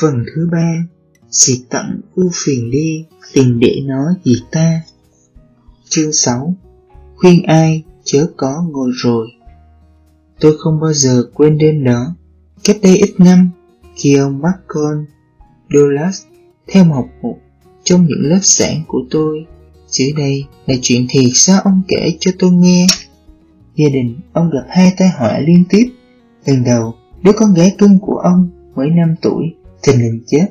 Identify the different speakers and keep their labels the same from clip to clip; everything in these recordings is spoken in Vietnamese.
Speaker 1: Phần thứ ba Diệt tận ưu phiền đi Tìm để nó diệt ta. Chương 6 Khuyên ai chớ có ngồi rồi. Tôi không bao giờ quên đêm đó. Cách đây ít năm Khi ông Malcolm Douglas Theo học một trong những lớp giảng của tôi Dưới đây là chuyện thiệt sao ông kể cho tôi nghe. Gia đình ông gặp hai tai họa liên tiếp. Lần đầu, đứa con gái cưng của ông mới 5 tuổi, thình lình chết.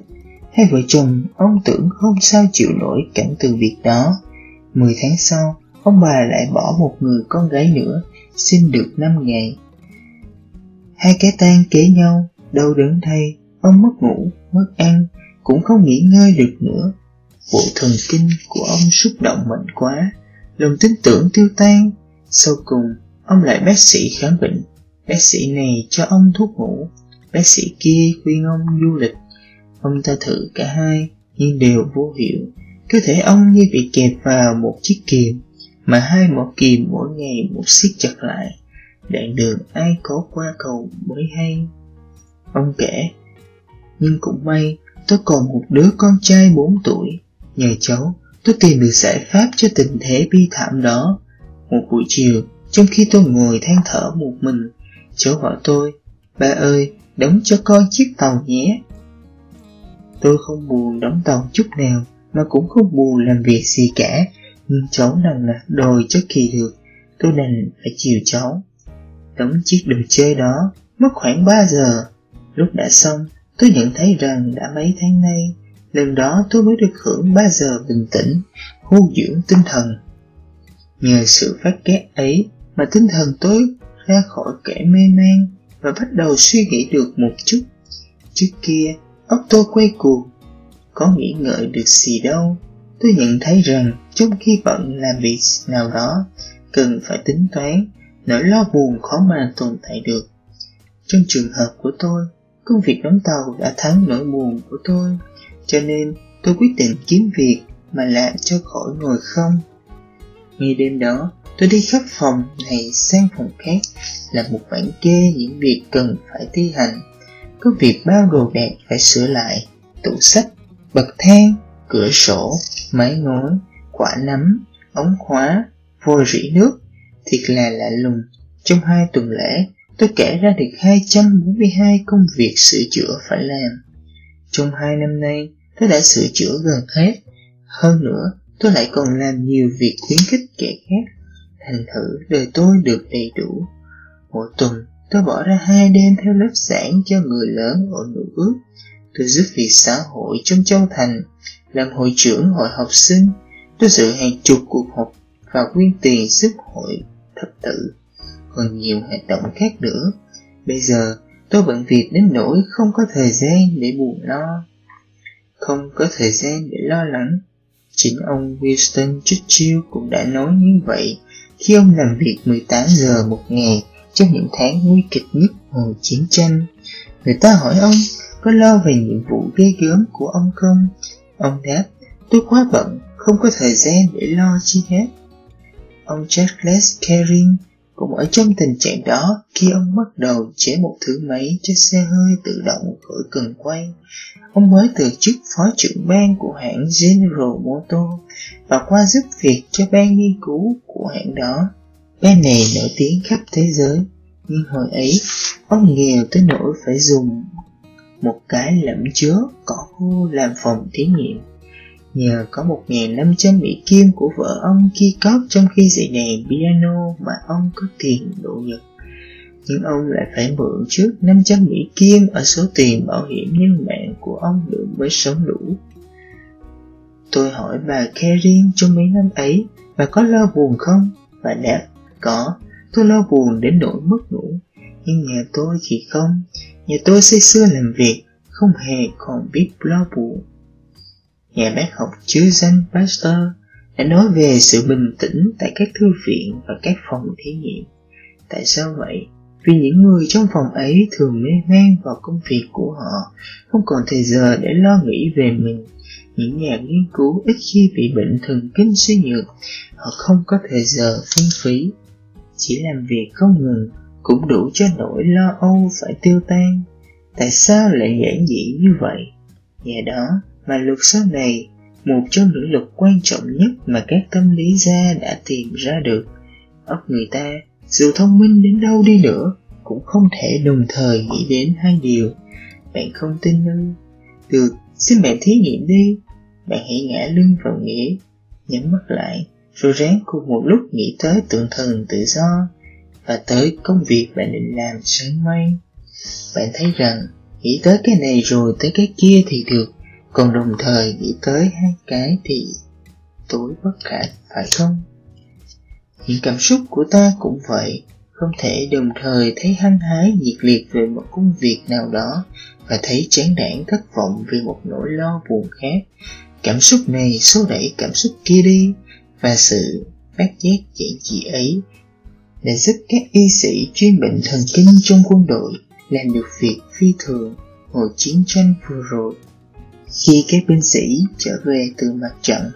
Speaker 1: Hai vợ chồng ông tưởng không sao chịu nổi cảnh từ việc đó. Mười tháng sau, ông bà lại bỏ một người con gái nữa, sinh được năm ngày. Hai cái tan kế nhau, đau đớn thay, ông mất ngủ, mất ăn, cũng không nghỉ ngơi được nữa. Bộ thần kinh của ông xúc động mạnh quá, lòng tin tưởng tiêu tan. Sau cùng, ông lại bác sĩ khám bệnh Bác sĩ này cho ông thuốc ngủ, bác sĩ kia khuyên ông du lịch. Ông ta thử cả hai, nhưng đều vô hiệu. Cơ thể ông như bị kẹp vào một chiếc kìm, mà hai mỏ kìm mỗi ngày một siết chặt lại. Đoạn đường ai có qua cầu mới hay. Ông kể, nhưng cũng may tôi còn một đứa con trai 4 tuổi. Nhờ cháu, tôi tìm được giải pháp cho tình thế bi thảm đó. Một buổi chiều, trong khi tôi ngồi than thở một mình, Cháu hỏi tôi, ba ơi, đóng cho con chiếc tàu nhé. Tôi không buồn đóng tàu chút nào, mà cũng không buồn làm việc gì cả, nhưng cháu nằm là đòi cho kỳ được, tôi đành phải chiều cháu. Đóng chiếc đồ chơi đó, mất khoảng 3 giờ. Lúc đã xong, tôi nhận thấy rằng đã mấy tháng nay, lần đó tôi mới được hưởng 3 giờ bình tĩnh, hô dưỡng tinh thần. Nhờ sự phát ghét ấy mà tinh thần tôi ra khỏi kẻ mê man và bắt đầu suy nghĩ được một chút. Trước kia, óc tôi quay cuồng, có nghĩ ngợi được gì đâu. Tôi nhận thấy rằng trong khi bận làm việc nào đó, cần phải tính toán, nỗi lo buồn khó mà tồn tại được. Trong trường hợp của tôi, công việc đóng tàu đã thắng nỗi buồn của tôi, cho nên tôi quyết định kiếm việc mà làm cho khỏi ngồi không. Ngay đêm đó, Tôi đi khắp phòng này sang phòng khác là một bản kê những việc cần phải thi hành. Có việc bao đồ đạc phải sửa lại, tủ sách, bậc thang, cửa sổ, mái ngói, quả nấm, ống khóa, vôi rỉ nước. Thiệt là lạ lùng, trong hai tuần lễ tôi kể ra được 242 công việc sửa chữa phải làm. Trong hai năm nay, tôi đã sửa chữa gần hết. Hơn nữa, tôi lại còn làm nhiều việc khuyến khích kẻ khác thành thử đời tôi được đầy đủ. Mỗi tuần, tôi bỏ ra hai đêm theo lớp giảng cho người lớn ở nữ ước. Tôi giúp việc xã hội trong châu thành, làm hội trưởng hội học sinh. Tôi dự hàng chục cuộc họp và quyên tiền giúp hội thập tự, còn nhiều hoạt động khác nữa. Bây giờ, tôi bận việc đến nỗi không có thời gian để buồn lo. Không có thời gian để lo lắng. Chính ông Winston Churchill cũng đã nói như vậy khi ông làm việc 18 giờ một ngày trong những tháng nguy kịch nhất hồi chiến tranh. Người ta hỏi ông có lo về nhiệm vụ ghê gớm của ông không? Ông đáp, tôi quá bận, không có thời gian để lo chi hết. Ông Charles Caring cũng ở trong tình trạng đó khi ông bắt đầu chế một thứ máy cho xe hơi tự động khỏi cần quay. Ông mới từ chức phó trưởng ban của hãng General Motors và qua giúp việc cho ban nghiên cứu của hãng đó. Ban này nổi tiếng khắp thế giới, nhưng hồi ấy ông nghèo tới nỗi phải dùng một cái lẫm chứa cỏ khô làm phòng thí nghiệm. Nhờ có 1.500 Mỹ Kim của vợ ông kia cóp trong khi dạy đàn piano mà ông có tiền độ nhật. Nhưng ông lại phải mượn trước 500 Mỹ Kim ở số tiền bảo hiểm nhân mạng của ông được mới sống đủ. Tôi hỏi bà Karen trong mấy năm ấy, bà có lo buồn không? Bà đáp, có, tôi lo buồn đến nỗi mất ngủ. Nhưng nhà tôi thì không, nhà tôi xây xưa làm việc, không hề còn biết lo buồn. Nhà bác học chứa danh Pasteur đã nói về sự bình tĩnh tại các thư viện và các phòng thí nghiệm. Tại sao vậy? Vì những người trong phòng ấy thường mê man vào công việc của họ, không còn thời giờ để lo nghĩ về mình những nhà nghiên cứu ít khi bị bệnh thần kinh suy nhược, họ không có thời giờ phung phí. Chỉ làm việc không ngừng cũng đủ cho nỗi lo âu phải tiêu tan. Tại sao lại giản dị như vậy? Nhờ đó mà luật sau này, một trong những luật quan trọng nhất mà các tâm lý gia đã tìm ra được. Óc người ta, dù thông minh đến đâu đi nữa, cũng không thể đồng thời nghĩ đến hai điều. Bạn không tin ư? Được, xin bạn thí nghiệm đi. Bạn hãy ngã lưng vào nghĩa, nhắm mắt lại, rồi ráng cùng một lúc nghĩ tới tượng thần tự do và tới công việc bạn định làm sáng mai. Bạn thấy rằng nghĩ tới cái này rồi tới cái kia thì được, còn đồng thời nghĩ tới hai cái thì tối bất khả phải không? Những cảm xúc của ta cũng vậy, không thể đồng thời thấy hăng hái nhiệt liệt về một công việc nào đó và thấy chán nản thất vọng vì một nỗi lo buồn khác. Cảm xúc này xô đẩy cảm xúc kia đi, và sự bác giác giản dị ấy đã giúp các y sĩ chuyên bệnh thần kinh trong quân đội làm được việc phi thường hồi chiến tranh vừa rồi. Khi các binh sĩ trở về từ mặt trận,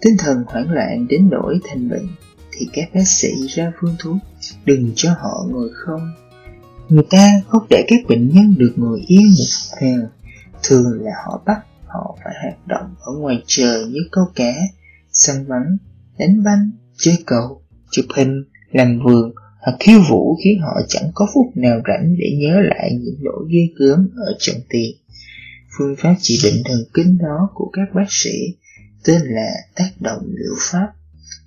Speaker 1: tinh thần hoảng loạn đến nỗi thành bệnh, thì các bác sĩ ra phương thuốc, đừng cho họ ngồi không. Người ta không để các bệnh nhân được ngồi yên một hàng, thường là họ bắt họ phải hoạt động ở ngoài trời như câu cá, săn bắn, đánh banh, chơi cầu, chụp hình, làm vườn hoặc khiêu vũ khiến họ chẳng có phút nào rảnh để nhớ lại những lỗi ghê gớm ở trận tiền. Phương pháp trị bệnh thần kinh đó của các bác sĩ tên là tác động liệu pháp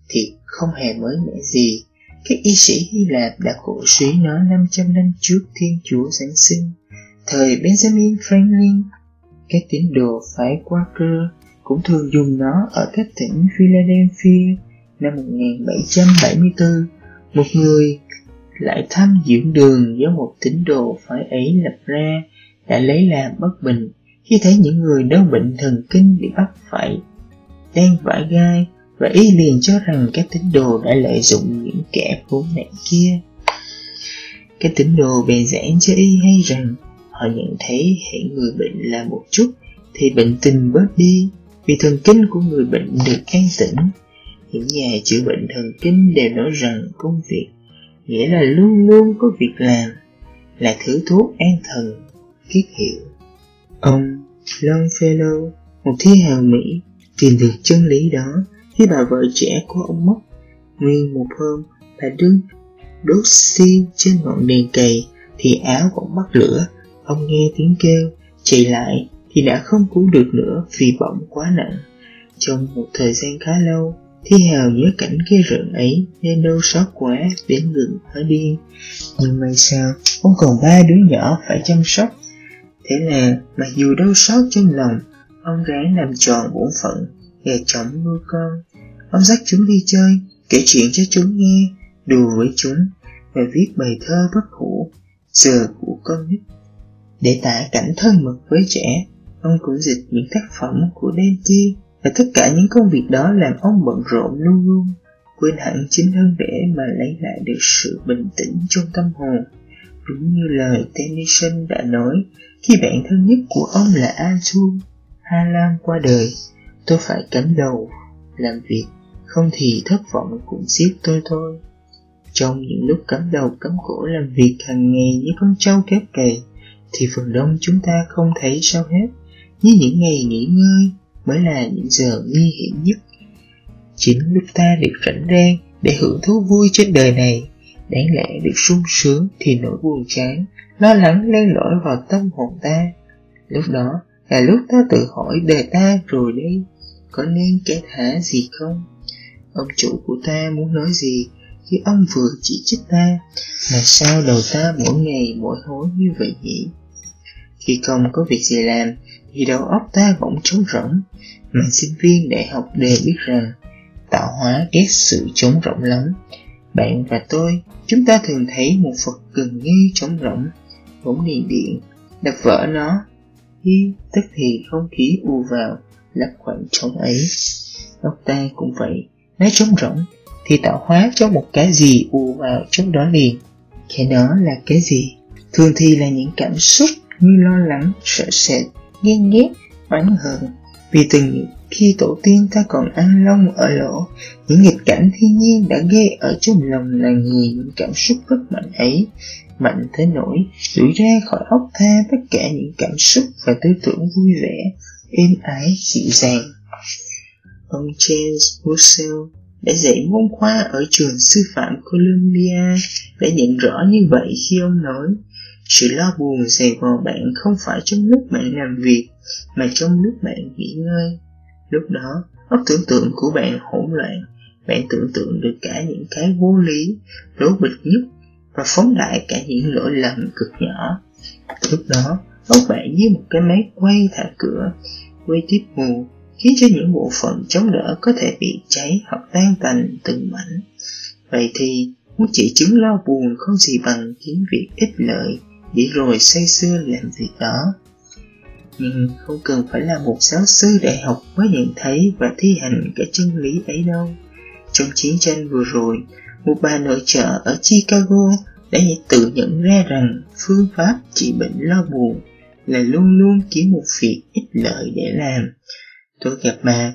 Speaker 1: thì không hề mới mẻ gì. Các y sĩ Hy Lạp đã cổ suý nó 500 năm trước Thiên Chúa Giáng sinh. Thời Benjamin Franklin, các tín đồ phái Quaker cũng thường dùng nó ở các tỉnh Philadelphia năm 1774. Một người lại thăm dưỡng đường do một tín đồ phải ấy lập ra đã lấy làm bất bình khi thấy những người đau bệnh thần kinh bị bắt phải, đang vải gai và y liền cho rằng các tín đồ đã lợi dụng những kẻ khốn nạn kia. Các tín đồ bèn giảng cho y hay rằng họ nhận thấy hệ người bệnh là một chút thì bệnh tình bớt đi vì thần kinh của người bệnh được an tĩnh. Những nhà chữa bệnh thần kinh đều nói rằng công việc nghĩa là luôn luôn có việc làm, là thứ thuốc an thần, kiết hiệu. Ông Longfellow, một thi hào Mỹ, tìm được chân lý đó khi bà vợ trẻ của ông mất. Nguyên một hôm, bà đứng đốt xiên trên ngọn đèn cầy thì áo bỗng bắt lửa. Ông nghe tiếng kêu, chạy lại thì đã không cứu được nữa vì bỏng quá nặng. Trong một thời gian khá lâu, Thi Hào nhớ cảnh ghê rợn ấy nên đau xót quá đến ngừng thở điên. Nhưng may sao, ông còn ba đứa nhỏ phải chăm sóc. Thế là, mặc dù đau xót trong lòng, ông ráng làm tròn bổn phận, gà chồng nuôi con. Ông dắt chúng đi chơi, kể chuyện cho chúng nghe, đùa với chúng, và viết bài thơ bất hủ, giờ của con nít. Để tả cảnh thân mật với trẻ, ông cũng dịch những tác phẩm của Dante và tất cả những công việc đó làm ông bận rộn luôn luôn, quên hẳn chính thân để mà lấy lại được sự bình tĩnh trong tâm hồn. Đúng như lời Tennyson đã nói, khi bạn thân nhất của ông là Arthur Halam qua đời, tôi phải cắm đầu làm việc, không thì thất vọng cũng giết tôi thôi. Trong những lúc cắm đầu cắm cổ làm việc hàng ngày như con trâu kéo cày, thì phần đông chúng ta không thấy sao hết, như những ngày nghỉ ngơi, mới là những giờ nguy hiểm nhất. Chính lúc ta được rảnh rang để hưởng thú vui trên đời này, đáng lẽ được sung sướng thì nỗi buồn chán, lo lắng len lỏi vào tâm hồn ta. Lúc đó là lúc ta tự hỏi đời ta rồi đây, có nên cái thả gì không? Ông chủ của ta muốn nói gì khi ông vừa chỉ trích ta, mà sao đầu ta mỗi ngày mỗi hối như vậy nhỉ? Khi không có việc gì làm thì đầu óc ta bỗng trống rỗng. Mà sinh viên đại học đều biết rằng, tạo hóa ghét sự trống rỗng lắm. Bạn và tôi, chúng ta thường thấy một vật gần như trống rỗng. Bỗng liền điện, đập vỡ nó. Khi tức thì không khí u vào lấp khoảng trống ấy. Óc ta cũng vậy, nó trống rỗng, thì tạo hóa cho một cái gì u vào trong đó liền. Cái đó là cái gì? Thường thì là những cảm xúc như lo lắng, sợ sệt ghen ghét, oán hờn. Vì từng khi tổ tiên ta còn ăn lông ở lỗ, những nghịch cảnh thiên nhiên đã gây ở trong lòng là người những cảm xúc rất mạnh ấy, mạnh tới nỗi đuổi ra khỏi óc tha tất cả những cảm xúc và tư tưởng vui vẻ, êm ái, dịu dàng. Ông James Russell đã dạy môn khoa ở trường sư phạm Columbia đã nhận rõ như vậy khi ông nói sự lo buồn dày vò bạn không phải trong lúc bạn làm việc, mà trong lúc bạn nghỉ ngơi. Lúc đó, óc tưởng tượng của bạn hỗn loạn, bạn tưởng tượng được cả những cái vô lý lố bịch nhất, và phóng đại cả những lỗi lầm cực nhỏ. Lúc đó, óc bạn như một cái máy quay thả cửa, quay tiếp mù khiến cho những bộ phận chống đỡ có thể bị cháy hoặc tan tành từng mảnh. Vậy thì, muốn chỉ chứng lo buồn không gì bằng kiếm việc ít lợi để rồi say sưa làm việc đó. Nhưng không cần phải là một giáo sư đại học mới nhận thấy và thi hành cái chân lý ấy đâu. Trong chiến tranh vừa rồi, một bà nội trợ ở Chicago đã tự nhận ra rằng phương pháp trị bệnh lo buồn là luôn luôn kiếm một việc ít lợi để làm. Tôi gặp bà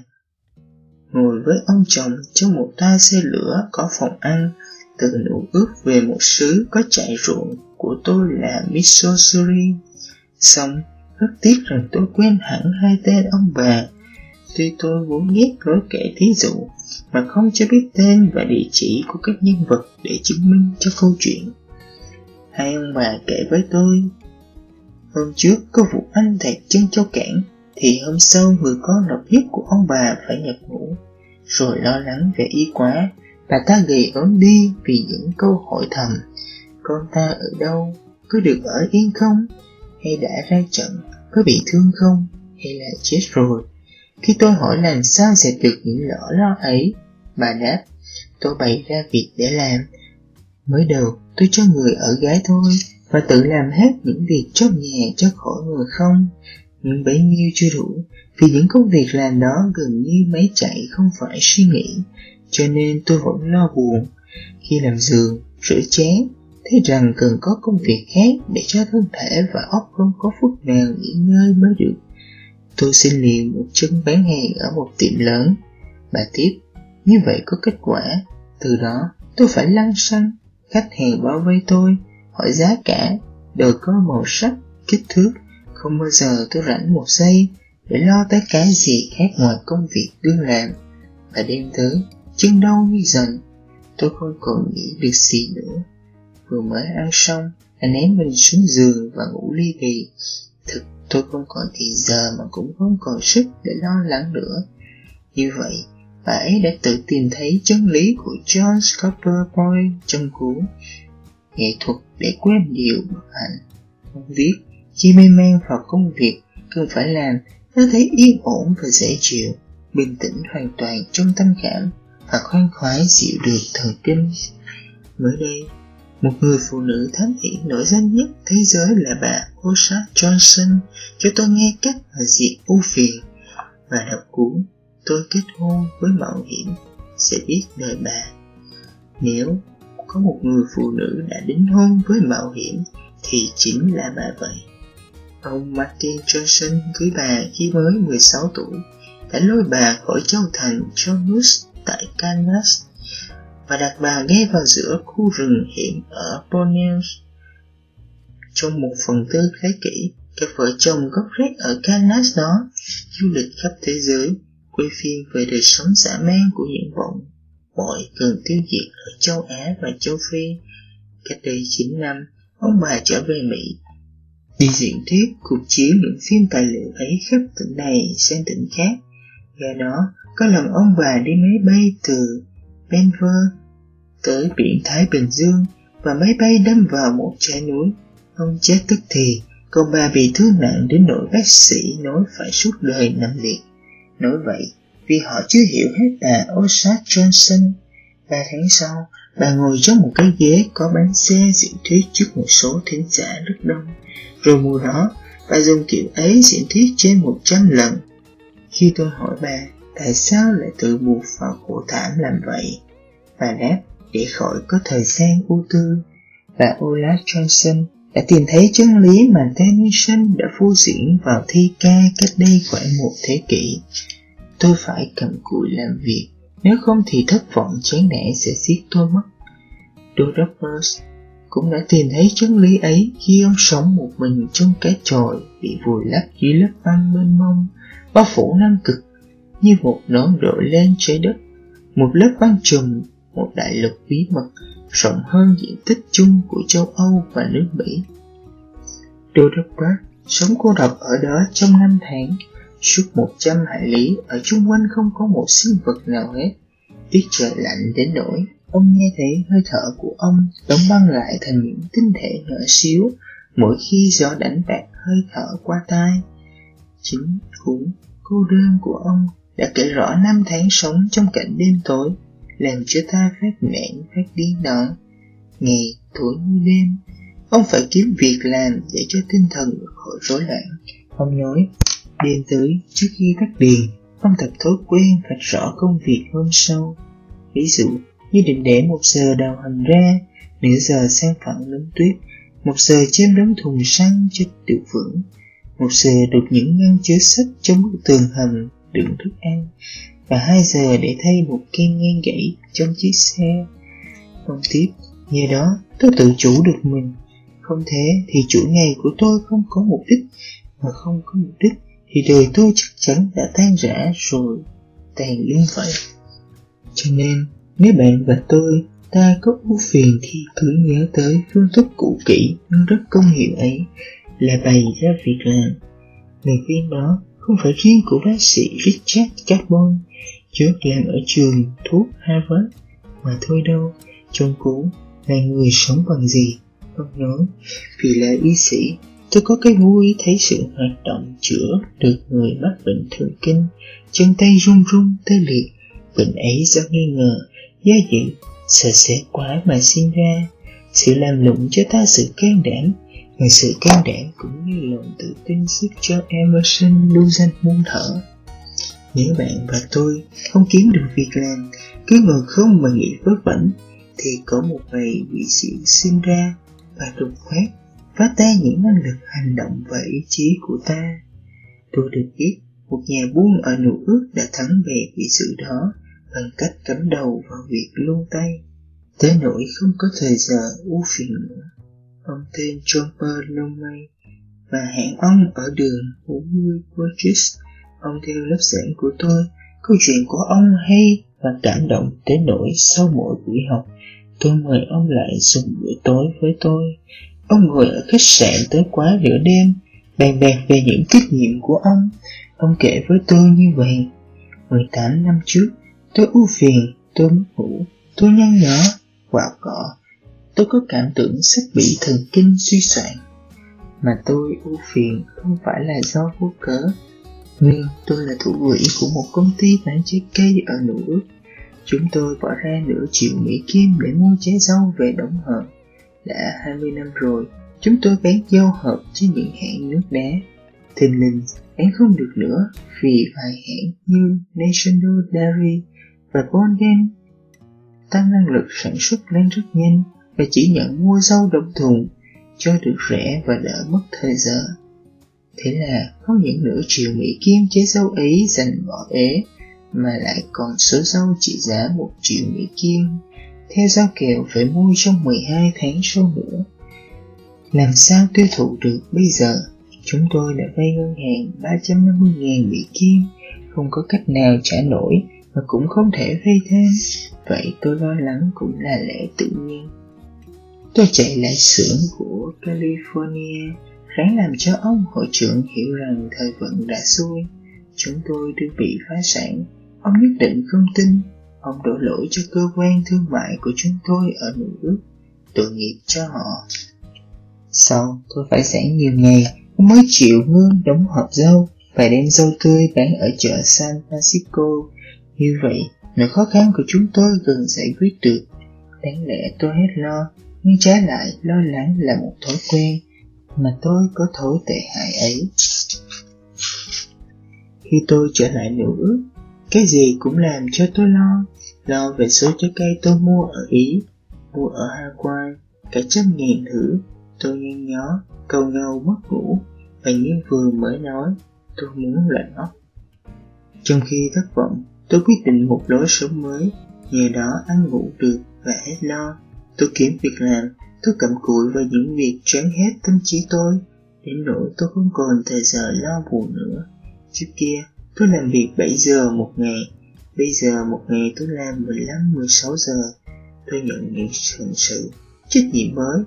Speaker 1: ngồi với ông chồng trong một ta xe lửa có phòng ăn từ nụ ước về một xứ có chạy ruộng của tôi là Missouri. Xong, rất tiếc rằng tôi quên hẳn hai tên ông bà. Tuy tôi vốn ghét lối kể thí dụ, mà không cho biết tên và địa chỉ của các nhân vật để chứng minh cho câu chuyện. Hai ông bà kể với tôi, hôm trước có vụ anh thẹt chân châu cản, thì hôm sau người con độc nhất của ông bà phải nhập ngũ, rồi lo lắng về y quá, bà ta gầy ốm đi vì những câu hỏi thầm, con ta ở đâu, có được ở yên không, hay đã ra trận, có bị thương không, hay là chết rồi. Khi tôi hỏi làm sao sẽ được những lỡ lo ấy, Bà đáp, tôi bày ra việc để làm. Mới đầu, tôi cho người ở gái thôi, và tự làm hết những việc trong nhà cho khỏi người không. Nhưng bấy nhiêu chưa đủ, vì những công việc làm đó gần như máy chạy không phải suy nghĩ, cho nên tôi vẫn lo buồn. Khi làm giường, rửa chén, thấy rằng cần có công việc khác để cho thân thể và óc không có phút nào nghỉ ngơi mới được. Tôi xin liền một chân bán hàng ở một tiệm lớn. Bà tiếp, như vậy có kết quả. Từ đó, tôi phải lăn xăng, khách hàng bao vây tôi, hỏi giá cả, đều có màu sắc, kích thước. Không bao giờ tôi rảnh một giây để lo tới cái gì khác ngoài công việc đương làm. Và đêm tới, chân đau như dần, tôi không còn nghĩ được gì nữa. Vừa mới ăn xong, anh ném mình xuống giường và ngủ ly bì. Thực tôi không còn thì giờ mà cũng không còn sức để lo lắng nữa. Như vậy, bà ấy đã tự tìm thấy chân lý của John Scott Boy trong cuốn Nghệ thuật để quên điều bất hạnh. Ông viết, khi mê man vào công việc cần phải làm, nó thấy yên ổn và dễ chịu, bình tĩnh hoàn toàn trong tâm cảm và khoan khoái dịu được thần kinh. Mới đây, một người phụ nữ thám hiểm nổi danh nhất thế giới là bà Osa Johnson. Cho tôi nghe cách mà diệt ưu phiền và đọc cuốn tôi kết hôn với mạo hiểm. Sẽ biết đời bà. Nếu có một người phụ nữ đã đính hôn với mạo hiểm, thì chính là bà vậy. Ông Martin Johnson cưới bà khi mới 16 tuổi, đã lôi bà khỏi châu thành Jonas tại Kansas và đặt bà ngay vào giữa khu rừng hiểm ở Borneo. Trong một phần tư thế kỷ, các vợ chồng gốc rễ ở Canas đó du lịch khắp thế giới quay phim về đời sống dã man của những bọn bội cần tiêu diệt ở châu Á và châu Phi. Cách đây 9 năm, ông bà trở về Mỹ đi diễn thuyết cuộc chiếu những phim tài liệu ấy khắp tỉnh này sang tỉnh khác. Do đó, có lần ông bà đi máy bay từ Denver tới biển Thái Bình Dương và máy bay đâm vào một trái núi. Ông chết tức thì, còn bà bị thương nặng đến nỗi bác sĩ nói phải suốt đời nằm liệt. Nói vậy, vì họ chưa hiểu hết bà Osage Johnson. Ba tháng sau, bà ngồi trong một cái ghế có bánh xe diễn thuyết trước một số thính giả rất đông. Rồi mùa đó, bà dùng kiểu ấy diễn thuyết trên 100 lần. Khi tôi hỏi bà, tại sao lại tự buộc vào khổ thảm làm vậy? và đáp, để khỏi có thời gian ưu tư. và Olaf Johnson đã tìm thấy chân lý mà Tennyson đã phô diễn vào thi ca cách đây khoảng một thế kỷ. Tôi phải cầm cụi làm việc, nếu không thì thất vọng chán nản sẽ giết tôi mất. Đô cũng đã tìm thấy chân lý ấy khi ông sống một mình trong cái chòi bị vùi lấp dưới lớp băng mênh mông, bao phủ nam cực như một nón đội lên trái đất, một lớp băng trùm, một đại lục bí mật rộng hơn diện tích chung của châu Âu và nước Mỹ. Đô đốc sống cô độc ở đó trong năm tháng, suốt một trăm hải lý ở chung quanh không có một sinh vật nào hết. Tiết trời lạnh đến nỗi ông nghe thấy hơi thở của ông đóng băng lại thành những tinh thể nhỏ xíu mỗi khi gió đánh bạc hơi thở qua tai. Chính cũng cô đơn của ông đã kể rõ năm tháng sống trong cảnh đêm tối, làm cho ta phát nản phát điên nở Ngày tối như đêm, ông phải kiếm việc làm để cho tinh thần khỏi rối loạn. Ông nói, đêm tới trước khi tắt đèn, ông tập thói quen vạch rõ công việc hôm sau. Ví dụ, như định để một giờ đào hành ra, nửa giờ sang phẳng đống tuyết, một giờ chém đống thùng xăng cho tự vững, một giờ đục những ngăn chứa sách trong bức tường hầm đựng thức ăn, và hai giờ để thay một kim ngang gãy trong chiếc xe. Ông tiếp, nhờ đó tôi tự chủ được mình, không thế thì chuỗi ngày của tôi không có mục đích, mà không có mục đích thì đời tôi chắc chắn đã tan rã rồi, tàn luôn vậy. Cho nên, nếu bạn và tôi ta có ưu phiền thì cứ nhớ tới phương thức cũ kỹ nhưng rất công hiệu ấy là bày ra việc làm. Lời khuyên đó không phải riêng của bác sĩ Richard Carbon trước làm ở trường thuốc Harvard mà thôi đâu. Trong cũ là người sống bằng gì? Ông nói, vì là y sĩ, tôi có cái vui thấy sự hoạt động chữa được người mắc bệnh thần kinh, chân tay run run tê liệt. Bệnh ấy do nghi ngờ do dự, sợ sẽ quá mà sinh ra. Sự làm lụng cho ta sự can đảm, và sự can đảm cũng như lòng tự tin giúp cho Emerson lưu danh muôn thở. Nếu bạn và tôi không kiếm được việc làm, cứ ngồi không mà nghĩ vớ vẩn, thì có một ngày bị sự sinh ra và đột khoát phá tan những năng lực hành động và ý chí của ta. Tôi được biết một nhà buôn ở nụ ước đã thắng về vì sự đó bằng cách cắm đầu vào việc luôn tay, tới nỗi không có thời giờ u phiền nữa. Ông tên John Perlomay và hẹn ông ở đường 40 Burgess. Ông theo lớp giảng của tôi, câu chuyện của ông hay và cảm động tới nỗi sau mỗi buổi học, tôi mời ông lại dùng bữa tối với tôi. Ông ngồi ở khách sạn tới quá nửa đêm, bàn bạc về những kinh nghiệm của ông. Ông kể với tôi như vậy. 18 năm trước, Tôi u phiền, tôi mất ngủ, tôi nhăn nhở, quạo cọ. Tôi có cảm tưởng sắp bị thần kinh suy soạn. Mà tôi ưu phiền không phải là do vô cớ. Nguyên tôi là thủ quỹ của một công ty bán trái cây ở Nữ Ước. Chúng tôi bỏ ra nửa triệu Mỹ Kim để mua trái dâu về đóng hộp. Đã 20 năm rồi, chúng tôi bán dâu hộp trên những hãng nước đá. Thình lình, bán không được nữa vì vài hãng như National Dairy và Bonden tăng năng lực sản xuất lên rất nhanh và chỉ nhận mua rau đồng thùng cho được rẻ và đỡ mất thời giờ. Thế là có những nửa triệu Mỹ Kim chế rau ấy dành bỏ ế, mà lại còn số rau chỉ giá một triệu Mỹ Kim, theo giao kèo phải mua trong 12 tháng sau nữa. Làm sao tiêu thụ được bây giờ? Chúng tôi đã vay ngân hàng 350.000 Mỹ Kim, không có cách nào trả nổi và cũng không thể vay thêm vậy tôi lo lắng cũng là lẽ tự nhiên tôi chạy lại xưởng của california ráng làm cho ông hội trưởng hiểu rằng thời vận đã xuôi. Chúng tôi đang bị phá sản. Ông nhất định không tin. Ông đổ lỗi cho cơ quan thương mại của chúng tôi ở New York. Tội nghiệp cho họ. Sau tôi phải giãn nhiều ngày. Mới chịu ngưng đóng hộp dâu và đem dâu tươi bán ở chợ San Francisco. Như vậy, nỗi khó khăn của chúng tôi gần giải quyết được. Đáng lẽ tôi hết lo, nhưng trái lại lo lắng là một thói quen mà tôi có thói tệ hại ấy. Khi tôi trở lại nữa, cái gì cũng làm cho tôi lo, lo về số trái cây tôi mua ở Ý, mua ở Hawaii, cả trăm ngàn thử, tôi nhăn nhó, cầu nhau mất ngủ, và như vừa mới nói, tôi muốn lạnh óc Trong khi thất vọng, Tôi quyết định một lối sống mới, nhờ đó ăn ngủ được và hết lo. Tôi kiếm việc làm Tôi cầm cụi vào những việc chán hết tâm trí tôi, đến nỗi tôi không còn thời giờ lo buồn nữa. Trước kia, tôi làm việc 7 giờ một ngày, bây giờ một ngày tôi làm 15-16 giờ. Tôi nhận những hình sự, trách nhiệm mới,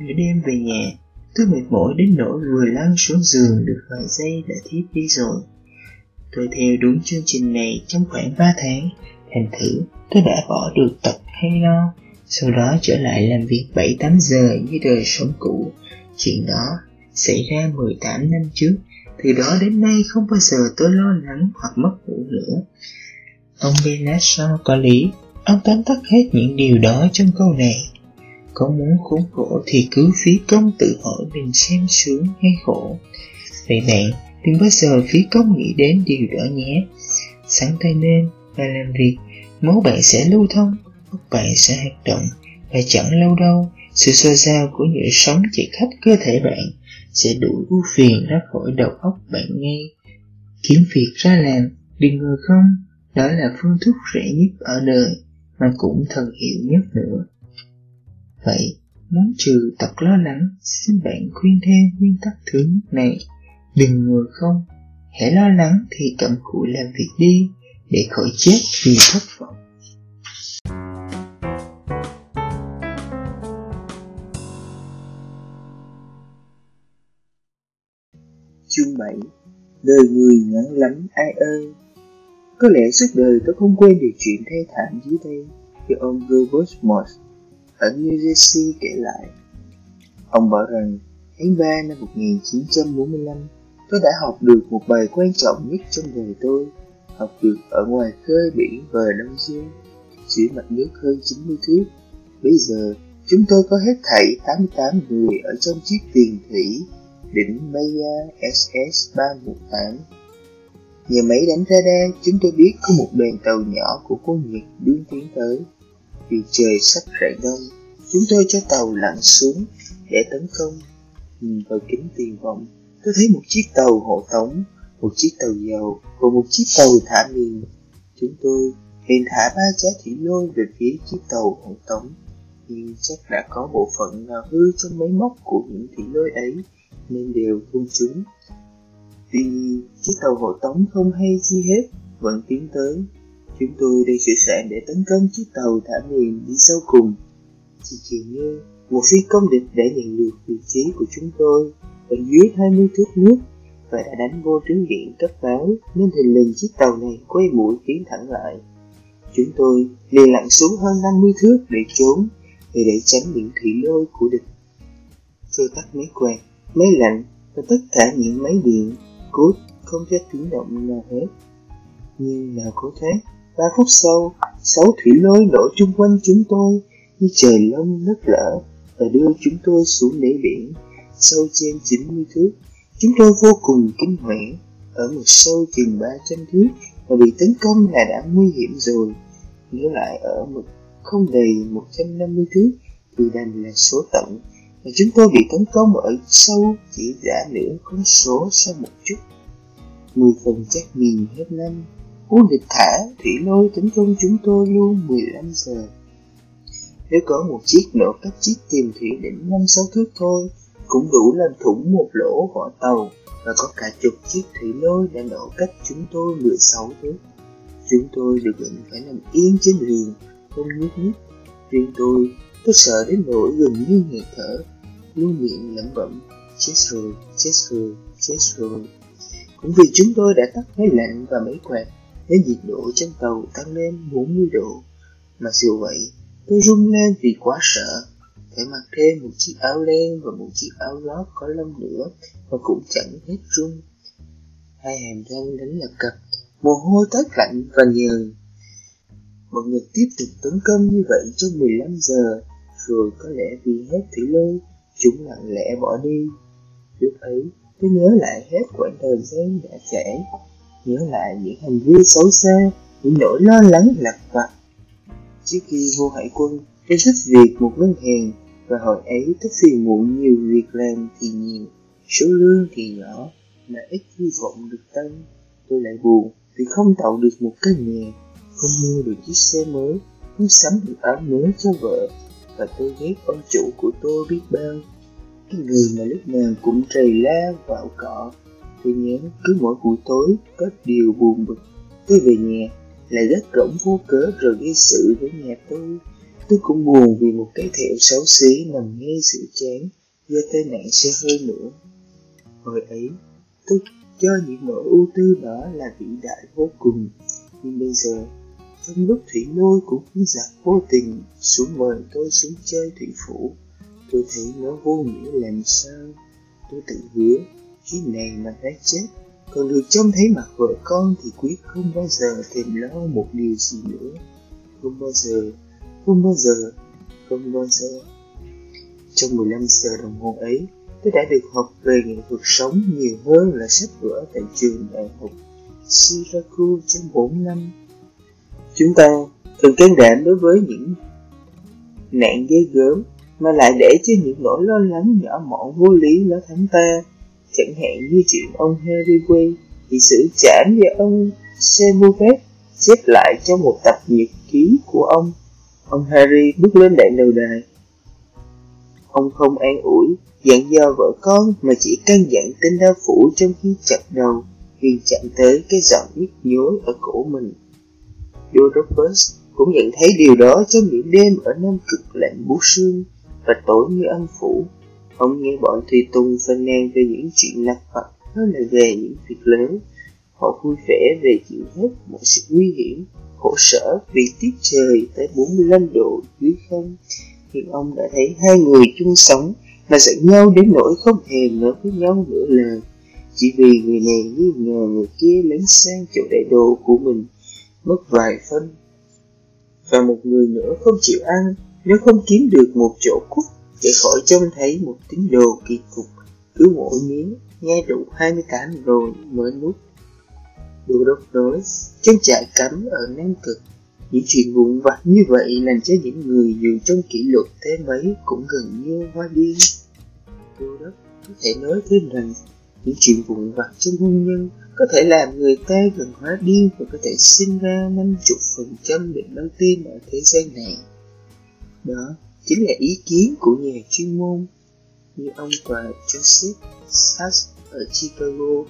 Speaker 1: nửa đêm về nhà, tôi mệt mỏi đến nỗi vừa lăn xuống giường được vài giây đã thiếp đi rồi. Tôi theo đúng chương trình này trong khoảng 3 tháng, thành thử tôi đã bỏ được tập hay lo, sau đó trở lại làm việc 7-8 giờ như đời sống cũ. Chuyện đó xảy ra 18 năm trước, từ đó đến nay không bao giờ tôi lo lắng hoặc mất ngủ nữa. Ông Bernard Shaw có lý, ông tóm tắt hết những điều đó trong câu này. Có muốn khốn khổ thì cứ phí công tự hỏi mình xem sướng hay khổ. Vậy bạn, đừng bao giờ phí công nghĩ đến điều đó nhé. Sáng tay lên và làm việc, máu bạn sẽ lưu thông, óc bạn sẽ hoạt động, và chẳng lâu đâu, sự xoa dao của nhựa sống chạy khắp cơ thể bạn sẽ đuổi ưu phiền ra khỏi đầu óc bạn ngay. Kiếm việc ra làm, đừng ngờ không, đó là phương thuốc rẻ nhất ở đời, mà cũng thần hiệu nhất nữa. Vậy, muốn trừ tật lo lắng, xin bạn khuyên theo nguyên tắc thứ nhất này. Đừng ngờ không, hãy lo lắng thì cầm cụi làm việc đi, để khỏi chết vì thất vọng. Chương 7 Đời người ngắn lắm, ai ơi. Có lẽ suốt đời tôi không quên được chuyện thê thảm dưới đây, Khi ông Robert Morse ở New Jersey kể lại. Ông bảo rằng, tháng 3 năm 1945 tôi đã học được một bài quan trọng nhất trong đời tôi, học được ở ngoài khơi biển bờ Đông Dương, dưới mặt nước hơn 90 thước. Bây giờ, chúng tôi có hết thảy 88 người ở trong chiếc tiền thủy đỉnh Maya SS-318. Nhờ máy đánh radar, chúng tôi biết có một đoàn tàu nhỏ của quân Nhật đương tiến tới. Vì trời sắp rạng đông, chúng tôi cho tàu lặn xuống để tấn công. Nhìn vào kính tiền vọng, tôi thấy một chiếc tàu hộ tống, một chiếc tàu dầu và một chiếc tàu thả miền. Chúng tôi liền thả ba trái thủy lôi về phía chiếc tàu hộ tống nhưng chắc đã có bộ phận nào hư trong máy móc của những thủy lôi ấy nên đều không chúng. Tuy chiếc tàu hộ tống không hay chi hết, vẫn tiến tới. Chúng tôi đang sửa soạn để tấn công chiếc tàu thả miền đi sau cùng. Chỉ chiều như một phi công địch đã nhận được vị trí của chúng tôi ở dưới 20 thước nước và đã đánh vô tiếng điện cấp báo nên hình lình chiếc tàu này quay mũi tiến thẳng lại. Chúng tôi liền lặn xuống hơn 50 thước để trốn, để để tránh những thủy lôi của địch. Tôi tắt máy quạt máy lạnh và tất cả những máy điện cốt không cho tiếng động nào hết. Nhưng nào có thế, ba phút sau, sáu thủy lôi nổ chung quanh chúng tôi như trời lông đất lở và đưa chúng tôi xuống đáy biển sâu trên 90 thước. Chúng tôi vô cùng kinh hoảng ở một sâu chừng 300 thước và bị tấn công là đã nguy hiểm rồi. Nếu lại ở một không đầy 150 thước thì đành là số tận và chúng tôi bị tấn công ở sâu chỉ đã nửa con số sau một chút. Mười phần chắc miền hết năm, quân địch thả thủy lôi tấn công chúng tôi luôn 15 giờ. Nếu có một chiếc nổ cách chiếc tìm thủy đỉnh năm sáu thước thôi, cũng đủ làm thủng một lỗ vỏ tàu và có cả chục chiếc thủy lôi đã nổ cách chúng tôi 16 thước. Chúng tôi được lệnh phải nằm yên trên đường, không nhúc nhích. Riêng tôi, tôi sợ đến nỗi gần như nghẹt thở luôn miệng lẩm bẩm chết rồi, chết rồi, chết rồi. Cũng vì chúng tôi đã tắt máy lạnh và máy quạt, nên nhiệt độ trên tàu tăng lên 40 độ. Mà dù vậy, tôi run lên vì quá sợ. Phải mặc thêm một chiếc áo len và một chiếc áo lót có lông nữa mà cũng chẳng hết run. Hai hàm răng đánh lập cập, mồ hôi toát lạnh và nhờn. Mọi người tiếp tục tấn công như vậy trong 15 giờ, rồi có lẽ vì hết thủy lưu Chúng lặng lẽ bỏ đi. Lúc ấy, tôi nhớ lại hết quãng thời gian đã trải, nhớ lại những hành vi xấu xa, những nỗi lo lắng lạc vặt. Trước khi vô hải quân, tôi giúp việc một ngân hàng và hồi ấy tôi phiền muộn nhiều việc làm thì nhiều, số lương thì nhỏ, mà ít hy vọng được tăng. Tôi lại buồn vì không tạo được một căn nhà, không mua được chiếc xe mới, không sắm được áo mới cho vợ, và tôi ghét ông chủ của tôi biết bao. Cái người mà lúc nào cũng trầy la vào cọ. Tôi nhớ cứ mỗi buổi tối có điều buồn bực. Tôi về nhà lại rất rỗng vô cớ rồi gây sự với nhà tôi. Tôi cũng buồn vì một cái thẹo xấu xí nằm ngay sự chán do tai nạn xe hơi nữa. Hồi ấy, tôi cho những nỗi ưu tư đó là vĩ đại vô cùng. Nhưng bây giờ, trong lúc thủy lôi của khán giặc vô tình xuống mời tôi xuống chơi thủy phủ, tôi thấy nó vô nghĩa làm sao. Tôi tự hứa, chuyến này mà đã chết, còn được trông thấy mặt vợ con thì quyết không bao giờ thèm lo một điều gì nữa. Không bao giờ, không bao giờ, không bao giờ. Trong 15 giờ đồng hồ ấy, tôi đã được học về nghệ thuật sống nhiều hơn là sách vở tại trường đại học Syracuse trong 4 năm. Chúng ta thường can đảm đối với những nạn ghê gớm mà lại để cho những nỗi lo lắng nhỏ mọn vô lý nó thắng ta. Chẳng hạn như chuyện ông Harry Way bị xử trảm do ông Semuvet xếp lại trong một tập nhật ký của ông. Ông Harry bước lên đại đầu đài. Ông không an ủi, dặn do vợ con mà chỉ căn dặn tên đau phủ trong khi chặt đầu khi chạm tới cái giọng nhức nhối ở cổ mình. Europus cũng nhận thấy điều đó trong những đêm ở Nam Cực lạnh bút sương và tối như âm phủ. Ông nghe bọn tùy tùng phân nàn về những chuyện lặt vặt hơn là về những việc lớn. Họ vui vẻ về chịu hết mọi sự nguy hiểm, khổ sở vì tiết trời tới 45 độ dưới không. Nhưng ông đã thấy hai người chung sống mà giận nhau đến nỗi không hề nói với nhau nữa là chỉ vì người này nghi ngờ người kia lấn sang chỗ đại đồ của mình mất vài phân. Và một người nữa không chịu ăn, nếu không kiếm được một chỗ cút để khỏi trông thấy một tín đồ kỳ cục, cứ mỗi miếng nghe đủ 28 rồi mới nuốt. Đô đốc nói trong trại cấm ở Nam Cực. Những chuyện vụn vặt như vậy làm cho những người dù trong kỷ luật thế mấy cũng gần như hoa điên Đô đốc có thể nói thêm rằng, những chuyện vụn vặt trong hôn nhân có thể làm người ta gần hóa điên và có thể sinh ra 50% bệnh đau tim ở thế gian này. Đó chính là ý kiến của nhà chuyên môn như ông và Joseph Sachs ở Chicago.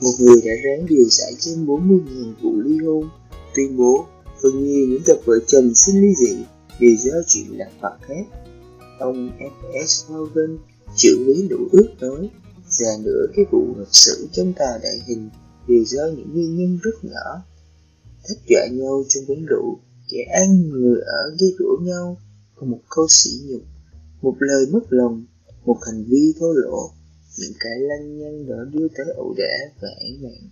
Speaker 1: Một người đã ráng điều giải trên 40.000 vụ ly hôn, tuyên bố phần nhiều những cặp vợ chồng xin ly dị đều do chuyện lạc vặt khác. Ông F.S. Morgan, trưởng lý đủ ước nói Già nữa cái vụ lịch sử chúng tà đại hình đều do những nguyên nhân rất nhỏ. Thích dọa nhau trong quán rượu, kẻ ăn người ở gây rủa nhau, còn một câu sỉ nhục, một lời mất lòng, một hành vi thô lỗ, những cái lăng nhăng đó đưa tới ẩu đả và án mạng.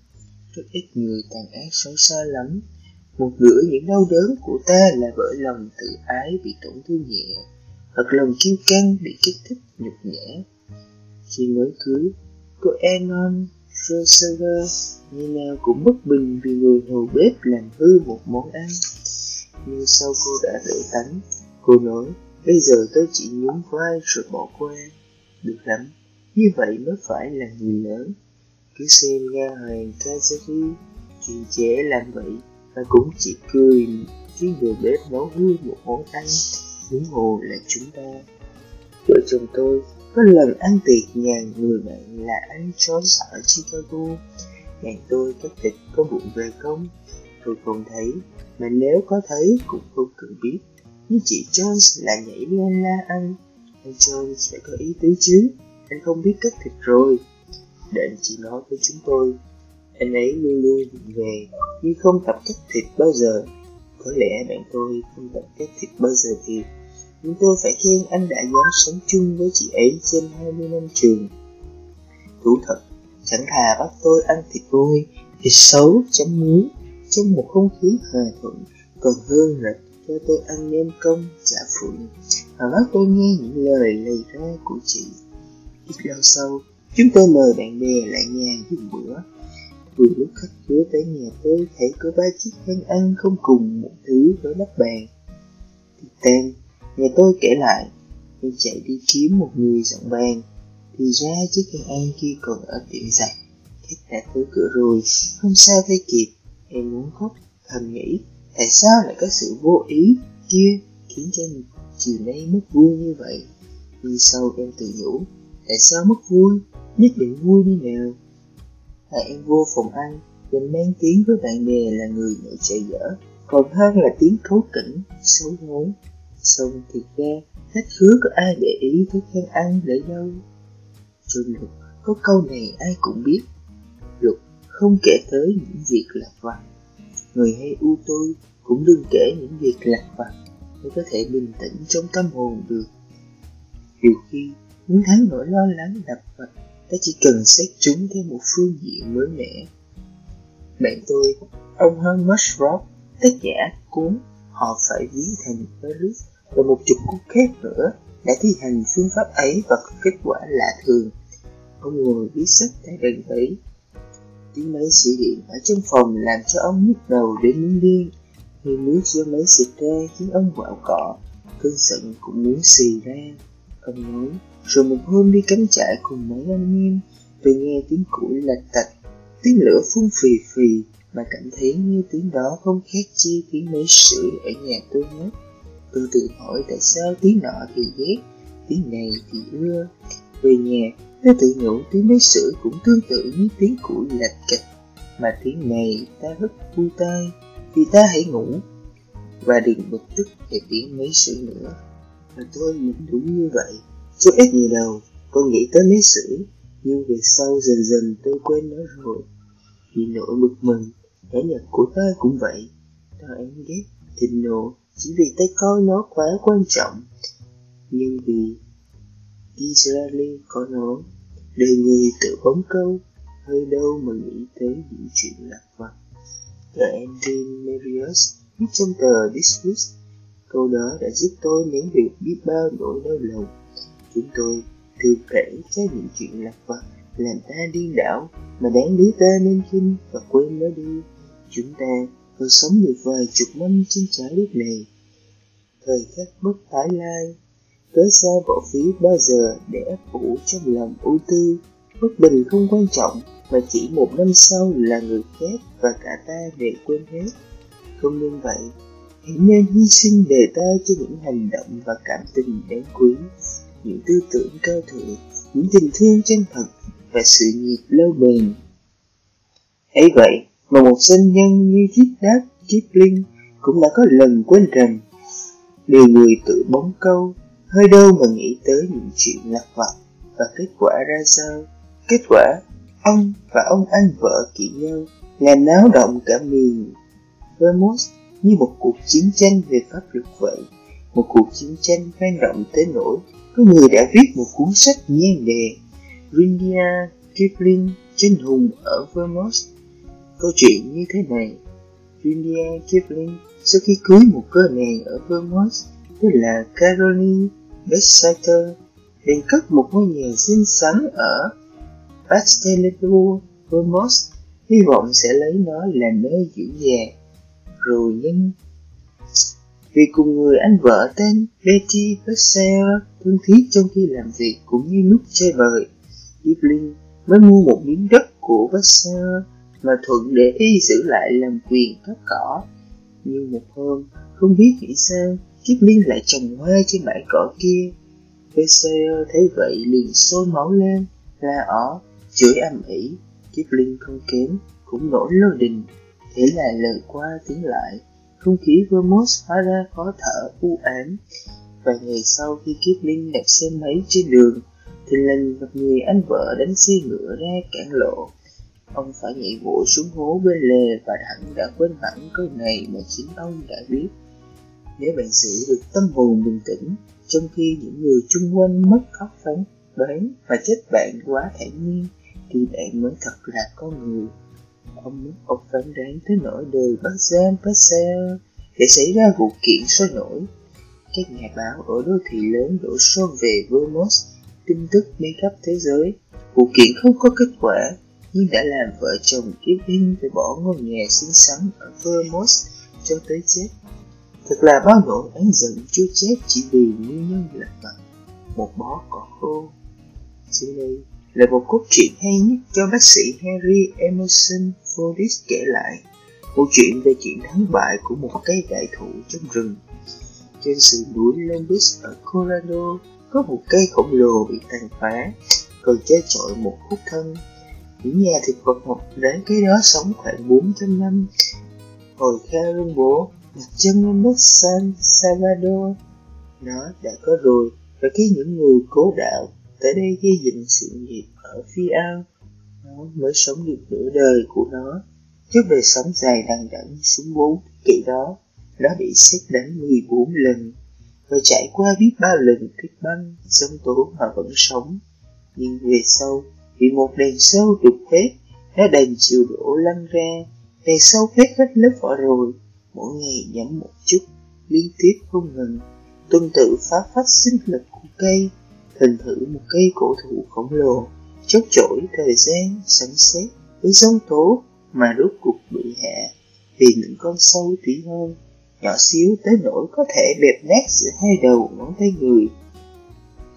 Speaker 1: Rất ít người tàn ác xấu xa lắm. Một nửa những đau đớn của ta là bởi lòng tự ái bị tổn thương nhẹ, hoặc lòng kiêu căng bị kích thích nhục nhã khi mới cưới, cô Enon Rosever như nào cũng bất bình vì người hầu bếp làm hư một món ăn. Nhưng sau cô đã đỡ tánh, cô nói, bây giờ tôi chỉ nhún vai rồi bỏ qua. Được lắm, như vậy mới phải là người lớn. Cứ xem nga hoàng Kazaki, chuyện trẻ làm vậy, và cũng chỉ cười khi người bếp nấu hư một món ăn, huống hồ là chúng ta. Vợ chồng tôi có lần ăn tiệc nhà người bạn là anh Jones ở Chicago. Nhà tôi cắt thịt, có bụng về không Tôi không thấy, Mà nếu có thấy cũng không cần biết. Nhưng chị Jones là nhảy lên la ăn. Anh Jones phải có ý tứ chứ. Anh không biết cắt thịt rồi. Định chị nói với chúng tôi. Anh ấy luôn luôn về, Nhưng không tập cắt thịt bao giờ. Có lẽ bạn tôi không tập cắt thịt bao giờ thì nhưng tôi phải khen anh đã dám sống chung với chị ấy trên 20 năm trường. Thú thật, chẳng thà bắt tôi ăn thịt vôi, thịt xấu, chấm muối, trong một không khí hòa thuận, còn hơn là cho tôi ăn nem công, chả phượng, và bắt tôi nghe những lời lầy ra của chị. Ít lâu sau, chúng tôi mời bạn bè lại nhà dùng bữa. Vừa lúc khách khứa tới nhà tôi thấy có ba chiếc khăn ăn không cùng một thứ với nắp bàn. Thịt tan, Nghe tôi kể lại, tôi chạy đi kiếm một người dọn bàn, thì ra chiếc cây ăn kia còn ở tiệm giặt. Khách đã tới cửa rồi, không sao thay kịp, em muốn khóc, thầm nghĩ, tại sao lại có sự vô ý kia khiến cho chiều nay mất vui như vậy? Nhưng sau em tự nhủ Tại sao mất vui? Nhất định vui đi nào? Là em vô phòng ăn Định mang tiếng với bạn bè là người nội trợ dở. Còn hơn là tiếng cấu kỉnh Xấu hổ. Xong thì ra Khách khứa có ai để ý tới khen ăn để đâu. Trong luật có câu này ai cũng biết. Luật không kể tới những việc lạc vặt. Người hay u tôi cũng đừng kể những việc lạc vặt Mới có thể bình tĩnh trong tâm hồn được. Nhiều khi muốn thắng nỗi lo lắng lạc vặt Ta chỉ cần xét chúng theo một phương diện mới mẻ. Bạn tôi, ông Hermes Rock, tác giả cuốn Họ phải ví thành Paris và một chục cuốn khác nữa đã thi hành phương pháp ấy và có kết quả lạ thường. Ông ngồi viết sách tại đèn ấy. Tiếng máy sĩ điện ở trong phòng làm cho ông nhức đầu đến muốn điên. Hơi nước do máy xịt ra khiến ông quạo cọ, cơn giận cũng muốn xì ra. Ông nói, rồi một hôm đi cắm trại cùng mấy anh em, tôi nghe tiếng củi lạch tạch, tiếng lửa phun phì phì, mà cảm thấy như tiếng đó không khác chi tiếng máy sưởi ở nhà tôi hết. Tôi tự hỏi tại sao tiếng nọ thì ghét, tiếng này thì ưa. Về nhà, tôi tự nhủ tiếng máy sưởi cũng tương tự như tiếng củi lạch cạch, mà tiếng này ta rất vui tai, vì ta hãy ngủ. Và đừng bực tức về tiếng máy sưởi nữa. Và tôi nghĩ đúng như vậy, chứ ít gì đầu con nghĩ tới máy sưởi, nhưng về sau dần dần tôi quên nó rồi. Vì nỗi bực mình, cả nhật của ta cũng vậy, ta em ghét, thịnh nộ, chỉ vì tôi coi nó quá quan trọng. Nhưng vì Israeli có nó, đời người tự bóng câu, hơi đâu mà nghĩ tới những chuyện lạc vặt Và Andy Marius viết trong tờ Dismiss câu đó đã giúp tôi nén được biết bao nỗi đau lòng. Chúng tôi thường kể cho những chuyện lạc vặt làm ta điên đảo, mà đáng lý ta nên khinh và quên nó đi. Chúng ta còn sống được vài chục năm trên trái đất này. Thời khắc bất tái lai, cớ sao bỏ phí bao giờ để ấp ủ trong lòng ưu tư? Bất bình không quan trọng, mà chỉ một năm sau là người khác và cả ta đều quên hết. Không nên vậy, hãy nên hy sinh đề ta cho những hành động và cảm tình đáng quý, những tư tưởng cao thượng, những tình thương chân thật và sự nghiệp lâu bền. Ấy vậy mà một sinh nhân như chiếc đáp Kipling cũng đã có lần quên rằng điều người tự bóng câu hơi đâu mà nghĩ tới những chuyện lặt vặt. Và kết quả ra sao? Kết quả, ông và ông anh vợ kỵ nhau làm náo động cả miền Vermont như một cuộc chiến tranh về pháp luật vậy. Một cuộc chiến tranh vang rộng tới nỗi có người đã viết một cuốn sách nhan đề Rudyard Kipling tranh hùng ở Vermont câu chuyện như thế này. Julia Kipling sau khi cưới một cơ nàng ở Vermont tên là Caroline Bexeter liền cất một ngôi nhà xinh xắn ở Pastelebo, Vermont hy vọng sẽ lấy nó làm nơi giữ nhà. Rồi nhưng vì cùng người anh vợ tên Betty Bexeter thân thiết trong khi làm việc cũng như lúc chơi bời Kipling mới mua một miếng đất của Bexeter mà thuận để y giữ lại làm quyền cắt cỏ. Nhưng một hôm, không biết nghĩ sao, Kiếp Liên lại trồng hoa trên bãi cỏ kia. Perseus thấy vậy liền sôi máu lên, La ó, chửi âm ỉ Kiếp Linh không kém, Cũng nổi lô đình. Thế là lời qua tiếng lại, Không khí Vermos hóa ra khó thở, u ám. Vài ngày sau khi Kiếp Linh đạp xe máy trên đường, Thì lần gặp người anh vợ đánh xe ngựa ra cản lộ. Ông phải nhảy vội xuống hố bên lề và hẳn đã quên hẳn câu này mà chính ông đã biết. Nếu bạn giữ được tâm hồn bình tĩnh, trong khi những người chung quanh mất khóc phán đoán và chết bạn quá thản nhiên, thì bạn mới thật là con người. Ông mất ông phán đoán tới nỗi đời bác giam Pascal để xảy ra vụ kiện sôi nổi. Các nhà báo ở đô thị lớn đổ xô về Vermont, tin tức đi khắp thế giới. Vụ kiện không có kết quả, nhưng đã làm vợ chồng kiếp Hinh phải bỏ ngôi nhà xinh xắn ở Vermont cho tới chết. Thật là bao nỗi án giận chưa chết chỉ vì nguyên nhân là vặt một bó cỏ khô. Dưới đây là một cốt truyện hay nhất cho bác sĩ Harry Emerson Fordis kể lại. Câu chuyện về chuyện thắng bại của một cây đại thụ trong rừng. Trên sườn núi Lombis ở Colorado có một cây khổng lồ bị tàn phá, còn che chọi một khúc thân. Những nhà thực vật mọc rễ cái đó sống khoảng 400 năm. Hồi Kha luôn bố đặt chân lên đất San Salvador, nó đã có rồi, và khi những người cố đạo tới đây gây dựng sự nghiệp ở phía ao, nó mới sống được nửa đời của nó. Trước đời sống dài đằng đẵng xuống bốn kỷ đó, nó bị xét đánh 14 lần và trải qua biết bao lần tuyết băng, sông tố mà vẫn sống. Nhưng về sau, vì một đèn sâu đục hết, nó đành chịu đổ lăn ra, đèn sâu hết hết lớp vỏ rồi, mỗi ngày giảm một chút, liên tiếp không ngừng, tuân tự phá phát sinh lực của cây, hình thử một cây cổ thụ khổng lồ, chốc chổi thời gian, sấm sét với giông tố mà rốt cuộc bị hạ vì những con sâu tí hơn nhỏ xíu tới nỗi có thể bẹp nát giữa hai đầu ngón tay người.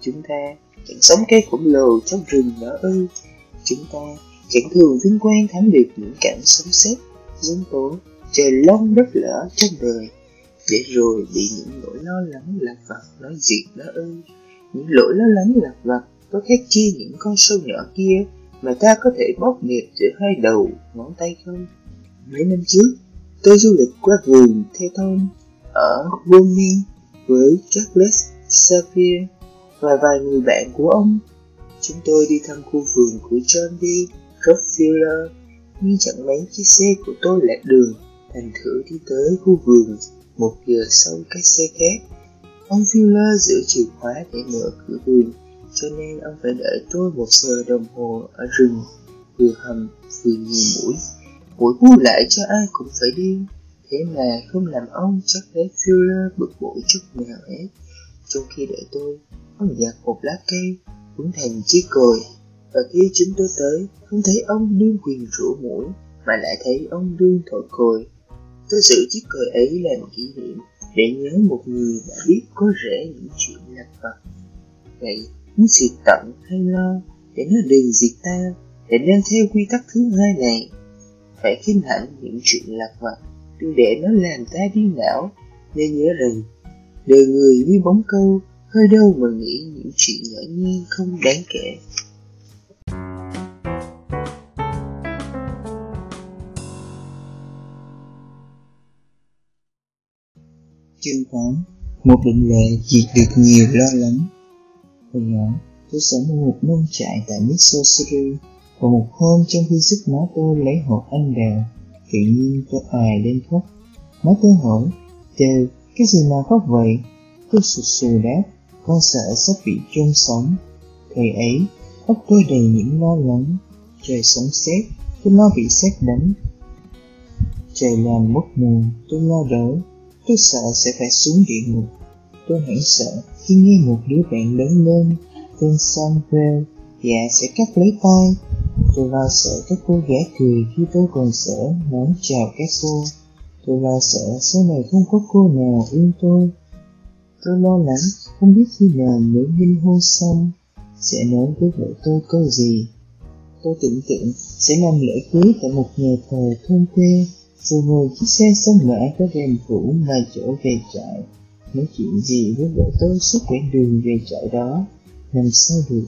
Speaker 1: Chúng ta chẳng sống cây khổng lồ trong rừng nữa ư. Chúng ta chẳng thường vinh quang thắng được những cảnh sống sét, dân tố, trời long đất lở trong đời, để rồi bị những nỗi lo lắng lạc vặt nói diệt đó ư. Những lỗi lo lắng lạc vặt có khác chi những con sâu nhỏ kia mà ta có thể bóp nghẹt giữa hai đầu ngón tay không? Mấy năm trước, Tôi du lịch qua vườn theo thôn ở Boni với Charles Xavier và vài người bạn của ông. Chúng tôi đi thăm khu vườn của John D. Rockefeller, nhưng chẳng mấy chiếc xe của tôi lạc đường, thành thử đi tới khu vườn một giờ sau cái xe khác. Ông Fuller giữ chìa khóa để mở cửa vườn, cho nên ông phải đợi tôi một giờ đồng hồ ở rừng, vừa hầm vừa nhiều mũi Mũi bu lại cho ai cũng phải đi Thế mà không làm ông chắc lấy Fuller bực bội chút nào hết trong khi đợi tôi, Ông giặt một lá cây Cũng thành chiếc còi. Và khi chúng tôi tới, Không thấy ông đương quyền rủ mũi, Mà lại thấy ông đương thổi còi. Tôi giữ chiếc còi ấy làm kỷ niệm Để nhớ một người đã biết có rễ những chuyện lặt vặt. Vậy, muốn xịt tận hay lo Để nó đừng diệt ta, Để nên theo quy tắc thứ hai này. Phải khinh hạnh những chuyện lạc vặt, đừng để nó làm ta điên não nên nhớ rằng đời người như bóng câu hơi đâu mà nghĩ những chuyện nhỏ nhen không đáng kể Chương 8 Một định lệ diệt được nhiều lo lắng Hồi nhỏ, tôi sống ở một nông trại tại Missouri và một hôm trong khi giúp má tôi lấy hộp anh đào, tự nhiên tôi ài lên khóc. Má tôi hỏi, trời, cái gì mà khóc vậy? Tôi sụt sù đáp, con sợ sắp bị chôn sống. Thời ấy, óc tôi đầy những lo lắng. Trời sống xét, tôi lo bị xét đánh. Trời làm mất mùa, tôi lo đỡ. Tôi sợ sẽ phải xuống địa ngục. Tôi hoảng sợ khi nghe một đứa bạn lớn lên, tên Samuel, dạ sẽ cắt lấy tay Tôi lo sợ các cô gái cười khi tôi còn sợ muốn chào các cô. Tôi lo sợ sau này không có cô nào yêu tôi. Tôi lo lắng không biết khi nào mới ly hôn xong sẽ nói với vợ tôi câu gì. Tôi tưởng tượng sẽ làm lễ cưới tại một nhà thờ thôn quê rồi ngồi chiếc xe sông mã có rèm cũ mà chỗ về trại. Nói chuyện gì với vợ tôi suốt quãng đường về trại đó, làm sao được.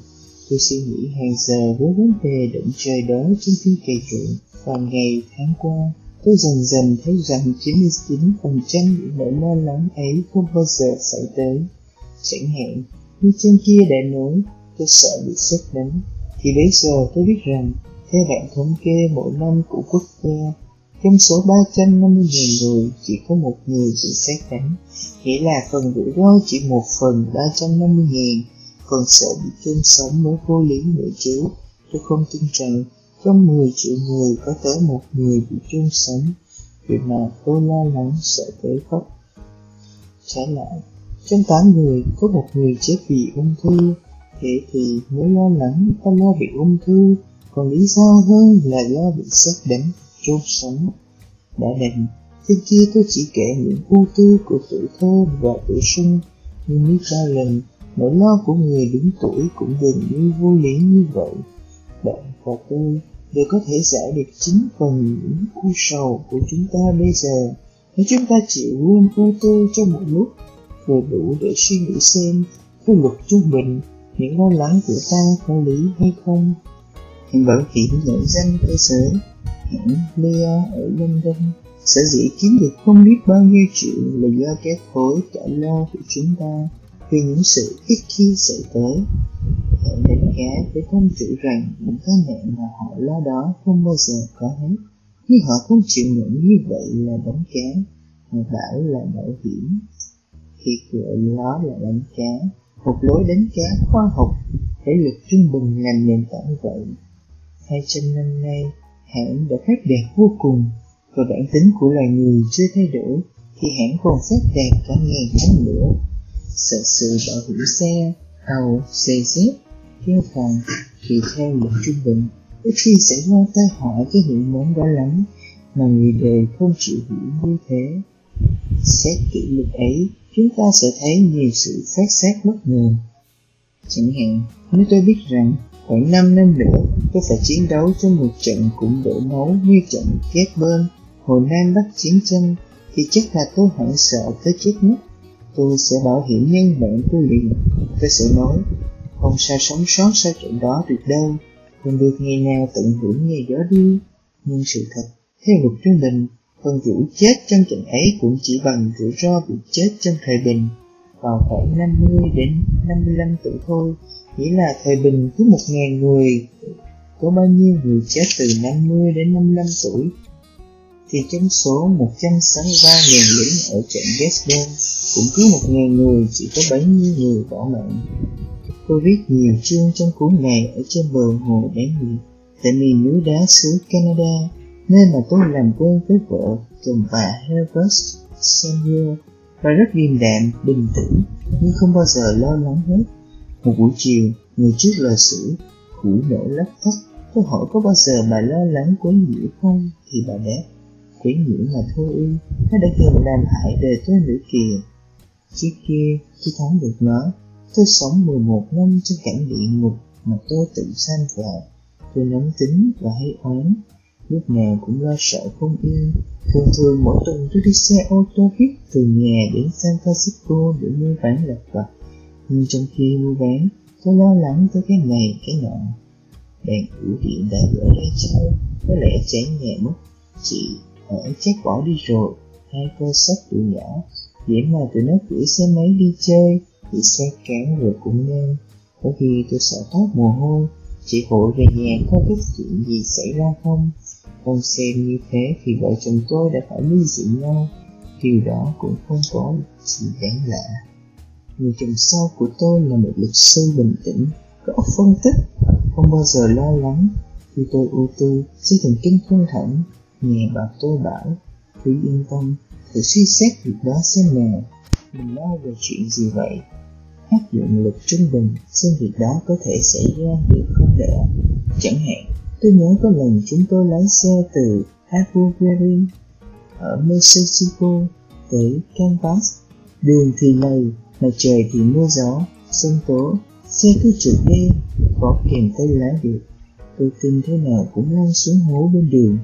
Speaker 1: Tôi suy nghĩ hàng giờ với vấn đề động trời đó trên phim kể chuyện. Và ngày tháng qua, tôi dần dần thấy rằng 99% những nỗi lo lắng ấy không bao giờ xảy tới. Chẳng hạn, như trên kia đã nói, tôi sợ bị xét đánh. Thì bây giờ tôi biết rằng, theo bảng thống kê mỗi năm của quốc gia, trong số 350.000 người chỉ có một người bị xét đánh, nghĩa là phần rủi ro chỉ một phần 350.000 còn sợ bị chôn sống mới vô lý nữa chứ. Tôi không tin rằng trong 10 triệu người có tới một người bị chôn sống, việc mà tôi lo lắng sẽ tới khóc. Trái lại, trong 8 người có một người chết vì ung thư, thế thì mới lo lắng ta lo bị ung thư, còn lý do hơn là lo bị xét đánh, chôn sống. Đã đành, trên kia tôi chỉ kể những ưu tư của tuổi thơ và tuổi xuân, nhưng biết bao lần Nỗi lo của người đứng tuổi cũng gần như vô lý như vậy. Bạn và tôi đều có thể giải được chính phần những u sầu của chúng ta bây giờ nếu chúng ta chịu luôn ưu tư trong một lúc, vừa đủ để suy nghĩ xem quy luật trung bình những lo lắng của ta có lý hay không. Hãng bảo hiểm nổi danh cơ sở hãng Leo ở London, sở dĩ kiếm được không biết bao nhiêu triệu là do cái khối trả lo của chúng ta, vì những sự ít khi xảy tới thể đánh giá với công chữ rằng những cái nạn mà họ lo đó không bao giờ có hết. Nhưng họ không chịu nhận như vậy là đánh cá, họ bảo là bảo hiểm. Khi gọi nó là đánh cá, một lối đánh cá khoa học thể lực trung bình làm nền tảng vậy. Hai trăm năm nay, hãng đã phát đạt vô cùng và bản tính của loài người chưa thay đổi thì hãng còn phát đạt cả ngàn tháng nữa. Sợ sự bảo hiểm xe, tàu, xe dép, theo phòng thì theo luật trung bình ít khi xảy ra tai họa cái hiện món đó lắm mà người đời không chịu hiểu như thế. Xét kỹ luật ấy, chúng ta sẽ thấy nhiều sự phát xét bất ngờ. Chẳng hạn, nếu tôi biết rằng khoảng 5 năm nữa tôi phải chiến đấu trong một trận cũng đổ máu như trận kết bên hồi Nam Bắc chiến tranh thì chắc là tôi hoảng sợ tới chết mất. Tôi sẽ bảo hiểm nhân bản tôi liền. Tôi sẽ nói, không sao sống sót sau chuyện đó được đâu, không được ngày nào tận hưởng nghe gió đi. Nhưng sự thật, theo luật trung bình, phần rủi chết trong trận ấy cũng chỉ bằng rủi ro bị chết trong thời bình vào khoảng 50 đến 55 tuổi thôi, nghĩa là thời bình cứ 1.000 người có bao nhiêu người chết từ 50 đến 55 tuổi thì trong số 163.000 lính ở trận Gettysburg cũng cứ 1.000 người chỉ có bấy nhiêu người bỏ mạng. Tôi viết nhiều chương trong cuốn này ở trên bờ hồ đáng liệt tại miền núi đá xứ Canada, nơi mà tôi làm quen với vợ chồng bà Herbert Samuel và rất điềm đạm, bình tĩnh, nhưng không bao giờ lo lắng hết. Một buổi chiều, người trước lò sưởi, củ nổ lắc thắt tôi hỏi có bao giờ bà lo lắng quấy nhiễu không, thì bà đáp, quấy nhiễu mà thôi ư, nó đã gần làm hại đời tôi nữa kìa. Trước kia, tôi thắng được nó, tôi sống 11 năm trong cảnh địa ngục mà tôi tự sanh vào. Tôi nóng tính và hay oán, lúc nào cũng lo sợ không yên. Thường thường mỗi tuần tôi đi xe ô tô buýt từ nhà đến San Francisco để mua bán lặt vặt. Nhưng trong khi mua bán, tôi lo lắng tới cái này cái nọ. Bạn ủ điện đã gửi đây trao, có lẽ chán nhà mất. Chị ở chắc bỏ đi rồi, hai cô sách tụi nhỏ. Vậy mà tụi nó gửi xe máy đi chơi, thì xe cán rồi cũng nên. Có khi tôi sợ toát mồ hôi, chị hội về nhà có biết chuyện gì xảy ra không? ông xem như thế thì vợ chồng tôi đã phải ly dị nhau, điều đó cũng không có gì đáng lạ. Người chồng sau của tôi là một luật sư bình tĩnh, có phân tích, không bao giờ lo lắng. Khi tôi ưu tư, sẽ thần kinh căng thẳng, nhà bà tôi bảo, cứ yên tâm, thử suy xét việc đó xem nào, mình lo về chuyện gì vậy. Áp dụng luật trung bình, xem việc đó có thể xảy ra được không lẽ. Chẳng hạn, tôi nhớ có lần chúng tôi lái xe từ Albuquerque ở Mexico tới Kansas. Đường thì lầy, mà trời thì mưa gió, sông tố, xe cứ trượt đi, có kèm tay lái được. Tôi tin thế nào cũng lăn xuống hố bên đường,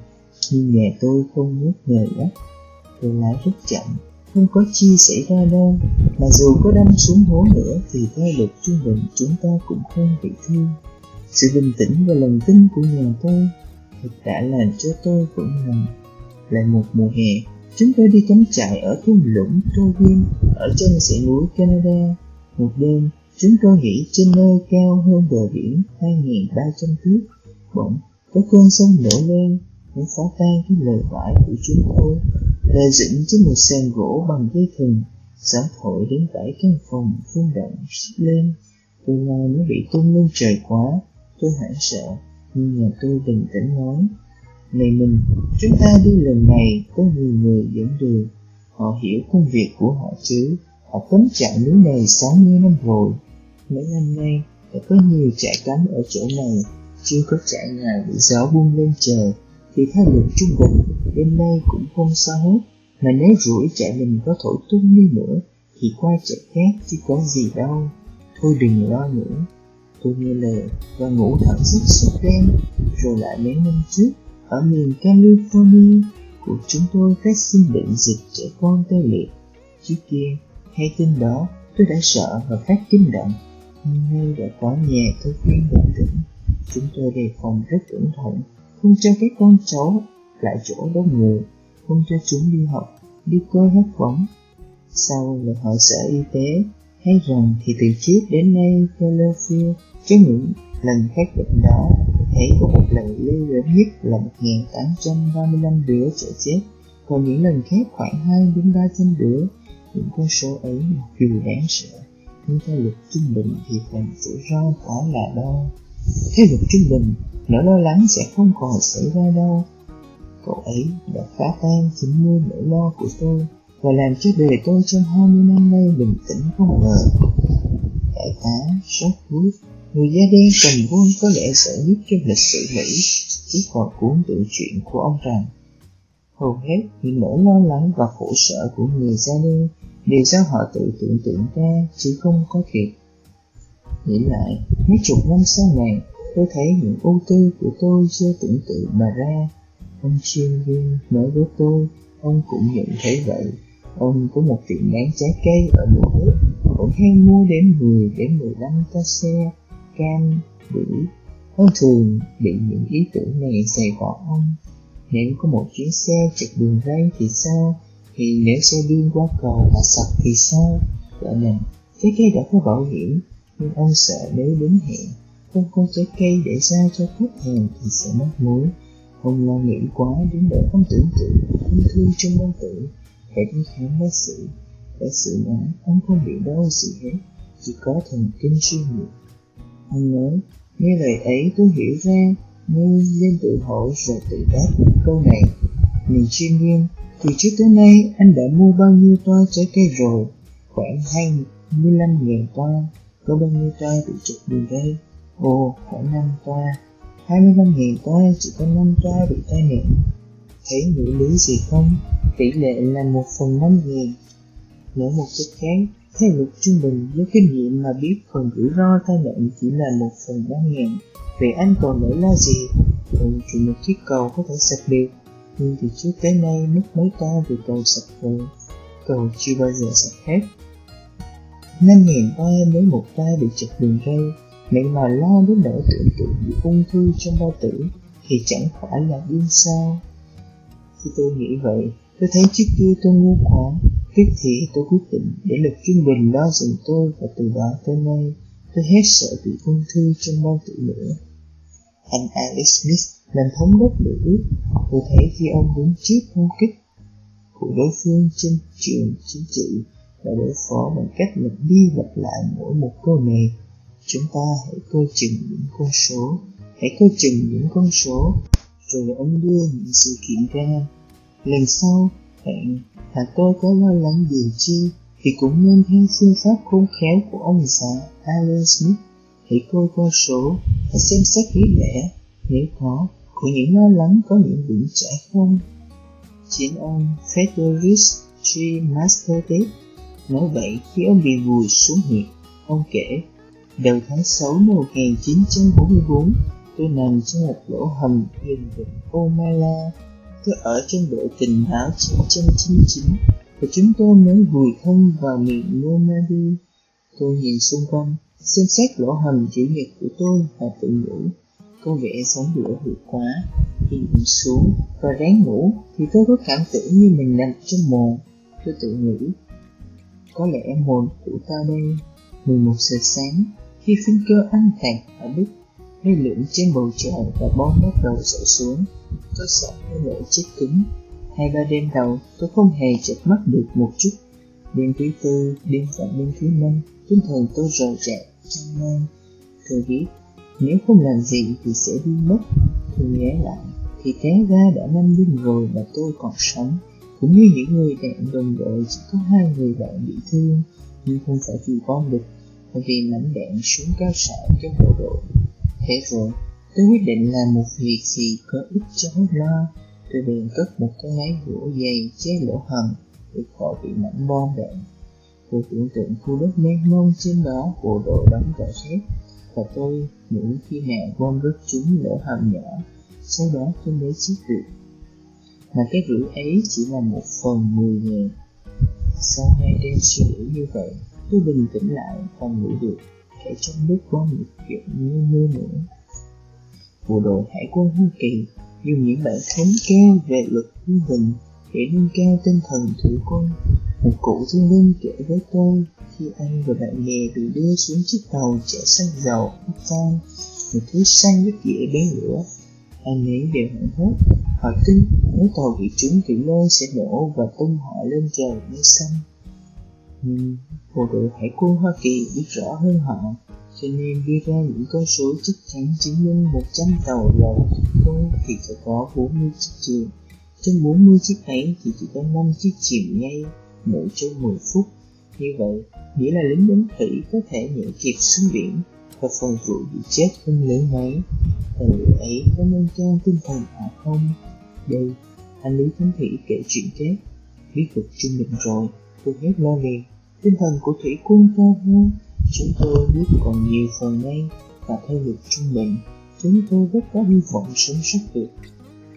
Speaker 1: nhưng mẹ tôi không nhắc nhở lắm. Tôi lái rất chậm, không có chi xảy ra đâu, mà dù có đâm xuống hố nữa thì theo luật trung bình chúng ta cũng không bị thương. Sự bình tĩnh và lòng tin của nhà tôi thật đã làm cho tôi vững lòng. Lại một mùa hè, chúng tôi đi cắm trại ở thung lũng Tobin ở trên dãy núi Canada. Một đêm, chúng tôi nghỉ trên nơi cao hơn bờ biển 2.300 thước. Bỗng, có cơn sông nổi lên, những phá tan cái lời vải của chúng tôi, lê dĩnh trên một sàn gỗ bằng dây thừng, gió thổi đến bảy căn phòng phun động lên. Tôi lo nó bị tung lên trời quá, tôi hoảng sợ, nhưng nhà tôi bình tĩnh nói, này mình, chúng ta đi lần này có nhiều người dẫn đường, họ hiểu công việc của họ chứ, họ cấm trại núi này 60 năm rồi. Mấy năm nay, đã có nhiều trại cắm ở chỗ này, chưa có trại nào bị gió buông lên trời, thì theo luật trung bình, đêm nay cũng không sao hết, mà nếu rủi chạy mình có thổi tung đi nữa, thì qua chạy khác chứ có gì đâu. Thôi đừng lo nữa, tôi nghe lời và ngủ thẳng giấc suốt đêm rồi lại mấy năm trước ở miền California của chúng tôi phát sinh bệnh dịch trẻ con tê liệt trước kia Hay tin đó, tôi đã sợ và phát kinh động. Nhưng nay đã có nhà tôi khuyên bình tĩnh. Chúng tôi đề phòng rất cẩn thận, không cho các con cháu lại chỗ đông người, không cho chúng đi học, đi coi hát võng. Sau là hỏi sở y tế, hay rằng thì từ trước đến nay Philadelphia cho những lần khác bệnh đó thấy có một lần lưu lớn nhất là 1835 đứa trẻ chết, còn những lần khác khoảng 2 đến 300 đứa. Những con số ấy mặc dù đáng sợ, nhưng theo luật trung bình thì phần rủi ro quá là đo. Theo luật trung bình, nỗi lo lắng sẽ không còn xảy ra đâu. Cậu ấy đã phá tan 90 nỗi lo của tôi và làm cho đời tôi trong 20 năm nay bình tĩnh không ngờ. Đại tá Shotwood, người da đen cầm quân có lẽ sợ nhất trong lịch sử Mỹ, chỉ còn cuốn tự chuyện của ông rằng hầu hết những nỗi lo lắng và khổ sở của người da đen đều do họ tự tưởng tượng ra chứ không có thiệt. Nghĩ lại, mấy chục năm sau này, tôi thấy những ưu tư của tôi chưa tưởng tượng mà ra. Ông chuyên viên nói với tôi, ông cũng nhận thấy vậy. Ông có một tiệm bán trái cây ở Mỹ Đức, ông hay mua đến 10 đến 15 ca xe, cam, bưởi. Ông thường bị những ý tưởng này dày vỏ ông. Nếu có một chuyến xe chật đường ray thì sao? Thì nếu xe điên qua cầu mà sập thì sao? Vợ mình, trái cây đã có bảo hiểm, nhưng ông sợ nếu đến hẹn, không có trái cây để ra cho khách hàng thì sẽ mất mối. không lo nghĩ quá đến độ không tưởng tượng ung thư trong bao tử. Hãy đi khám bác sĩ. Bác sĩ nói, ông không bị đau gì hết, chỉ có thần kinh suy nhược ông nói, nghe lời ấy tôi hiểu ra nên lên tự hỏi rồi tự đáp những câu này. Mình chuyên viên từ trước tới nay, anh đã mua bao nhiêu toa trái cây rồi? Khoảng 25 ngàn toa. Có bao nhiêu toa bị trục đường đây ồ khoảng 5 toa 25 ngàn toa chỉ có 5 toa bị tai nạn. Thấy ngữ lý gì không? Tỷ lệ là 1 phần năm ngàn nói một cách khác theo luật trung bình với kinh nghiệm mà biết phần rủi ro tai nạn chỉ là 1 phần ba ngàn vậy anh còn nỗi lo gì? Ừ, chỉ một chiếc cầu có thể sập được. Nhưng từ trước tới nay mất mấy ta vì cầu sập rồi cầu chưa bao giờ sập hết. 5 ngàn toa mới một toa bị chật đường ray mẹ mà lo đến nỗi tưởng tượng bị ung thư trong bao tử thì chẳng phải là điên sao khi tôi nghĩ vậy Tôi thấy trước kia tôi ngu quá, tiếc thì tôi quyết định để lực trung bình lo dùm tôi và từ đó tới nay tôi hết sợ bị ung thư trong bao tử nữa. Anh Alex Smith làm thống đốc lửa ước, tôi thấy khi ông đứng trước công kích của đối phương trên trường chính trị và đối phó bằng cách lặp đi lặp lại mỗi một câu này. Chúng ta hãy coi chừng những con số, hãy coi chừng những con số, rồi ông đưa những sự kiện ra Lần sau, hẹn là tôi có lo lắng gì chi thì cũng nên theo phương pháp khôn khéo của ông già Alan Smith. Hãy coi con số và xem xét lý lẽ nếu có của những lo lắng có những vững chãi không. Chính ông Frederick G. Masterdev nói vậy khi ông bị vùi xuống huyệt. Ông kể, đầu tháng 6 năm 1944, tôi nằm trong một lỗ hầm gần vịnh Omala Tôi ở trong đội tình báo 999 và chúng tôi mới vùi thân vào miền Normandy. Tôi nhìn xung quanh, xem xét lỗ hầm chủ nhật của tôi và tự nhủ. Có vẻ sống lửa hụt quá. Khi nằm xuống và ráng ngủ thì tôi có cảm tưởng như mình nằm trong mồ. Tôi tự nghĩ, có lẽ mồn của ta đây 11 giờ sáng khi phiên cơ ăn thành ở Đức hay lượn trên bầu trời và bom bắt đầu rơi xuống. Tôi sợ tôi lỗ chết cứng. Hai ba đêm đầu, tôi không hề chợp mắt được một chút. Đêm thứ tư, đêm và đêm thứ năm, tinh thần tôi rời rạc trong ngang. tôi biết nếu không làm gì thì sẽ đi mất. Tôi nhớ lại, thì té ra đã năm đêm rồi mà tôi còn sống. Cũng như những người bạn đồng đội, chỉ có hai người bạn bị thương, nhưng không phải vì bom địch vì mảnh đạn xuống cao xạ cho bộ đội. Thế rồi Tôi quyết định làm một việc gì có ích cho lo Tôi liền cất một cái máy gỗ dày che lỗ hầm để khỏi bị mảnh bom đạn. Tôi tưởng tượng khu đất mênh mông trên đó bộ đội đóng trại thép Và tôi nghĩ khi nào bom rớt trúng lỗ hầm nhỏ Sau đó tôi mới chiếc rượu Mà cái rủi ấy chỉ là một phần mười ngàn. Sau hai đêm suy nghĩ như vậy, tôi bình tĩnh lại và ngủ được, kể trong lúc có một chuyện như mưa nữa. Bộ đội Hải quân Hoa Kỳ dùng những bản thống kê về luật quân bình để nâng cao tinh thần thủy quân. Một cụ thương binh kể với tôi khi anh và bạn bè bị đưa xuống chiếc tàu chở xăng dầu tan một thứ xăng rất dễ bén lửa. Anh ấy đều hoảng hốt, họ tin nếu tàu bị trúng thì lôi sẽ nổ và tung họ lên trời mây xanh. Nhưng bộ đội hải quân Hoa Kỳ biết rõ hơn họ, cho nên đưa ra những con số chắc chắn chứng minh 100 tàu dầu tôi thì sẽ có 40 chiếc chìm. Trong 40 chiếc ấy thì chỉ có 5 chiếc chìm ngay mỗi trong 10 phút. Như vậy, nghĩa là lính đánh thủy có thể nhảy kịp xuống biển và phần vụ bị chết không lớn mấy. Tài liệu ấy có nâng cao tinh thần họ không? Đây, anh Lý Thánh Thủy kể chuyện chết Biết vực trung định rồi, tôi hết lo liền. Tinh thần của thủy quân cao hơn. Chúng tôi biết còn nhiều phần nay và theo luật trung bình, chúng tôi rất có hy vọng sống sót được.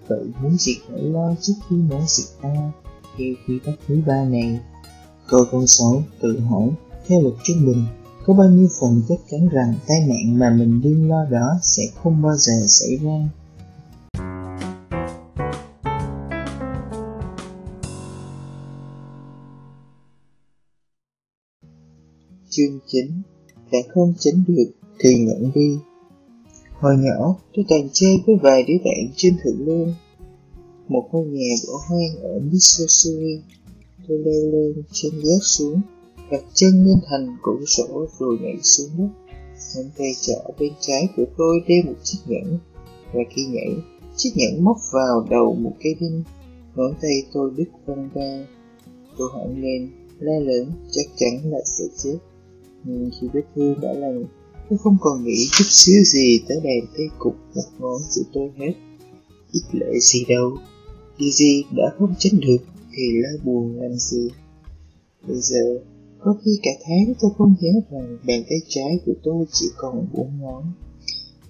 Speaker 1: Vậy muốn gì phải lo trước khi nó diệt ta, theo quy tắc thứ ba này. Câu con sáu tự hỏi, theo luật trung bình, có bao nhiêu phần chắc chắn rằng tai nạn mà mình đương lo đó sẽ không bao giờ xảy ra. Chương 9 Đã không tránh được thì nhận đi Hồi nhỏ, tôi toàn chơi với vài đứa bạn trên thượng lương Một ngôi nhà bỏ hoang ở Missouri Tôi leo lên trên gác xuống đặt chân lên thành cửa sổ rồi nhảy xuống đất. Ngón tay trỏ bên trái của tôi đeo một chiếc nhẫn, và khi nhảy, chiếc nhẫn móc vào đầu một cây đinh. Ngón tay tôi đứt văng ra. Tôi hoảng lên, la lớn, chắc chắn là sẽ chết. Nhưng khi vết thương đã lành, tôi không còn nghĩ chút xíu gì tới đèn thế cục một ngón của tôi hết. Ít lệ gì đâu, điều gì đã không tránh được thì lo buồn làm gì. Bây giờ có khi cả tháng tôi không nhớ rằng bàn tay trái của tôi chỉ còn bốn ngón.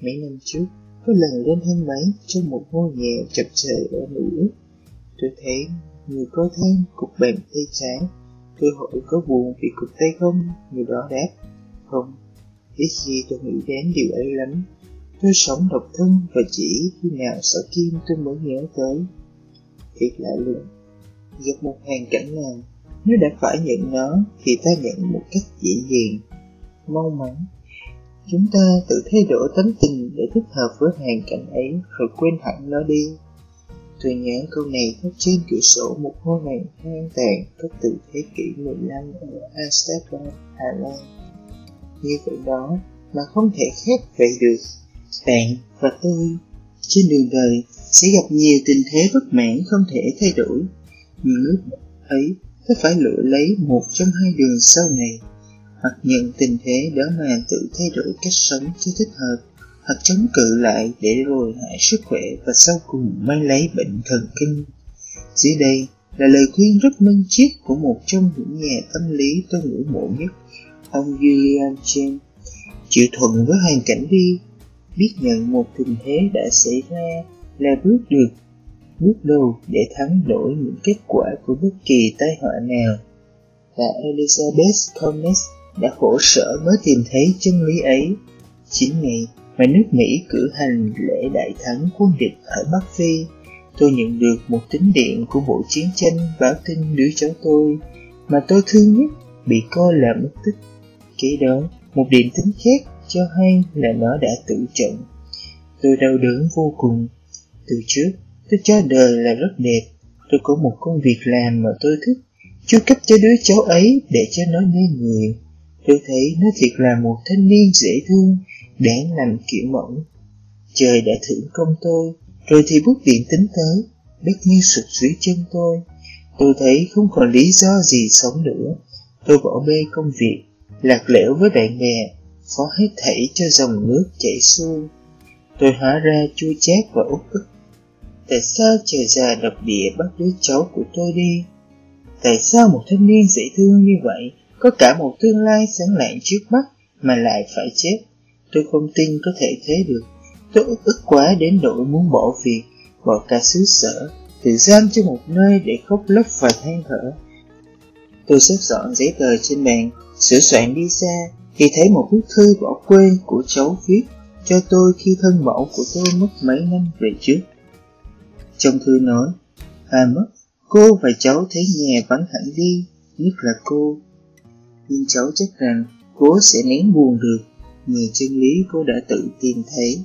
Speaker 1: Mấy năm trước, có lần lên thang máy trong một ngôi nhà chập chờn ở Mỹ. Tôi thấy người có thêm cục bàn tay trái. Tôi hỏi có buồn vì cục tay không? Người đó đáp, không. Ít khi tôi nghĩ đến điều ấy lắm. Tôi sống độc thân và chỉ khi nào sợ kim tôi mới nhớ tới. Thiệt lạ lùng. Gặp một hoàn cảnh nào nếu đã phải nhận nó thì ta nhận một cách dễ dàng, mau mắn. Chúng ta tự thay đổi tánh tình để thích hợp với hoàn cảnh ấy rồi quên hẳn nó đi. Tôi nhớ câu này có trên cửa sổ một ngôi làng hoang tàn cách từ thế kỷ 15 ở Amsterdam, Hà Lan. Như vậy đó mà không thể khác vậy được. Bạn và tôi trên đường đời sẽ gặp nhiều tình thế bất mãn không thể thay đổi. những lúc ấy tôi phải lựa lấy một trong hai đường sau này hoặc nhận tình thế đó mà tự thay đổi cách sống cho thích hợp hoặc chống cự lại để rồi hại sức khỏe và sau cùng may lấy bệnh thần kinh dưới đây là lời khuyên rất minh triết của một trong những nhà tâm lý tôi ngưỡng mộ nhất, ông William James chịu thuận với hoàn cảnh đi, biết nhận một tình thế đã xảy ra là bước được, bước đầu để thắng nổi những kết quả của bất kỳ tai họa nào. Và Elizabeth Thomas đã khổ sở mới tìm thấy chân lý ấy. Chính ngày mà nước Mỹ cử hành lễ đại thắng quân địch ở Bắc Phi, tôi nhận được một tín điện của bộ chiến tranh báo tin đứa cháu tôi mà tôi thương nhất bị coi là mất tích. Kế đó, một điểm tính khác cho hay là nó đã tự trận. Tôi đau đớn vô cùng. Từ trước, Tôi cho đời là rất đẹp Tôi có một công việc làm mà tôi thích Chu cấp cho đứa cháu ấy để cho nó nên người Tôi thấy nó thiệt là một thanh niên dễ thương Đáng làm kiểu mẫu. Trời đã thưởng công tôi, Rồi thì bút điện tính tới, Đất như sụp dưới chân tôi. Tôi thấy không còn lý do gì sống nữa. Tôi bỏ bê công việc, Lạc lẽo với bạn bè Phó hết thảy cho dòng nước chảy xuôi. Tôi hóa ra chua chát và út ức. Tại sao trời già độc địa bắt đứa cháu của tôi đi? Tại sao một thanh niên dễ thương như vậy có cả một tương lai sáng lạng trước mắt mà lại phải chết? Tôi không tin có thể thế được. Tôi ức ức quá đến nỗi muốn bỏ việc, bỏ cả xứ sở, tự giam cho một nơi để khóc lóc và than thở. Tôi xếp dọn giấy tờ trên bàn, sửa soạn đi xa, thì thấy một bức thư bỏ quên của cháu viết cho tôi khi thân mẫu của tôi mất mấy năm về trước. Trong thư nói, à mất, cô và cháu thấy nhà vắng hẳn đi, nhất là cô. Nhưng cháu chắc rằng cô sẽ nén buồn được, người chân lý cô đã tự tìm thấy.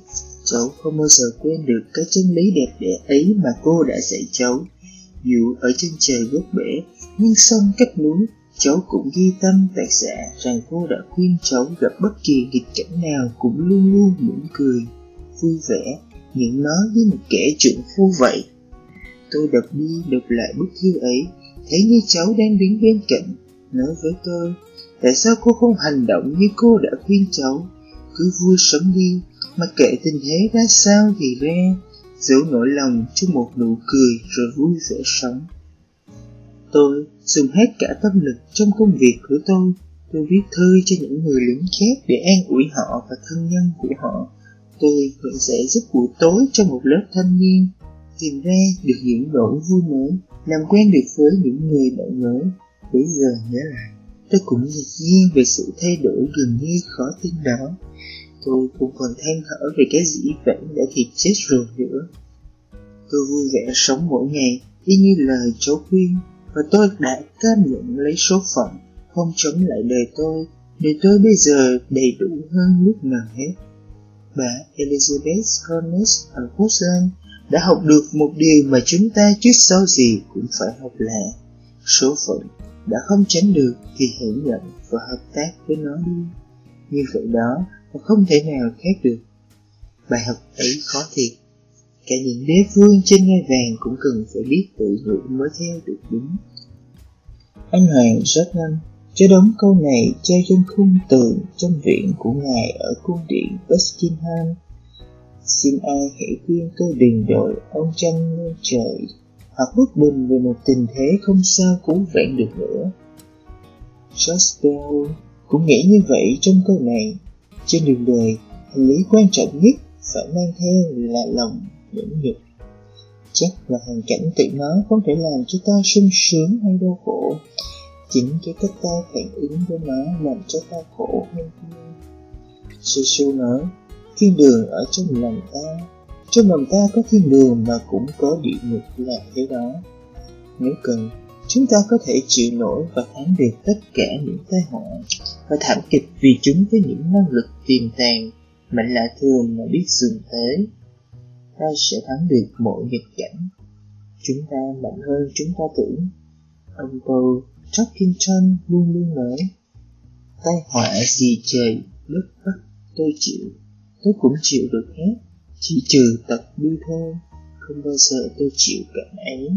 Speaker 1: Cháu không bao giờ quên được cái chân lý đẹp đẽ ấy mà cô đã dạy cháu. Dù ở chân trời gốc bể, nhưng sông cách núi, cháu cũng ghi tâm tạc dạ rằng cô đã khuyên cháu gặp bất kỳ nghịch cảnh nào cũng luôn luôn mỉm cười, vui vẻ, những nói với một kẻ trượng phu vậy. Tôi đọc đi đọc lại bức thư ấy, thấy như cháu đang đứng bên cạnh, nói với tôi, tại sao cô không hành động như cô đã khuyên cháu, cứ vui sống đi, mà kệ tình thế ra sao thì ra, giấu nỗi lòng trong một nụ cười rồi vui vẻ sống. Tôi dùng hết cả tâm lực trong công việc của tôi. Tôi viết thư cho những người lính khác để an ủi họ và thân nhân của họ. Tôi vẫn sẽ giúp buổi tối cho một lớp thanh niên tìm ra được những nỗi vui mới, làm quen được với những người bạn mới. Bây giờ nhớ lại, tôi cũng ngạc nhiên về sự thay đổi gần như khó tin đó. Tôi cũng còn than thở về cái dĩ vãng đã thiệt chết rồi nữa. Tôi vui vẻ sống mỗi ngày, y như lời cháu khuyên và tôi đã cam nhận lấy số phận, không chống lại đời tôi, đời tôi bây giờ đầy đủ hơn lúc nào hết. Bà Elizabeth Cornish ở Portland đã học được một điều mà chúng ta trước sau gì cũng phải học là số phận đã không tránh được thì hãy nhận và hợp tác với nó đi. Như vậy đó và không thể nào khác được. Bài học ấy khó thiệt. Cả những đế vương trên ngai vàng cũng cần phải biết tự ngữ mới theo được đúng. Anh Hoàng rất nhanh cho đóng câu này treo trên khung tường trong viện của ngài ở cung điện Buckingham. Xin ai hãy khuyên tôi đừng đội ông tranh lên trời, hoặc bất bình về một tình thế không sao cứu vãn được nữa. Shakespeare cũng nghĩ như vậy trong câu này. Trên đường đời, hành lý quan trọng nhất phải mang theo là lòng nhẫn nhục chắc là hoàn cảnh tự nó không thể làm cho ta sung sướng hay đau khổ chính cái cách ta phản ứng với nó làm cho ta khổ hơn vui sư nói thiên đường ở trong lòng ta trong lòng ta có thiên đường mà cũng có địa ngục là thế đó nếu cần chúng ta có thể chịu nổi và thắng được tất cả những tai họa và thảm kịch vì chúng với những năng lực tiềm tàng mạnh lạ thường mà biết dùng thế ta sẽ thắng được mọi nghịch cảnh. Chúng ta mạnh hơn chúng ta tưởng. Ông Paul Tarkington luôn luôn nói, tai họa gì trời, đất bắt tôi chịu, tôi cũng chịu được hết, chỉ trừ tật bi thôi, không bao giờ tôi chịu cảnh ấy.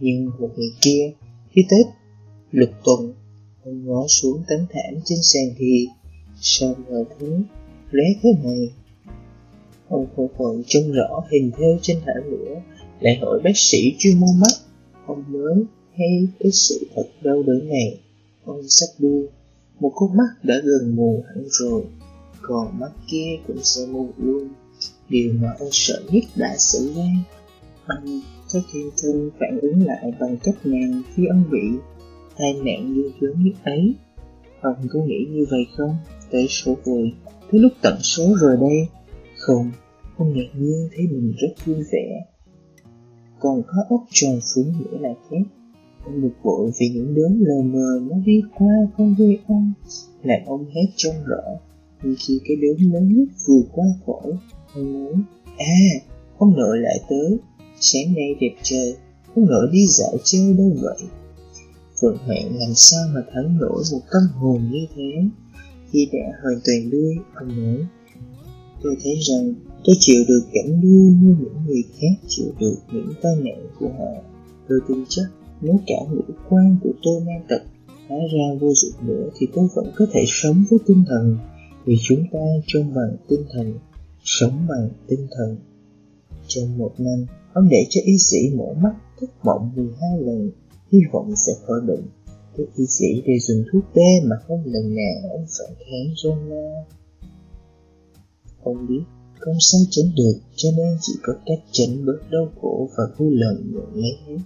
Speaker 1: Nhưng một ngày kia, khi Tết, lục tuần, ông ngó xuống tấm thảm trên sàn thì, sao ngờ thứ lé thế này, Ông không còn trông rõ hình theo trên thảm nữa. Lại hỏi bác sĩ chuyên môn mắt Ông mới hay cái sự thật đau đớn này. Ông sắp đua Một con mắt đã gần mù hẳn rồi Còn mắt kia cũng sẽ mù luôn. Điều mà ông sợ nhất đã xảy ra Ông thân phản ứng lại bằng cách nàng khi ông bị tai nạn như giống nhất ấy Ông có nghĩ như vậy không? Tới số rồi, tới lúc tận số rồi đây không, ông ngạc nhiên thấy mình rất vui vẻ. Còn có ốc tròn xuống nữa là khác. Ông bực bội vì những đốm lờ mờ nó đi qua con gây ông, làm ông hét trông rõ. Nhưng khi cái đốm lớn nhất vừa qua khỏi, hơi muốn. À, ông nội lại tới, sáng nay đẹp trời, ông nội đi dạo chơi đâu vậy? Phượng Hoàng làm sao mà thắng nổi một tâm hồn như thế? Khi đã hoàn toàn đuôi, ông nói, tôi thấy rằng tôi chịu được cảnh đuôi như những người khác chịu được những tai nạn của họ. Tôi tin chắc nếu cả ngũ quan của tôi mang tật hóa ra vô dụng nữa thì tôi vẫn có thể sống với tinh thần vì chúng ta trông bằng tinh thần sống bằng tinh thần. Trong một năm, ông để cho y sĩ mổ mắt, thất vọng 12 lần. Hy vọng sẽ khỏi bệnh các y sĩ đều dùng thuốc tê mà không lần nào ông phải kháng rôn la. Không biết, không sao tránh được, cho nên chỉ có cách tránh bớt đau khổ và vui lòng nhận lấy hết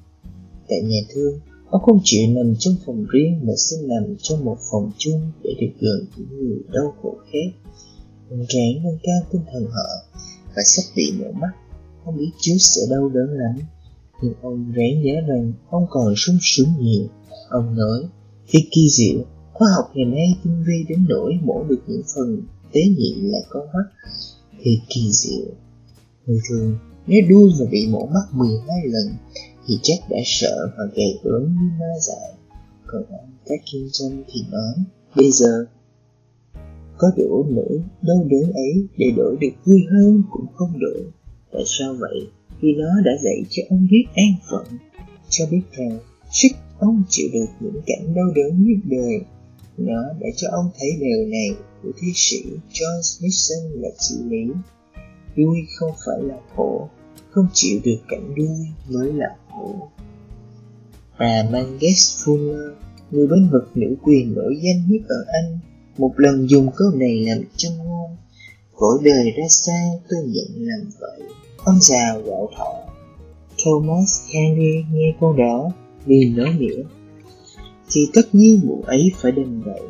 Speaker 1: tại nhà thương, Ông không chịu nằm trong phòng riêng mà xin nằm trong một phòng chung để được gần những người đau khổ khác. Ông ráng nâng cao tinh thần họ và sắp bị mổ mắt. Ông biết trước sẽ đau đớn lắm, nhưng ông ráng nhớ rằng ông còn sung sướng nhiều. Ông nói, khi kỳ diệu, khoa học ngày nay tinh vi đến nỗi mổ được những phần tế nhị là con mắt. Thì kỳ diệu, người thường nếu đuôi mà bị mổ mắt 12 lần thì chắc đã sợ và gầy gớm như ma dại. Còn ông Parkinson thì nói, bây giờ có đủ nỗi đau đớn ấy để đổi được vui hơn cũng không đủ. Tại sao vậy? Vì nó đã dạy cho ông biết an phận, cho biết rằng sức ông chịu được những cảnh đau đớn nhất đời. Nó đã cho ông thấy điều này của thi sĩ John Smithson là chỉ lý. vui không phải là khổ, không chịu được cảnh vui mới là khổ. Bà Mangus Fuller, người bên vực nữ quyền nổi danh nhất ở Anh, một lần dùng câu này làm châm ngôn. Cõi đời ra sao tôi nhận làm vậy. Ông già gạo thọ. Thomas Henry nghe câu đó liền nói nghĩa. Thì tất nhiên vụ ấy phải đền vậy.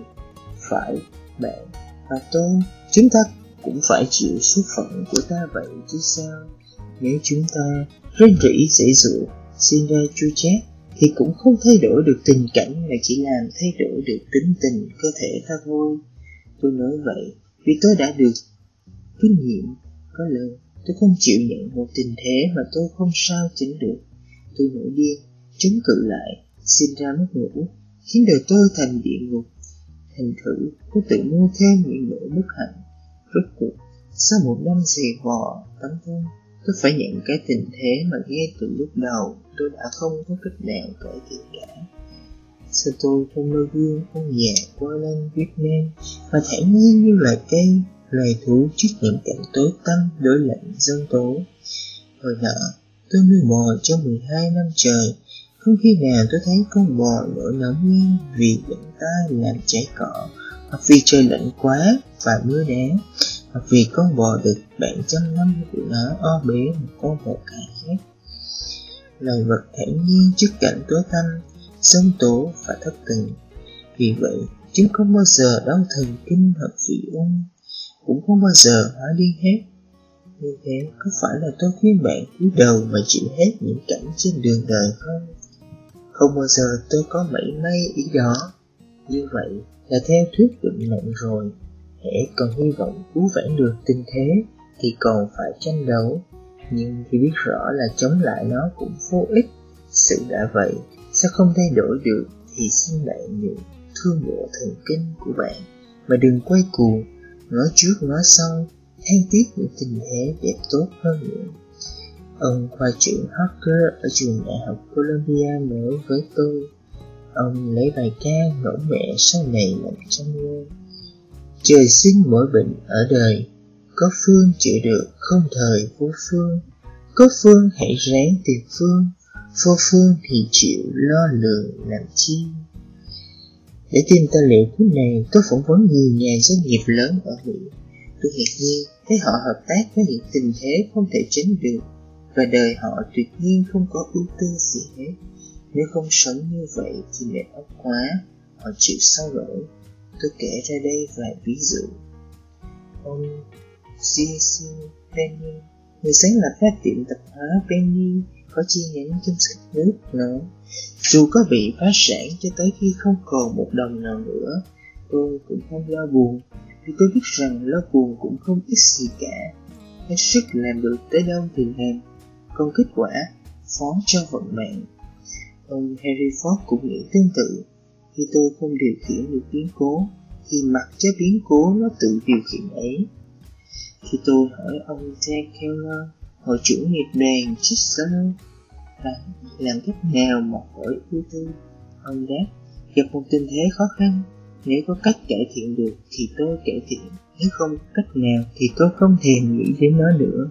Speaker 1: Phải, bạn và tôi, chúng ta cũng phải chịu số phận của ta vậy chứ sao. Nếu chúng ta rên rỉ dễ dụ, xin ra chua chát, thì cũng không thay đổi được tình cảnh mà chỉ làm thay đổi được tính tình cơ thể ta thôi. Tôi nói vậy vì tôi đã được kinh nghiệm có lần tôi không chịu nhận một tình thế mà tôi không sao chỉnh được. Tôi nổi điên, chống cự lại, xin ra mất ngủ, khiến đời tôi thành địa ngục. Thành thử, tôi tự mua thêm những nỗi bất hạnh. Rốt cuộc, sau một năm dày vò, tấm thân, tôi phải nhận cái tình thế mà ngay từ lúc đầu tôi đã không có cách nào cải thiện cả. Sao tôi không nơi gương con nhà qua lên Việt Nam mà thản nhiên như là cây, loài thú trước những cảnh tối tăm đối lạnh dân tố. Hồi nọ, tôi nuôi bò trong 12 năm trời, không khi nào tôi thấy con bò nổi nóng lên vì bệnh tai làm cháy cỏ, hoặc vì trời lạnh quá và mưa đá, vì con bò được bạn chăm năm của nó o bế một con bò cải khác. Loài vật thản nhiên trước cảnh tối tăm, sông tố và thất tình. Vì vậy, chúng không bao giờ đau thần kinh hoặc vị ung, cũng không bao giờ hóa đi hết. Như thế, có phải là tôi khuyên bạn cúi đầu mà chịu hết những cảnh trên đường đời không? Không bao giờ tôi có mảy may ý đó. Như vậy là theo thuyết định mệnh rồi. Hễ còn hy vọng cứu vãn được tình thế thì còn phải tranh đấu. Nhưng khi biết rõ là chống lại nó cũng vô ích, sự đã vậy sẽ không thay đổi được thì xin bạn nhường thương bộ thần kinh của bạn. Mà đừng quay cuồng nói trước nói sau than tiếc những tình thế đẹp tốt hơn nữa. Ông khoa trưởng Harker ở trường đại học Columbia nói với tôi ông lấy bài ca ngẫu mẹ sau này làm châm ngôn trời sinh mỗi bệnh ở đời, có phương chữa được không thời vô phương. Có phương hãy ráng tìm phương, vô phương thì chịu lo lường làm chi. Để tìm tài liệu cuốn này, tôi phỏng vấn nhiều nhà doanh nghiệp lớn ở mỹ. Tôi ngạc nhiên thấy họ hợp tác với những tình thế không thể tránh được, và đời họ tuyệt nhiên không có ưu tư gì hết. Nếu không sống như vậy thì mệt ốc quá, họ chịu sao nổi tôi kể ra đây vài ví dụ. Ông jason Penny, người sáng lập ra tiệm tập hóa Penny, có chi nhánh trong sạch nước nữa dù có bị phá sản cho tới khi không còn một đồng nào nữa, tôi cũng không lo buồn, vì tôi biết rằng lo buồn cũng không ít gì cả. Hết sức làm được tới đâu thì làm, còn kết quả phó cho vận mệnh. Ông Harry Ford cũng nghĩ tương tự khi tôi không điều khiển được biến cố, thì mặc cho biến cố nó tự điều khiển ấy. Khi tôi hỏi ông Jack Keller, hội trưởng nghiệp đoàn Chester là làm cách nào mà khỏi ưu tư ông đáp, gặp một tình thế khó khăn, nếu có cách cải thiện được thì tôi cải thiện, nếu không có cách nào thì tôi không thèm nghĩ đến nó nữa.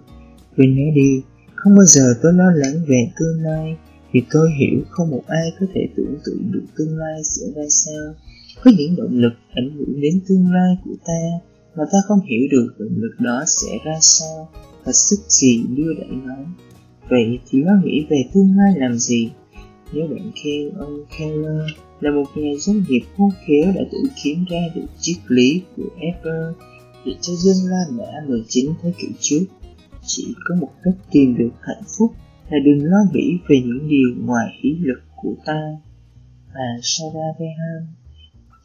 Speaker 1: Quên nó đi, không bao giờ tôi lo lắng về tương lai vì tôi hiểu không một ai có thể tưởng tượng được tương lai sẽ ra sao. Có những động lực ảnh hưởng đến tương lai của ta mà ta không hiểu được động lực đó sẽ ra sao và sức gì đưa đẩy nó. Vậy thì nó nghĩ về tương lai làm gì? Nếu bạn khen ông Keller là một nhà doanh nghiệp khôn khéo đã tự kiếm ra được triết lý của Apple để cho dân La Mã 19 thế kỷ trước, chỉ có một cách tìm được hạnh phúc là đừng lo nghĩ về những điều ngoài ý lực của ta. Và Sarah Behan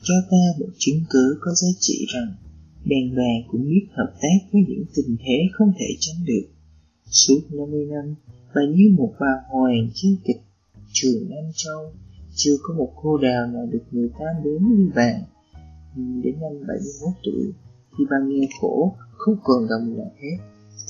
Speaker 1: cho ta một chứng cứ có giá trị rằng đàn bà cũng biết hợp tác với những tình thế không thể tránh được. Suốt 50 năm, và như một bà hoàng chiến kịch trường Nam Châu, chưa có một cô đào nào được người ta đến như bà. Đến năm 71 tuổi, thì bà nghe khổ, không còn đồng nào hết.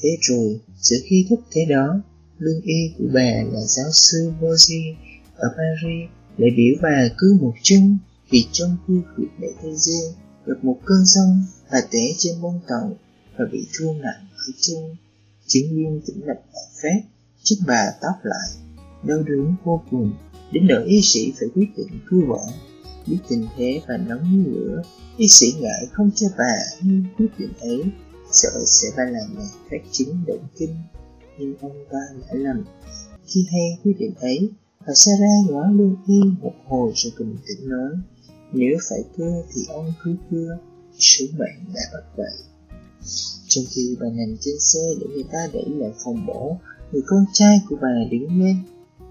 Speaker 1: Thế rồi, giữa khi thức thế đó, lương y của bà là giáo sư Bozy ở Paris lại biểu bà cứ một chân vì trong khu vực đại Tây Dương gặp một cơn sông và té trên bông tàu và bị thương nặng ở chân. Chính viên tĩnh lặng ở phép chiếc bà tóc lại, đau đớn vô cùng. Đến nỗi y sĩ phải quyết định cứu vãn biết tình thế và nóng như lửa, y sĩ ngại không cho bà nhưng quyết định ấy sợ sẽ ba làm mẹ phát chứng động kinh nhưng ông ta đã lầm khi hay quyết định ấy và Sarah ngó lương y một hồi rồi bình tĩnh nói, nếu phải cưa thì ông cứ cưa Sứ mệnh đã bắt vậy Trong khi bà nằm trên xe để người ta đẩy lại phòng bổ Người con trai của bà đứng lên,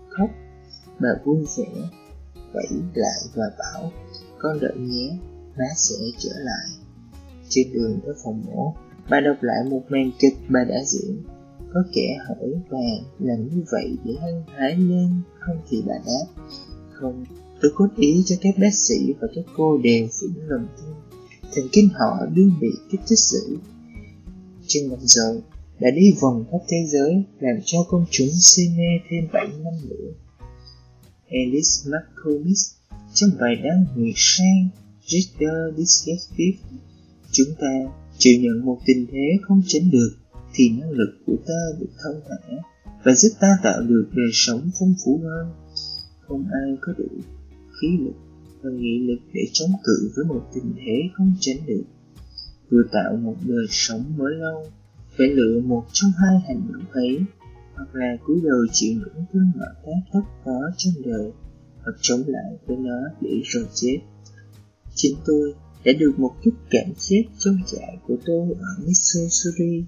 Speaker 1: Khóc. Bà vui vẻ Vẫy lại và bảo, Con đợi nhé, Má sẽ trở lại. Trên đường tới phòng mổ, Bà đọc lại một màn kịch bà đã diễn. Có kẻ hỏi bà làm như vậy để hăng hái lên Không thì bà đáp, Không, Tôi cố ý cho các bác sĩ và các cô đều vững lòng tin. Thần kinh họ đương bị kích thích dữ Trên năm giờ đã đi vòng khắp thế giới làm cho công chúng si mê thêm 7 năm nữa. Alice McComisk trong bài đăng nguyệt sang Reader Disgustive Chúng ta chịu nhận một tình thế không tránh được thì năng lực của ta được thông thả và giúp ta tạo được đời sống phong phú hơn. Không ai có đủ khí lực và nghị lực để chống cự với một tình thế không tránh được. Vừa tạo một đời sống mới lâu, phải lựa một trong hai hành động ấy, hoặc là cúi đầu chịu những cơn ngọt tác thấp có trong đời, hoặc chống lại với nó để rồi chết. Chính tôi đã được một chút cảm chết trong trại của tôi ở Missouri.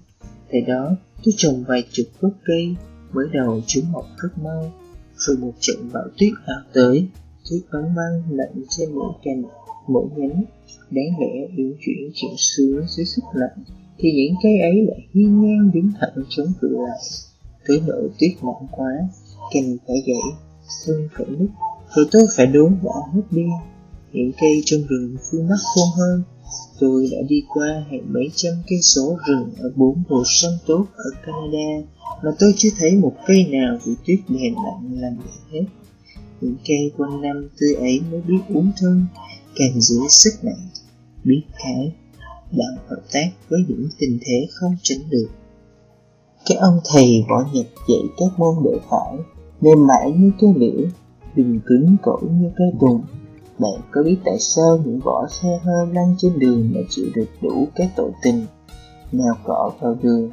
Speaker 1: Tại đó, tôi trồng vài chục gốc cây, mới đầu chúng mọc rất mau, rồi một trận bão tuyết ào tới tuyết bắn băng lạnh trên mỗi cành mỗi nhánh. Đáng lẽ uyển chuyển chịu xuống dưới sức lạnh thì những cây ấy lại hiên ngang đứng thẳng chống cự lại. Tới nỗi tuyết nặng quá cành phải gãy xương phải nứt rồi tôi phải đốn bỏ hết đi. Những cây trong rừng phương mắt khôn hơn tôi đã đi qua hàng mấy trăm cây số rừng ở bốn hồ sông tốt ở Canada, mà tôi chưa thấy một cây nào bị tuyết đè nặng làm vậy hết. Những cây quanh năm tươi ấy mới biết uống thân, càng dưới sức nặng biết cái đạo hợp tác với những tình thế không tránh được. Cái ông thầy võ nhật dạy các môn đệ phải mềm mại như cây liễu bình cứng cổ như cây tùng bạn có biết tại sao những vỏ xe hơi lăn trên đường mà chịu được đủ các tội tình? Nào cọ vào đường,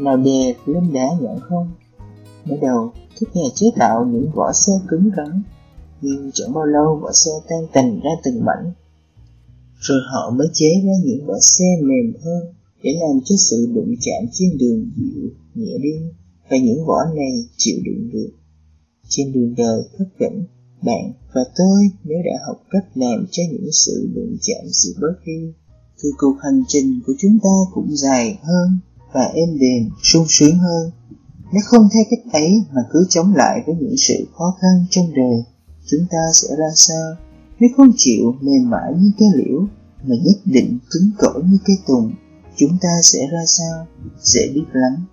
Speaker 1: nào đè lên đá nhọn không? Mới đầu, các nhà chế tạo những vỏ xe cứng rắn. Nhưng chẳng bao lâu vỏ xe tan tành ra từng mảnh. Rồi họ mới chế ra những vỏ xe mềm hơn để làm cho sự đụng chạm trên đường dịu, nhẹ đi. Và những vỏ này chịu đựng được. Trên đường đời, thất cảnh bạn và tôi nếu đã học cách làm cho những sự đụng chạm sự bớt đi, thì cuộc hành trình của chúng ta cũng dài hơn và êm đềm, sung sướng hơn. Nếu không theo cách ấy mà cứ chống lại với những sự khó khăn trong đời. Chúng ta sẽ ra sao? Nếu không chịu mềm mại như cây liễu mà nhất định cứng cỏi như cây tùng, chúng ta sẽ ra sao? Dễ biết lắm.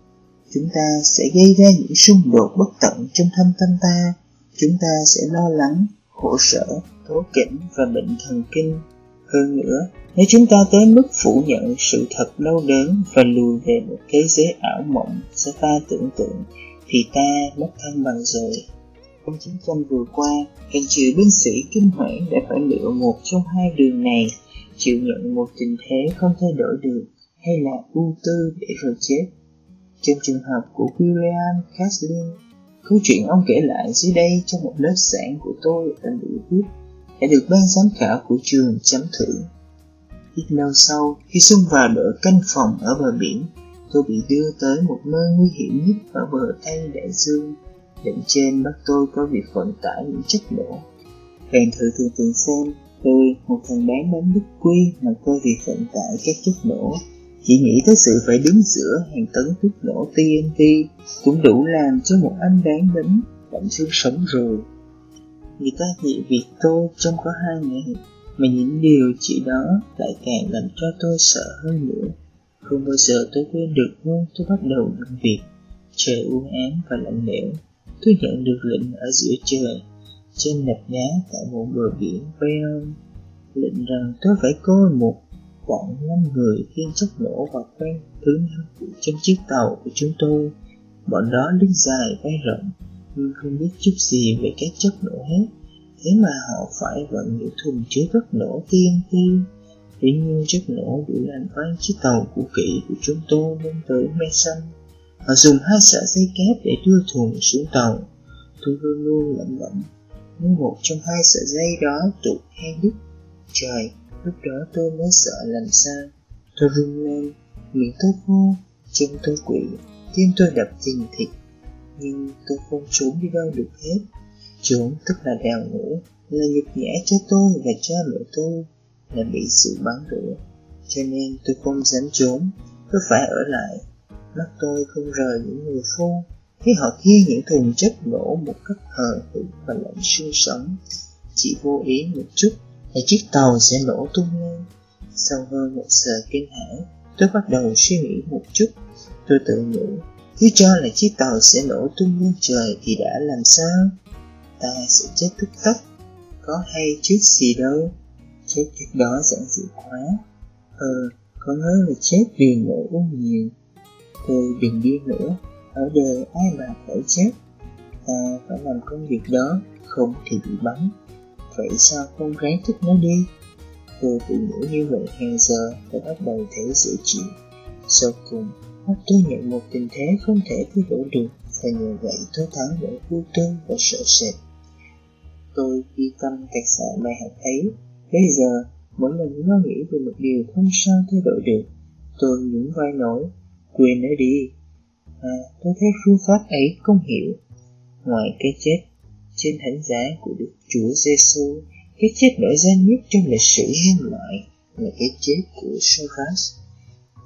Speaker 1: Chúng ta sẽ gây ra những xung đột bất tận trong thâm tâm ta chúng ta sẽ lo lắng khổ sở thố kỉnh và bệnh thần kinh hơn nữa nếu chúng ta tới mức phủ nhận sự thật đau đớn và lùi về một thế giới ảo mộng do ta tưởng tượng thì ta mất thăng bằng rồi trong chiến tranh vừa qua, hàng triệu binh sĩ kinh hoảng đã phải lựa một trong hai đường này, chịu nhận một tình thế không thay đổi được, hay là ưu tư để rồi chết. Trong trường hợp của William Caslin, Câu chuyện ông kể lại dưới đây trong một lớp giảng của tôi ở Mỹ Quốc đã được ban giám khảo của trường chấm thử. Ít lâu sau, khi xung vào đội canh phòng ở bờ biển, tôi bị đưa tới một nơi nguy hiểm nhất ở bờ Tây Đại Dương. Lệnh trên bắt tôi có việc vận tải những chất nổ. Bạn thử tưởng tượng xem, tôi, một thằng bán bánh đức quy mà coi việc vận tải các chất nổ chỉ nghĩ tới sự phải đứng giữa hàng tấn thuốc nổ TNT cũng đủ làm cho một anh đáng bánh động xương sống rồi. Người ta nghĩ việc tôi trong có hai ngày, mà những điều chỉ đó lại càng làm cho tôi sợ hơn nữa. Không bao giờ tôi quên được hôm tôi bắt đầu làm việc. Trời u ám và lạnh lẽo. Tôi nhận được lệnh ở giữa trời, trên nệp đá tại một bờ biển Bayonne. Lệnh rằng tôi phải coi một bọn năm người khiêng chất nổ và quen thứ năm trên chiếc tàu của chúng tôi. Bọn đó đứng dài vai rộng, nhưng không biết chút gì về các chất nổ hết. Thế mà họ phải vận những thùng chứa chất nổ TNT. Tuy nhiên chất nổ đủ làm oan chiếc tàu cũ kỹ của chúng tôi lên tới Mason. Họ dùng hai sợi dây kép để đưa thùng xuống tàu. Tôi luôn luôn lẩm bẩm. Nếu một trong hai sợi dây đó tụt hay đứt, trời Lúc đó tôi mới sợ làm sao. Tôi run lên Miệng tôi khô Chân tôi quỵ, Tim tôi đập thình thịch. Nhưng tôi không trốn đi đâu được hết. Trốn tức là đào ngủ Là nhục nhã cho tôi và cha mẹ tôi Là bị sự bắn rửa. Cho nên tôi không dám trốn Tôi phải ở lại. Mắt tôi không rời những người phu Khi họ kia những thùng chất nổ một cách hờ hững và lạnh sương sống Chỉ vô ý một chút thì chiếc tàu sẽ nổ tung lên. Sau hơn một giờ kinh hãi, tôi bắt đầu suy nghĩ một chút. Tôi tự nhủ, cứ cho là chiếc tàu sẽ nổ tung lên trời thì đã làm sao? Ta sẽ chết tức tốc, có hay chết gì đâu. Chết cách đó giản dị quá. Ờ, có nhớ là chết vì nổ uống nhiều. Tôi đừng đi nữa, ở đời ai mà phải chết. Ta phải làm công việc đó, không thì bị bắn vậy sao không ráng thích nó đi? Tôi phụ nữ như vậy hàng giờ đã bắt đầu thấy dễ chịu sau cùng mắt tôi nhận một tình thế không thể thay đổi được và nhờ vậy tôi thắng nỗi vô tư và sợ sệt. Tôi ghi tâm thật sợ bài học ấy. Bây giờ, mỗi lần lo nghĩ về một điều không sao thay đổi được, tôi nhún vai nói, quên nó đi. À tôi thấy phương pháp ấy không hiểu. Ngoài cái chết trên thánh giá của Đức Chúa Giêsu, cái chết nổi danh nhất trong lịch sử nhân loại là cái chết của Sophas.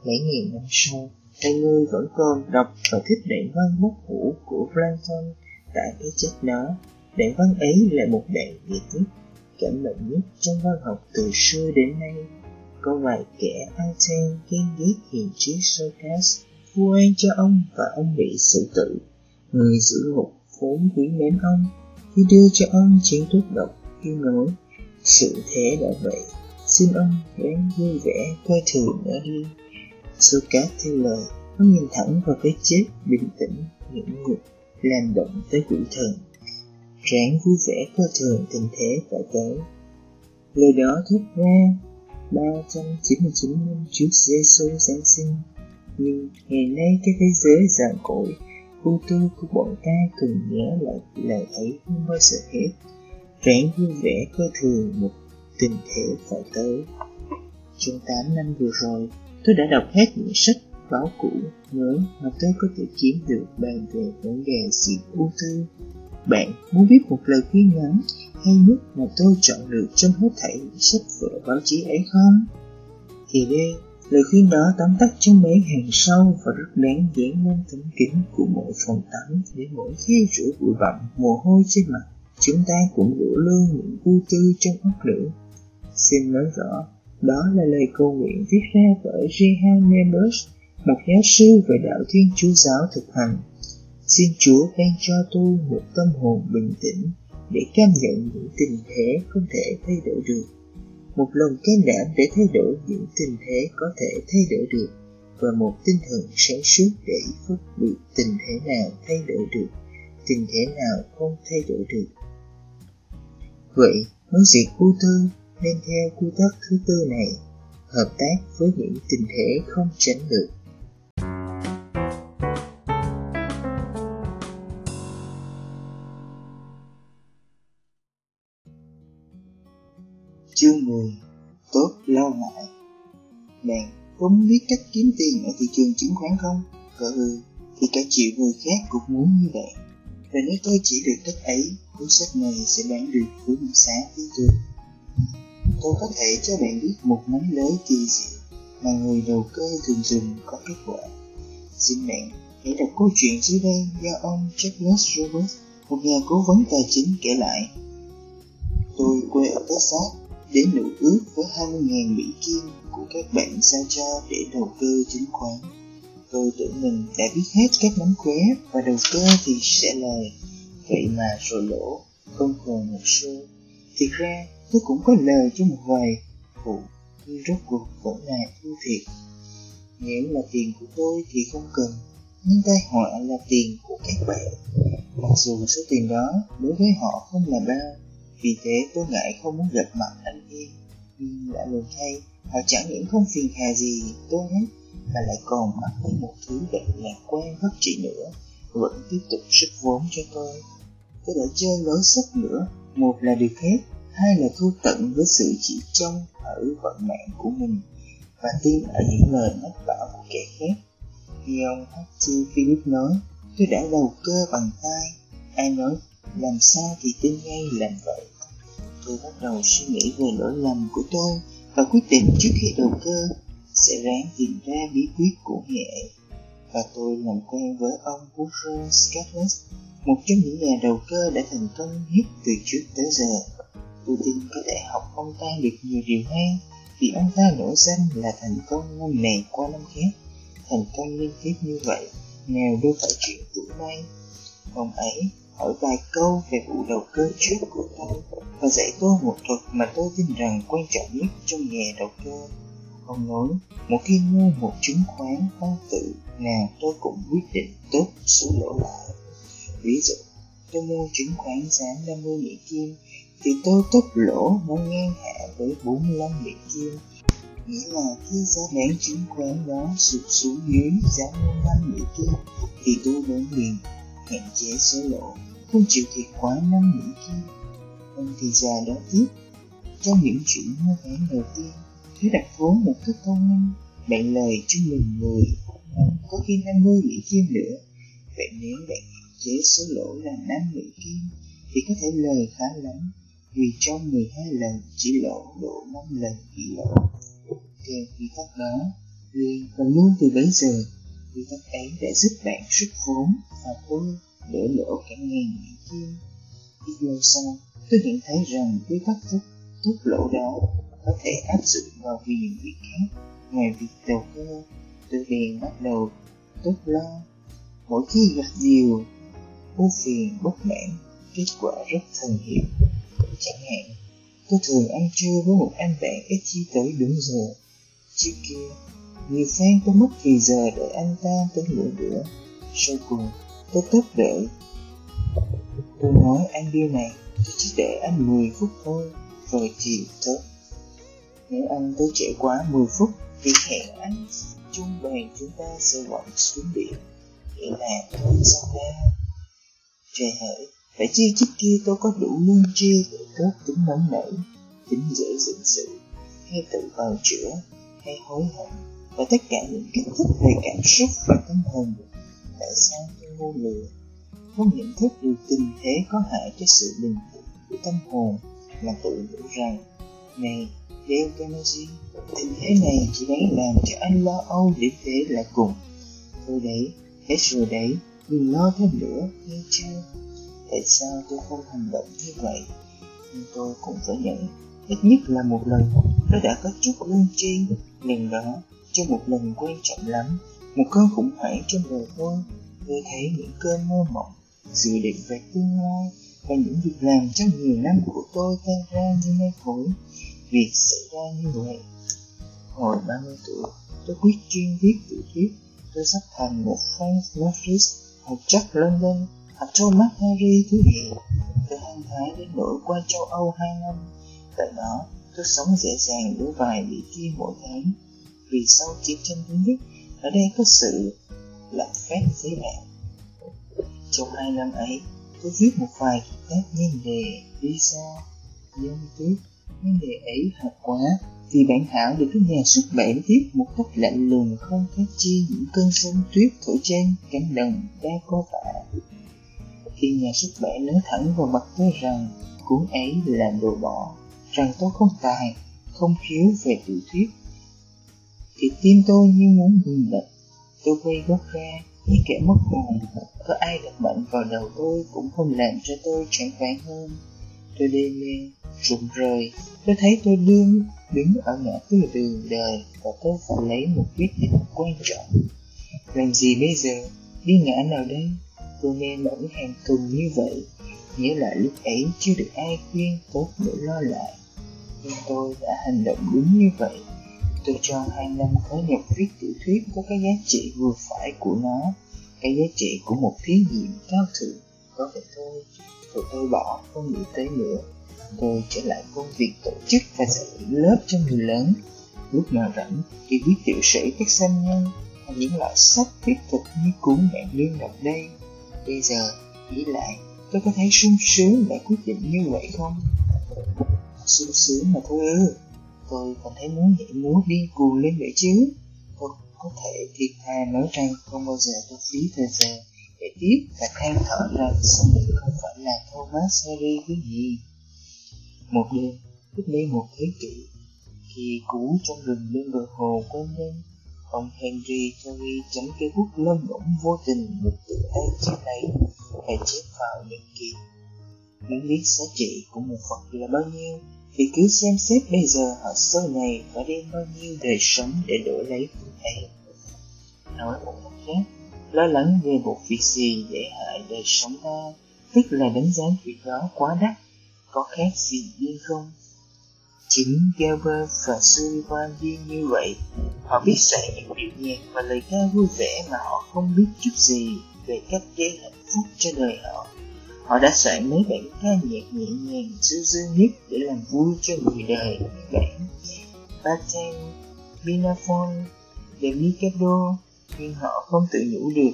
Speaker 1: Mấy nghìn năm sau, hai người vẫn còn đọc và thích đoạn văn mất ngủ của Platon tại cái chết đó. Đoạn văn ấy là một đoạn nhiệt tiết cảm động nhất trong văn học từ xưa đến nay. Có vài kẻ Athens ghen ghét hiền trí Socrates, vu oan cho ông và ông bị xử tử. Người giữ ngục vốn quý mến ông khi đưa cho ông chén thuốc độc yêu nói sự thế đã vậy. Xin ông ráng vui vẻ, coi thường ở đi sơ cát theo lời, ông nhìn thẳng vào cái chết bình tĩnh, nhẫn nhục, làm động tới quỷ thần. Ráng vui vẻ coi thường tình thế phải tới. Lời đó thốt ra 399 năm trước Giêsu giáng sinh. Nhưng ngày nay cái thế giới giàn cỗi Vô tư của bọn ta cần nhớ lại lời ấy không bao giờ hết Ráng vui vẻ coi thường một tình thể phải tới Trong 8 năm vừa rồi, tôi đã đọc hết những sách báo cũ mới mà tôi có thể kiếm được bàn về vấn đề gì ưu tư. Bạn muốn biết một lời khuyên ngắn hay nhất mà tôi chọn được trong hết thảy sách vở báo chí ấy không? Thì đây Lời khuyên đó tóm tắt trong mấy hàng sâu và rất đáng dán lên tấm kính của mỗi phòng tắm để mỗi khi rửa bụi bặm mồ hôi trên mặt, chúng ta cũng đổ lương những vui tư trong óc lửa. Xin nói rõ, đó là lời cầu nguyện viết ra bởi Rehan Nebus, một giáo sư về đạo Thiên Chúa giáo thực hành. Xin Chúa ban cho tôi một tâm hồn bình tĩnh để cảm nhận những tình thế không thể thay đổi được một lòng can đảm để thay đổi những tình thế có thể thay đổi được, và một tinh thần sáng suốt để phát biệt tình thế nào thay đổi được, tình thế nào không thay đổi được. Vậy muốn diệt vô tư nên theo quy tắc thứ tư này, hợp tác với những tình thế không tránh được. Chương 10 Tốt lo ngại Bạn có biết cách kiếm tiền ở thị trường chứng khoán không? Cỡ ừ, thì cả triệu người khác cũng muốn như vậy. Và nếu tôi chỉ được cách ấy, cuốn sách này sẽ bán được với một giá phi thường. Tôi có thể cho bạn biết một mánh lưới kỳ diệu mà người đầu cơ thường dùng có kết quả. Xin bạn hãy đọc câu chuyện dưới đây do ông Charles Roberts, một nhà cố vấn tài chính kể lại. Tôi quê ở Texas đến nụ ước với 20.000 Mỹ Kim của các bạn sao cho để đầu cơ chứng khoán. Tôi tưởng mình đã biết hết các mánh khóe và đầu cơ thì sẽ lời, vậy mà rồi lỗ, không còn một xu. Thì ra tôi cũng có lời cho một vài vụ, nhưng rốt cuộc vẫn là thua thiệt. Nếu là tiền của tôi thì không cần, nhưng tai họa là tiền của các bạn. Mặc dù số tiền đó đối với họ không là bao, vì thế tôi ngại không muốn gặp mặt anh em. Nhưng lại lùng thay, Họ chẳng những không phiền hà gì tôi hết, Mà lại còn mắc với một thứ bệnh lạc quan bất trị nữa. Vẫn tiếp tục sức vốn cho tôi. Tôi đã chơi lối sức nữa. Một là được hết Hai là thua tận với sự chỉ trông ở vận mạng của mình, Và tin ở những lời mách bảo của kẻ khác. Khi ông H.T. Philip nói, Tôi đã đầu cơ bằng tay. Ai nói, làm sao thì tin ngay làm vậy? Tôi bắt đầu suy nghĩ về lỗi lầm của tôi và quyết định trước khi đầu cơ sẽ ráng tìm ra bí quyết của nghệ và tôi làm quen với ông Woodrow Scathless, một trong những nhà đầu cơ đã thành công nhất từ trước tới giờ. Tôi tin có thể học ông ta được nhiều điều hay vì ông ta nổi danh là thành công năm này qua năm khác. Thành công liên tiếp như vậy, nghèo đâu phải chuyện tuổi may. Ông ấy hỏi vài câu về vụ đầu cơ trước của tôi và dạy tôi một thuật mà tôi tin rằng quan trọng nhất trong nghề đầu cơ. Ông nói, một khi mua một chứng khoán tương tự nào tôi cũng quyết định tốt số lỗ lại. Ví dụ, tôi mua chứng khoán giá 50 Mỹ Kim thì tôi tốt lỗ nó ngang hạ với 45 Mỹ Kim. Nghĩa là khi giá bán chứng khoán đó sụt xuống dưới giá 45 Mỹ Kim thì tôi bán liền hạn chế số lỗ, không chịu thiệt quá năm Mỹ kia Ông thì già đó tiếp. Trong những chuyện mua bán đầu tiên Thứ đặt vốn một cách thông minh Bạn lời cho mình người. Có khi 50 Mỹ Kim nữa Vậy nếu bạn hạn chế số lỗ là 5 Mỹ Kim Thì có thể lời khá lắm Vì trong 12 lần chỉ lỗ độ 5 lần bị lỗ. Theo quy tắc đó liền và luôn từ bấy giờ vì tắc ấy đã giúp bạn xuất vốn và tôi để lỗ cả ngàn Mỹ Kim. Ít lâu sau tôi nhận thấy rằng quy tắc tốt, thuốc lỗ đó có thể áp dụng vào nhiều việc khác. Ngoài việc đầu cơ tôi liền bắt đầu tốt lo. Mỗi khi gặp nhiều u phiền bất mãn kết quả rất thần hiệu. chẳng hạn tôi thường ăn trưa với một anh bạn ít chi tới đúng giờ. Trước kia nhiều phen tôi mất thì giờ để anh ta tới nửa bữa sau cùng tôi tất đợi tôi nói anh điều này tôi chỉ để anh 10 phút thôi, rồi thì tốt nếu anh tới trễ quá 10 phút, thì hẹn anh chung bàn chúng ta sẽ gọi xuống biển để làm thôi sao ra trời hỡi phải chi trước kia tôi có đủ lương tri để tốt tính nóng nảy, tính dễ dựng sự, hay tự bào chữa, hay hối hận và tất cả những kích thích về cảm xúc và tâm hồn tại sao tôi ngu lừa không nhận thức được tình thế có hại cho sự bình tĩnh của tâm hồn là tự nhủ rằng, này Dale Carnegie tình thế này chỉ đáng làm cho anh lo âu đến thế là cùng. Thôi đấy, hết rồi đấy, đừng lo thêm nữa, nghe chưa? Tại sao tôi không hành động như vậy? Nhưng tôi cũng phải nhận, ít nhất là một lần tôi đã có chút lương tri lần đó trong một lần quan trọng lắm một cơn khủng hoảng trong đời tôi tôi thấy những cơn mơ mộng dự định về tương lai và những việc làm trong nhiều năm của tôi tan ra như mây khối Việc xảy ra như vậy. Hồi 30 tuổi, tôi quyết chuyên viết tiểu thuyết. Tôi sắp thành một Frank Norris hoặc Jack London hoặc Thomas Harry thứ hiệu Tôi hăng hái đến nỗi qua châu Âu hai năm. Tại đó, tôi sống dễ dàng với vài vị kia mỗi tháng. Vì sau chiến tranh thứ nhất, ở đây có sự lạm phát giới hạn trong hai năm ấy, tôi viết một vài tác nhân đề, visa, dân tuyết, nhân đề ấy hợp quá Vì bản thảo được các nhà xuất bản viết một cách lạnh lùng không khác chi những cơn sông tuyết thổi trên cánh đồng đa cô vạ Khi nhà xuất bản nói thẳng vào mặt tôi rằng cuốn ấy là đồ bỏ Rằng tôi không tài, không khiếu về tiểu thuyết thì tim tôi như muốn ngừng đập Tôi quay gốc ra như kẻ mất hồn Có ai đặt mạnh vào đầu tôi cũng không làm cho tôi chẳng váng hơn. Tôi đê mê, rụng rời. Tôi thấy tôi đương đứng ở ngã tư đường đời Và tôi phải lấy một quyết định quan trọng. Làm gì bây giờ? Đi ngã nào đây? Tôi nghe mẫn hàng tuần như vậy Nhớ lại lúc ấy chưa được ai khuyên tốt để lo lại. Nhưng tôi đã hành động đúng như vậy. Tôi cho hai năm khởi nhập viết tiểu thuyết có cái giá trị vừa phải của nó, Cái giá trị của một thí nghiệm cao thượng. Có vậy thôi Rồi tôi bỏ, không nghĩ tới nữa. Tôi trở lại công việc tổ chức và dạy lớp cho người lớn. Lúc nào rảnh thì viết tiểu sử các doanh nhân Và những loại sách thiết thực như cuốn mẹ lương đọc đây Bây giờ, nghĩ lại, tôi có thấy sung sướng đã quyết định như vậy không? Sung sướng mà thôi ư tôi còn thấy muốn nhảy múa điên cuồng lên vậy chứ. Tôi có thể thiệt thà nói rằng không bao giờ tôi phí thời giờ để tiếp và than thở rằng sao mình không phải là Thomas Harry cái gì. Một đêm cách đây một thế kỷ, khi cú trong rừng bên bờ hồ quên lên ông Henry Terry chấm cây bút lâm bổng vô tình một tự tay chép lấy và chép vào nhật ký. Muốn biết giá trị của một vật là bao nhiêu? Thì cứ xem xét bây giờ họ sơ này phải đem bao nhiêu đời sống để đổi lấy của ấy. Nói một cách khác, lo lắng về một việc gì để hại đời sống ta, tức là đánh giá việc đó quá đắt, có khác gì điên không? Chính Gilbert và Sullivan đi như vậy, họ biết soạn những điệu nhạc và lời ca vui vẻ mà họ không biết chút gì về cách gây hạnh phúc cho đời họ Họ đã soạn mấy bản ca nhạc nhẹ nhàng dư dư nhất để làm vui cho người đời bản Batten, Binafon, The Mikado nhưng họ không tự nhủ được.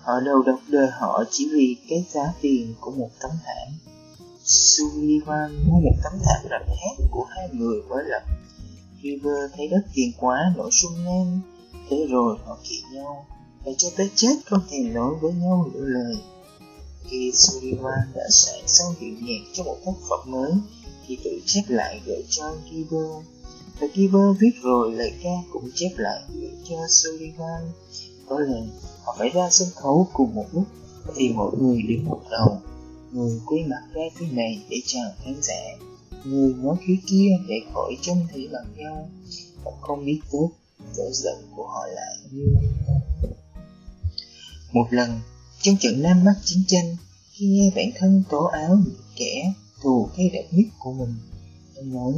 Speaker 1: Họ đầu độc đời họ chỉ vì cái giá tiền của một tấm thảm. Sullivan mua một tấm thảm làm hát của hai người mới lập. River thấy đất tiền quá nổi sung ngang, thế rồi họ kiện nhau, và cho tới chết không thèm nói với nhau nửa lời khi Sullivan đã soạn xong điệu nhạc cho một tác phẩm mới, thì tự chép lại gửi cho Giver và Giver viết rồi, lời ca cũng chép lại gửi cho Sullivan có lần họ phải ra sân khấu cùng một lúc, thì mọi người đứng một đầu. Người quay mặt ra phía này để chào khán giả. Người nói phía kia để khỏi trông thấy bằng nhau. Họ không biết tốt, nỗi giận của họ lại như một lần trong trận Nam Bắc chiến tranh, khi nghe bản thân tố áo những kẻ thù cay độc nhất của mình, anh nói,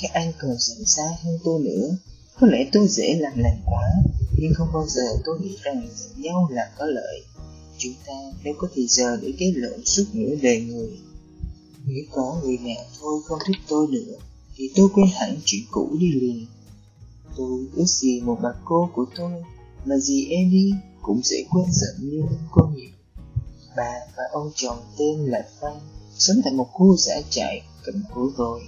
Speaker 1: các anh còn sẵn xa hơn tôi nữa. Có lẽ tôi dễ làm lành quá, nhưng không bao giờ tôi nghĩ rằng giận nhau là có lợi. Chúng ta nếu có thì giờ để cái lộn suốt nửa đời người. Nếu có người nào thôi không thích tôi nữa, thì tôi quên hẳn chuyện cũ đi liền. Tôi ước gì một bà cô của tôi, mà gì em đi cũng sẽ quên giận như cô nhỉ? Bà và ông chồng tên là Phan. Sống tại một khu xã trại cạnh cuối rồi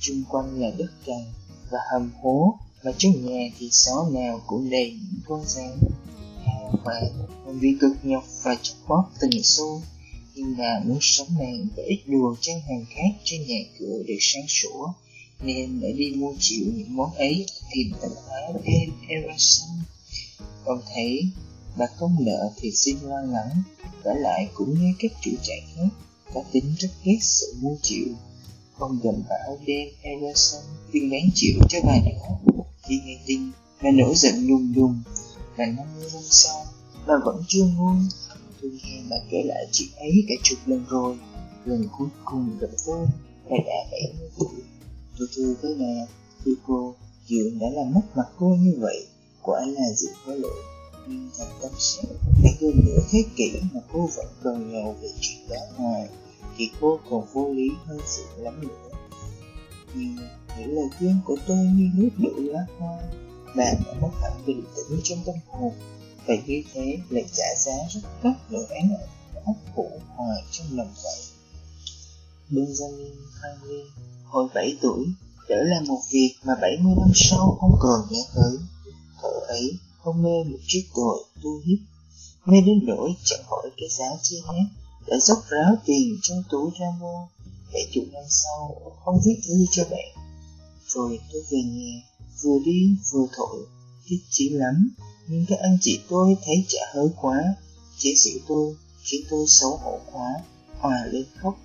Speaker 1: chung quanh là đất cằn và hầm hố, và trong nhà thì xó nào cũng đầy những con rắn hà và mình bị cực nhọc và chọc bóp từng xu. Nhưng bà muốn sống nàng và ít đùa trang hàng khác trên nhà cửa để sáng sủa, nên đã đi mua chịu những món ấy tìm tạp hóa thêm Erasmus. ông thấy bà công nợ thì xin lo lắng, Cả lại cũng như các chủ trại khác, Có tính rất ghét sự mua chịu. Không gầm bảo đen Emerson Viên bán chịu cho bà nữa Khi nghe tin, bà nổi giận đùng đùng Và năm mươi năm sau, Bà vẫn chưa nguôi Tôi nghe bà kể lại chuyện ấy cả chục lần rồi. Lần cuối cùng gặp tôi, Bà đã bảy mươi tuổi. Tôi thưa với bà, Thưa cô Dượng đã làm mất mặt cô như vậy, Quả là dượng có lỗi? Nhưng thật tâm sự. Đã hơn nửa thế kỷ mà cô vẫn còn nhậu về chuyện đó hoài thì cô còn vô lý hơn sự lắm nữa. Nhưng những lời khuyên của tôi như nước đổ lá hoa bạn đã mất hẳn bình tĩnh trong tâm hồn và như thế lại trả giá rất đắt nỗi án ấp phủ hoài trong lòng vậy. Benjamin Franklin hồi 7 tuổi trở làm một việc mà 70 năm sau không còn nhớ tới. thở ấy, ông mê một chút còi tu hít, mê đến nỗi chẳng hỏi cái giá chi hết, đã dốc ráo tiền trong túi ra mua. để chục năm sau, ông viết thư cho bạn. Rồi tôi về nhà, vừa đi vừa thổi, thích chí lắm, nhưng các anh chị tôi thấy chả hơi quá, chế giễu tôi, khiến tôi xấu hổ quá, hòa lên khóc.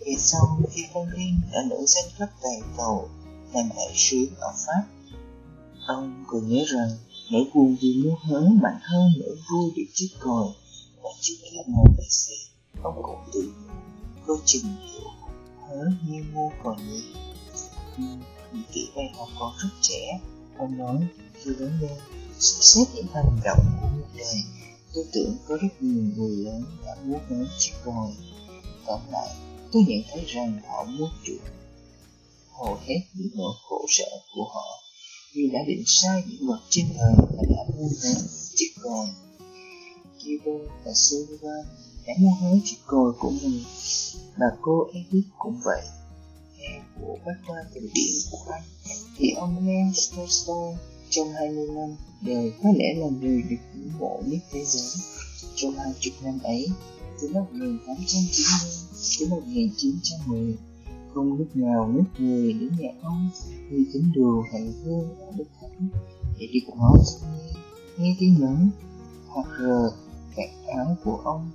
Speaker 1: Về sau, khi con Liên đã nổi danh khắp toàn cầu, làm đại sứ ở Pháp, ông còn nhớ rằng nỗi buồn vì mua hớ mạnh hơn nỗi vui được chiếc còi và chiếc khi ngồi về xe, ông cũng tự cô chừng hiểu hớ như mua còn nhỉ. Nhưng ừ, những kỹ đang học còn rất trẻ, ông nói khi lớn lên, sắp xếp những hành động của một đời Tôi tưởng có rất nhiều người lớn đã muốn nói chiếc còi. Tóm lại, tôi nhận thấy rằng họ muốn chuộc hầu hết những nỗi khổ sở của họ vì đã định sai những vật trên đời và đã mua hết chiếc còi. Kibo và Silva đã mua hết chiếc còi của mình và cô Edith cũng vậy. nghe của bác qua từ điển của anh, thì ông Len Tolstoy, trong 20 năm đời có lẽ là người được ngưỡng mộ nhất thế giới trong hai chục năm ấy, từ năm 1890 đến 1910 không lúc nào nước người đến nhà ông như chính đường hành hương ở đức thánh để đi cùng ông nghe tiếng nói hoặc rờ kẹt áo của ông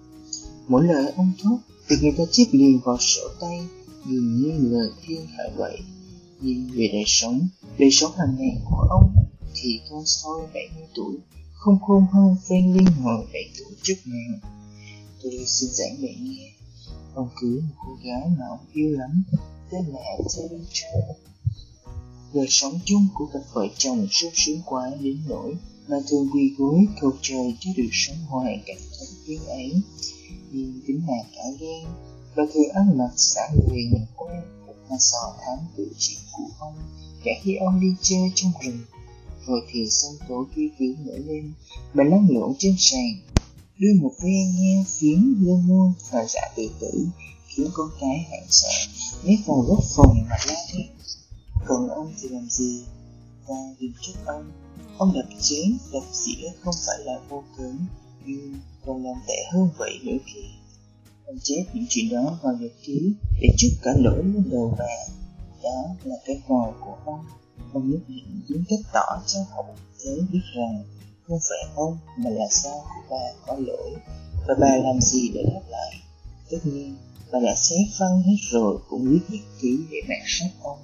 Speaker 1: mỗi lời ông thốt, thì người ta chép liền vào sổ tay, dường như lời thiên hạ vậy nhưng về đời sống đời sống hàng ngày của ông thì con soi 70 tuổi, không khôn hơn Franklin hồi 7 tuổi trước nào. Tôi xin giảng bạn nghe. Ông cưới một cô gái mà ông yêu lắm, tên là Terry Đời sống chung của cặp vợ chồng sung sướng quá đến nỗi mà thường quỳ gối cầu trời cho được sống hoài cảnh thân quyến ấy. Nhưng tính nàng cả ghen, và thường ăn mặc xã người nhà quen mà sò thám tự chuyện của ông cả khi ông đi chơi trong rừng rồi thì sân tổ kia cứ nổi lên mà lăn lộn trên sàn đưa một ve nghe phiến lơ mơ và dạ tự tử, khiến con cái hoảng sợ, nhét vào góc phòng mà la thét còn ông thì làm gì? Và nhìn trước ông. Ông đập chén, đập dĩa không phải là vô cớ, nhưng còn làm tệ hơn vậy nữa kìa. Ông chép những chuyện đó vào nhật ký để chút cả lỗi lên đầu bà. Đó là cái vòi của ông. Ông nhất định muốn cách tỏ cho hậu thế biết rằng không phải ông mà là sao? Của bà có lỗi. Và bà làm gì để đáp lại? Tất nhiên, bà đã xé phân hết rồi, cũng viết nhật ký để mạt sát ông.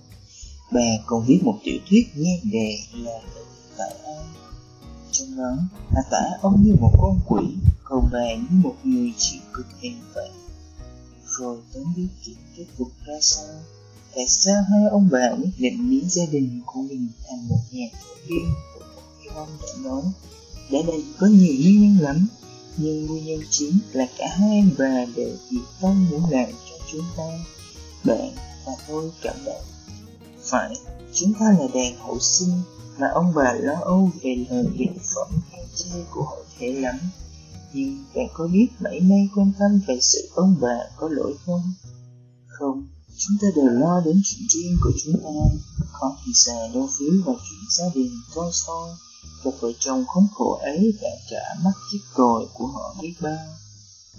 Speaker 1: Bà còn viết một tiểu thuyết nhan đề là tại ai trong đó, bà tả ông như một con quỷ, còn bà như một người chịu cực hình vậy. Rồi tóm biết chuyện kết cục ra sao? Tại sao hai ông bà quyết định biến gia đình của mình thành một nhà tổ tiên? Như ông đã nói, đã đây có nhiều nguyên nhân lắm, nhưng nguyên nhân chính là cả hai ông bà đều chỉ không muốn làm cho chúng ta. Bạn và tôi cảm động. Phải, chúng ta là đàn hậu sinh, mà ông bà lo âu về lời biện phẩm hay chê của hội thể lắm. Nhưng bạn có biết mảy may quan tâm về sự ông bà có lỗi không? Không, Chúng ta đều lo đến chuyện riêng của chúng ta, không thì già đâu phiếu vào chuyện gia đình Tolstoy. Cặp vợ chồng khốn khổ ấy đã trả mắt chiếc còi của họ biết bao.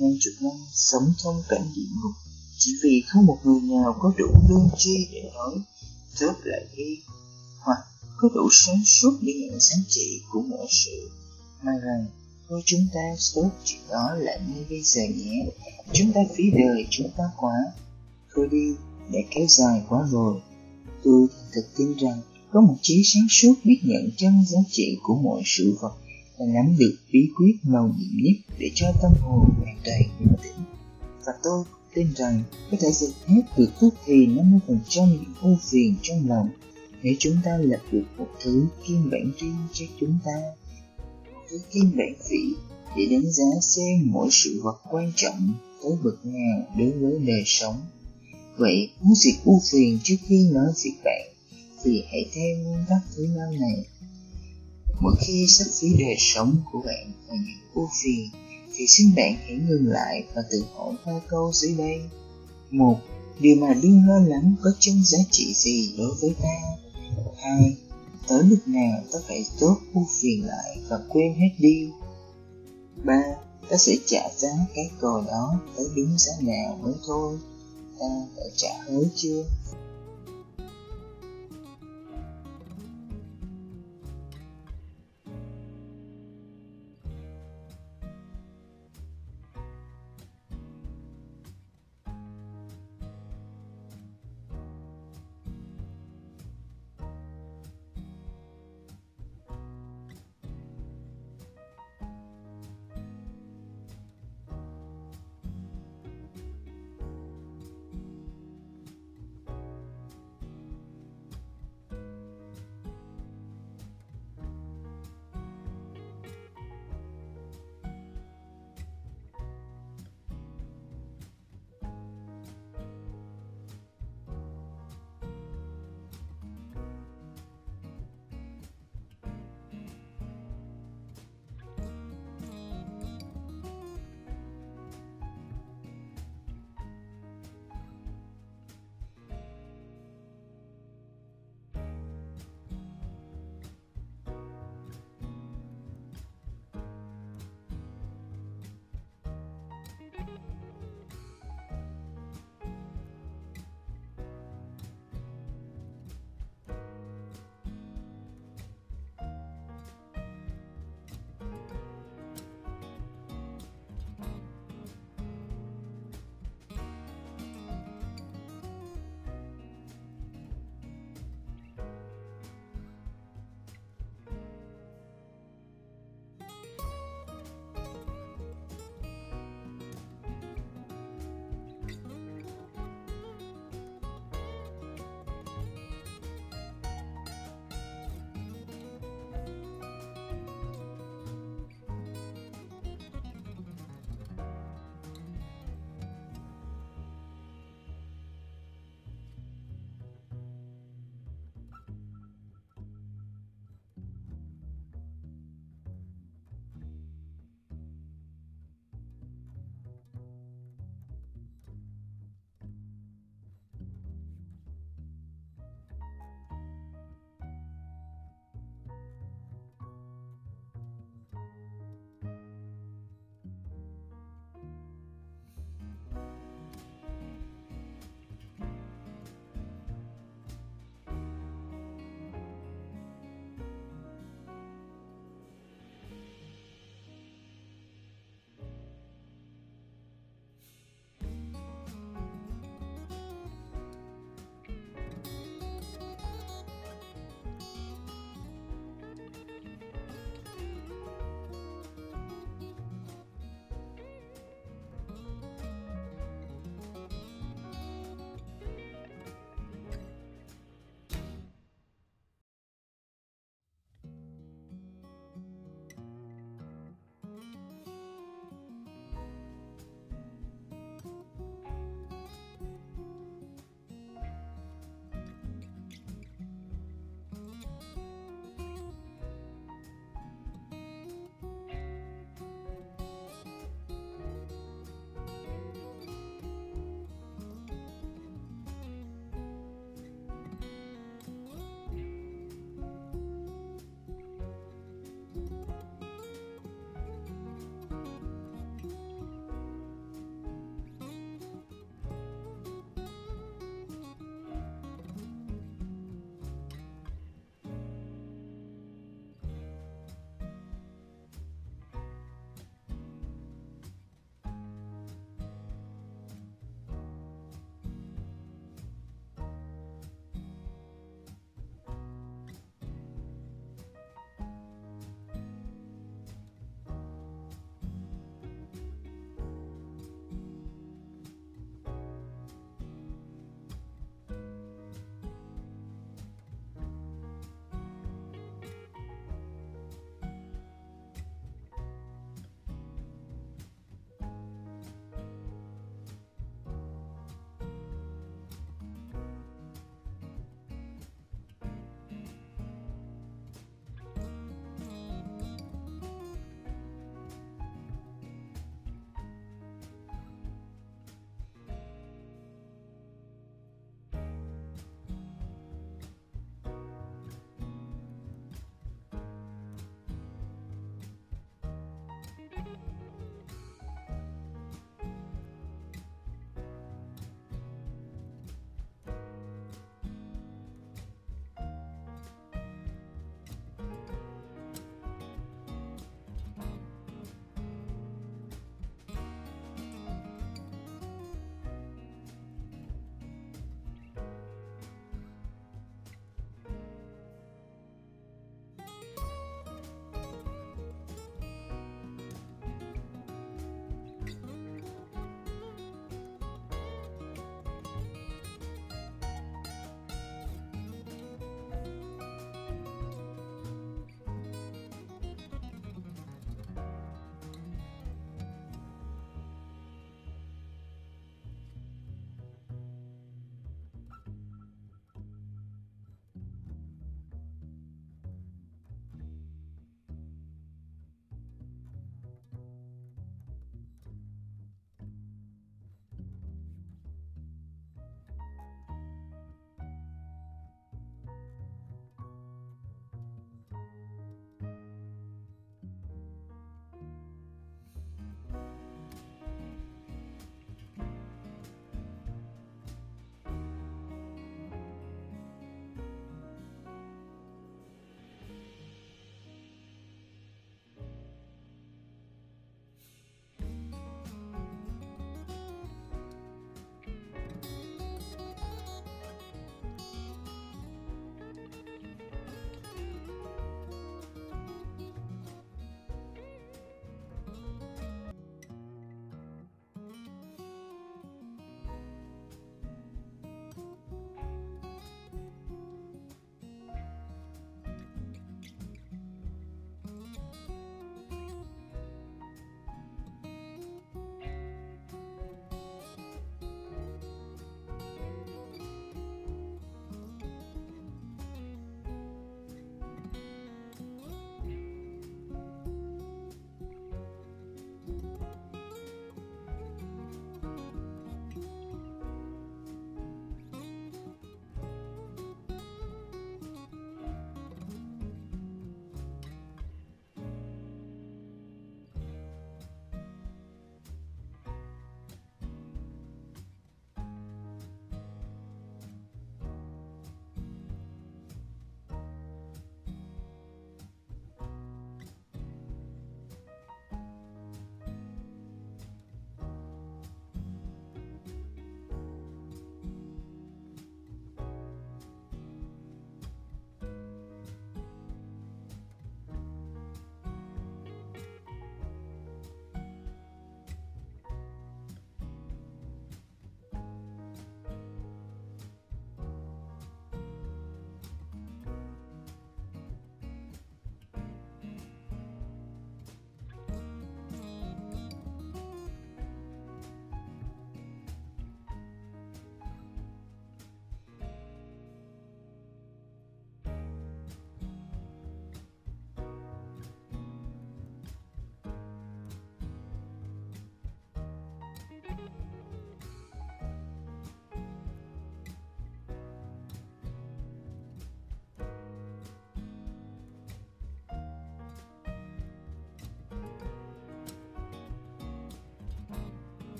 Speaker 1: Hàng chục năm sống trong cảnh địa ngục, chỉ vì không một người nào có đủ lương tri để nói, chớp lại đi, hoặc có đủ sáng suốt để nhận giá trị của mọi sự, mà rằng thôi chúng ta tốt chuyện đó lại như bây giờ nhé, chúng ta phí đời chúng ta quá, thôi đi để kéo dài quá rồi. Tôi thật tin rằng có một trí sáng suốt biết nhận chân giá trị của mọi sự vật và nắm được bí quyết màu nhiệm nhất để cho tâm hồn hoàn toàn bình tĩnh. Và tôi tin rằng có thể dẹp hết được tức thì 50% những ưu phiền trong lòng nếu chúng ta lập được một thứ kim bản riêng cho chúng ta. Một thứ kim bản vị để đánh giá xem mỗi sự vật quan trọng tới bậc nào đối với đời sống Vậy muốn diệt ưu phiền trước khi nói việc bạn thì hãy theo nguyên tắc thứ năm này. Mỗi khi sắp phí đời sống của bạn và những ưu phiền Thì xin bạn hãy ngừng lại và tự hỏi ba câu dưới đây. Một, Điều mà đương lo lắng có chân giá trị gì đối với ta. Hai, Tới lúc nào ta phải tốt ưu phiền lại và quên hết đi. Ba, Ta sẽ trả giá cái cò đó tới đúng giá nào mới thôi. Ta đã trả hối chưa?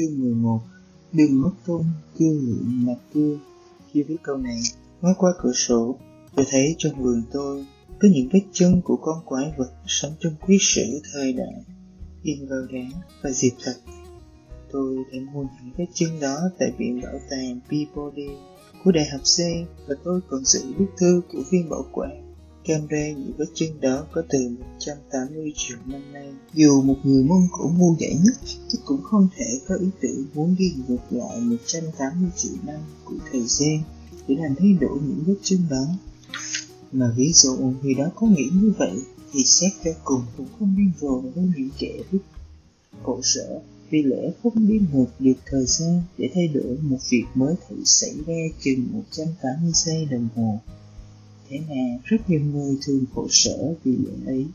Speaker 1: Chương 11 Đừng mất công, cương nguyện mà cưa Khi viết câu này, ngó qua cửa sổ Tôi thấy trong vườn tôi Có những vết chân của con quái vật Sống trong quý sử thời đại. In vào đá và dịp thật. Tôi đã mua những vết chân đó Tại viện bảo tàng Peabody của Đại học C Và tôi còn giữ bức thư của viên bảo quản cam những vết chân đó có từ 180 triệu năm nay. Dù một người Mông Cổ ngu dại nhất chứ cũng không thể có ý tưởng muốn đi ngược lại 180 triệu năm của thời gian để làm thay đổi những vết chân đó. Mà ví dụ người đó có nghĩ như vậy, thì xét cho cùng cũng không điên rồ với những kẻ biết khổ sở vì lẽ không đi ngược được thời gian để thay đổi một việc mới thử xảy ra chừng 180 giây đồng hồ thế mà rất nhiều người thường khổ sở vì lỗi ấy.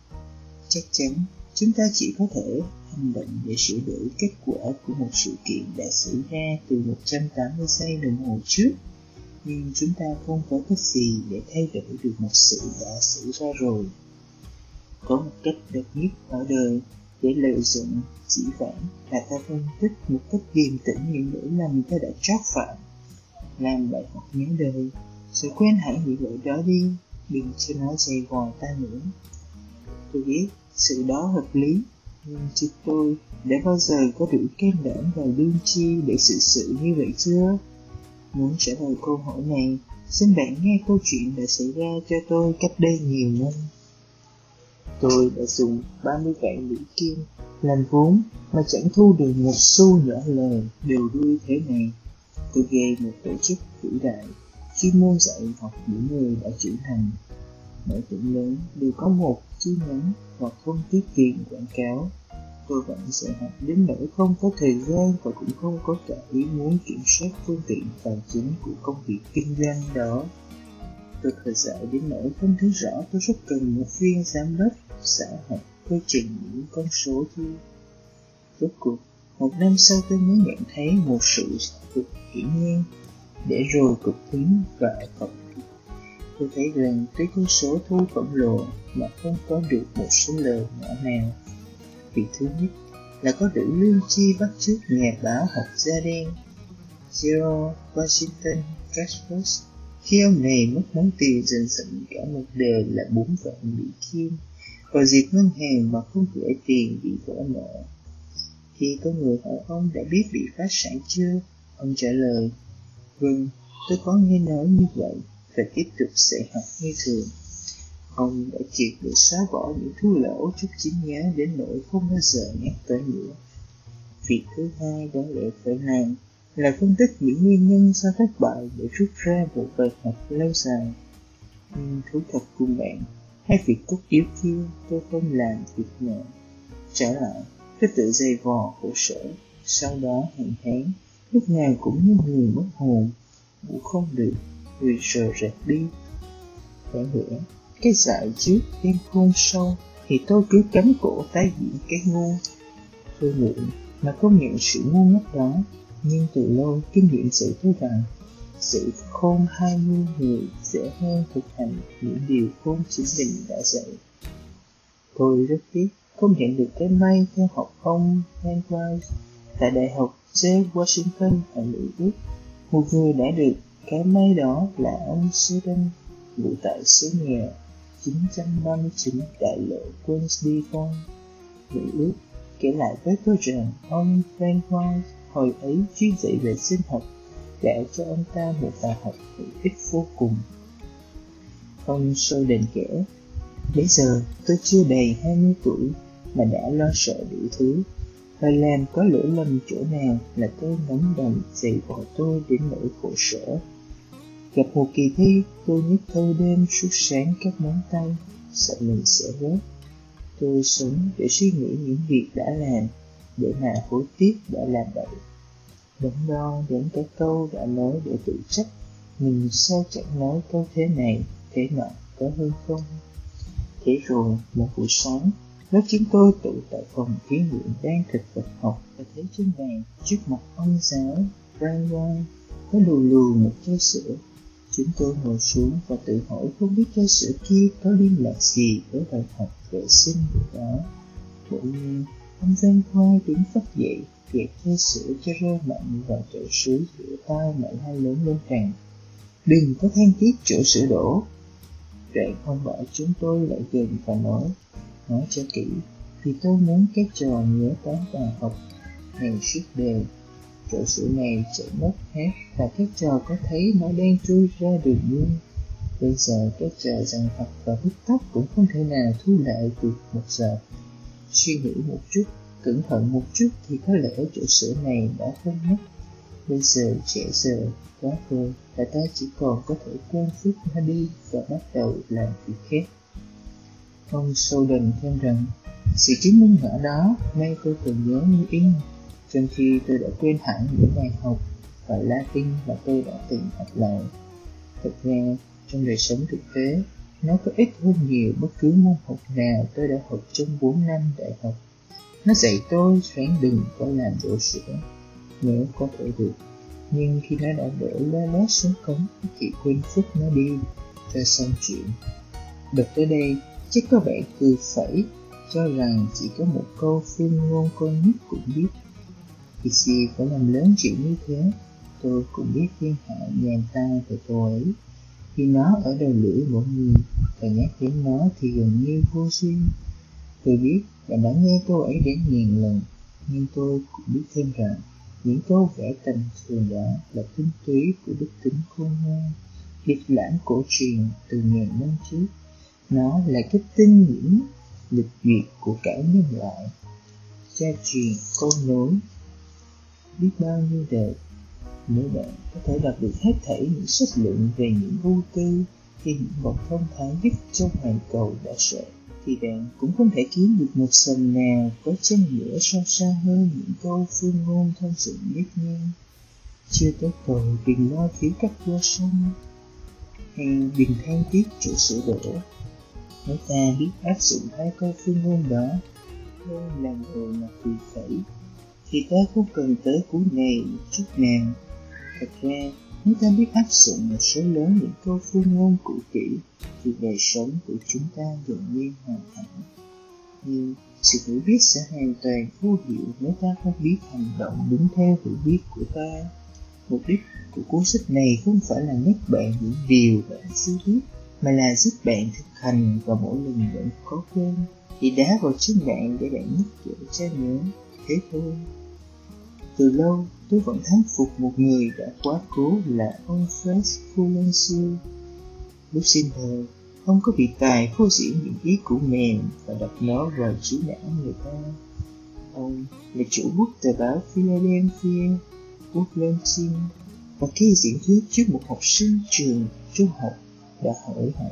Speaker 1: Chắc chắn, chúng ta chỉ có thể hành động để sửa đổi kết quả của một sự kiện đã xảy ra từ 180 giây đồng hồ trước. Nhưng chúng ta không có cách gì để thay đổi được một sự đã xảy ra rồi. Có một cách độc nhất ở đời để lợi dụng chỉ vãn là ta phân tích một cách điềm tĩnh những lỗi lầm ta đã trót phạm làm bài học nhớ đời sự quen hãy bị lỗi đó đi, đừng cho nó dày vò ta nữa. Tôi biết, sự đó hợp lý, nhưng chứ tôi đã bao giờ có đủ can đảm và lương chi để xử sự như vậy chưa? Muốn trả lời câu hỏi này, xin bạn nghe câu chuyện đã xảy ra cho tôi cách đây nhiều năm. Tôi đã dùng 30 vạn mỹ kim làm vốn mà chẳng thu được một xu nhỏ lời đều đuôi thế này. Tôi gây một tổ chức vĩ đại chuyên môn dạy học những người đã trưởng thành. Mỗi tỉnh lớn đều có một chi nhánh hoặc không tiết tiền quảng cáo. Tôi vẫn sẽ học đến nỗi không có thời gian và cũng không có cả ý muốn kiểm soát phương tiện tài chính của công việc kinh doanh đó. Tôi khởi sợ đến nỗi không thấy rõ tôi rất cần một viên giám đốc, xã học quy trình những con số thôi rốt cuộc, một năm sau tôi mới nhận thấy một sự cực hiển nhiên để rồi cực tính và cộng tôi thấy rằng tuy có số thu khổng lồ mà không có được một số lời nhỏ nào. Vì thứ nhất là có đủ lương chi bắt chước nhà báo học gia đen. Zero, Washington Caspers khi ông này mất món tiền dần dần cả một đời là bốn vạn mỹ kim. Và diệt ngân hàng mà không gửi tiền bị vỡ nợ. Khi có người hỏi ông đã biết bị phá sản chưa? Ông trả lời vâng tôi có nghe nói như vậy và tiếp tục dạy học như thường. Ông đã triệt để xóa bỏ những thua lỗ chút chính nhớ đến nỗi không bao giờ nhắc tới nữa. Việc thứ hai đáng lẽ phải làm là phân tích những nguyên nhân sau thất bại để rút ra một bài học lâu dài. Nhưng thú thật cùng bạn, hai việc cốt yếu kia tôi không làm việc nào trở lại, tôi tự dày vò khổ sở, sau đó hàng tháng lúc nào cũng như người mất hồn ngủ không được vì sợ rệt đi. Phải nữa, Cái dại trước đêm khôn sâu Thì tôi cứ cắm cổ tái diễn cái ngu. Tôi nguyện mà công nhận sự ngu ngốc đó, Nhưng từ lâu kinh nghiệm dạy tôi rằng Sự khôn hai mươi người dễ hơn thực hành những điều khôn chính mình đã dạy. Tôi rất tiếc không nhận được cái may theo học ông Henry tại Đại học George Washington ở Mỹ Úc, một người đã được cái máy đó là ông sheldon ngụ tại số nhà 939 đại lộ Queensby con Mỹ Ước, kể lại với tôi rằng ông Frank White hồi ấy chuyên dạy về sinh học đã cho ông ta một bài học hữu ích vô cùng. Ông Sheldon kể, Bây giờ tôi chưa đầy 20 tuổi mà đã lo sợ đủ thứ và làm có lỗi lầm chỗ nào là tôi nóng đồng dạy bỏ tôi đến nỗi khổ sở Gặp một kỳ thi, tôi nhất thâu đêm suốt sáng các móng tay, sợ mình sẽ rớt. Tôi sống để suy nghĩ những việc đã làm, để mà hối tiếc đã làm vậy. Đắn đo đến cái câu đã nói để tự trách, mình sao chẳng nói câu thế này, thế nọ có hơn không? Thế rồi, một buổi sáng, lớp chúng tôi tụ tại phòng thí nghiệm đang thực vật học và thấy trên bàn trước mặt ông giáo Frank White có lù lù một chai sữa Chúng tôi ngồi xuống và tự hỏi không biết chai sữa kia có liên lạc gì với bài học vệ sinh của đó. Bỗng nhiên, Ông vang qua đứng phát dậy, kẹt chai sữa cho rơi mạnh vào chậu sứ giữa tay mẹ hai lớn lên rằng Đừng có than tiếc chỗ sữa đổ. Đoạn không bảo chúng tôi lại gần và nói, nói cho kỹ, thì tôi muốn các trò nhớ toán và học này suốt đời. Chỗ sữa này chạy mất hết và các trò có thấy nó đang trôi ra đường mưa. Bây giờ các trò rằng học và hút tóc cũng không thể nào thu lại được một giờ. Suy nghĩ một chút, cẩn thận một chút thì có lẽ chỗ sữa này đã không mất. Bây giờ trẻ giờ quá rồi và ta chỉ còn có thể quên phút nó đi và bắt đầu làm việc khác. Ông Soden thêm rằng, sự chứng minh nhỏ đó nay tôi còn nhớ như in, trong khi tôi đã quên hẳn những bài học và Latin mà tôi đã từng học lại. Thật ra, trong đời sống thực tế, nó có ít hơn nhiều bất cứ môn học nào tôi đã học trong 4 năm đại học. Nó dạy tôi ráng đừng có làm đổ sữa, nếu có thể được nhưng khi nó đã đổ lá lét xuống cống chị quên phút nó đi cho xong chuyện đợt tới đây chắc có vẻ cười phẩy cho rằng chỉ có một câu phương ngôn con nhất cũng biết. Vì gì phải làm lớn chuyện như thế, tôi cũng biết thiên hạ nhàn ta về cô ấy. Khi nó ở đầu lưỡi mỗi người và nhắc đến nó thì gần như vô duyên. Tôi biết và đã nghe câu ấy đến nghìn lần, nhưng tôi cũng biết thêm rằng những câu vẽ tầm thường đó là tinh túy của đức tính khôn ngoan, lịch lãm cổ truyền từ ngàn năm trước nó là cái tinh nhiễm lịch duyệt của cả nhân loại. Cha truyền câu nối. Biết bao nhiêu đời nếu bạn có thể đọc được hết thảy những sách luận về những vô tư thì những bậc thông thái nhất trong hoàn cầu đã sợ, thì bạn cũng không thể kiếm được một sầm nào có chân nghĩa sâu xa hơn những câu phương ngôn thông dụng nhất nhân chưa tới cầu đừng lo thiếu các vua sông. Hay đừng than tiếc chỗ sửa đổ nếu ta biết áp dụng hai câu phương ngôn đó. Hơn là người mà phì phẩy thì ta không cần tới cú này một chút nào. Thật ra nếu ta biết áp dụng một số lớn những câu phương ngôn cũ kỹ thì đời sống của chúng ta gần như hoàn hảo. Nhưng sự hiểu biết sẽ hoàn toàn vô hiệu nếu ta không biết hành động đúng theo hiểu biết của ta. Mục đích của cuốn sách này không phải là nhắc bạn những điều bạn chưa biết mà là giúp bạn thực hành và mỗi lần bạn có quên thì đá vào chân bạn để bạn nhắc nhở cho nhớ thế thôi từ lâu tôi vẫn thán phục một người đã quá cố là ông Fred Fulencio. Lúc sinh thời, ông có bị tài phô diễn những ý của mềm và đặt nó vào trí não người ta. Ông là chủ bút tờ báo Philadelphia, bút và khi diễn thuyết trước một học sinh trường trung học đã hỏi họ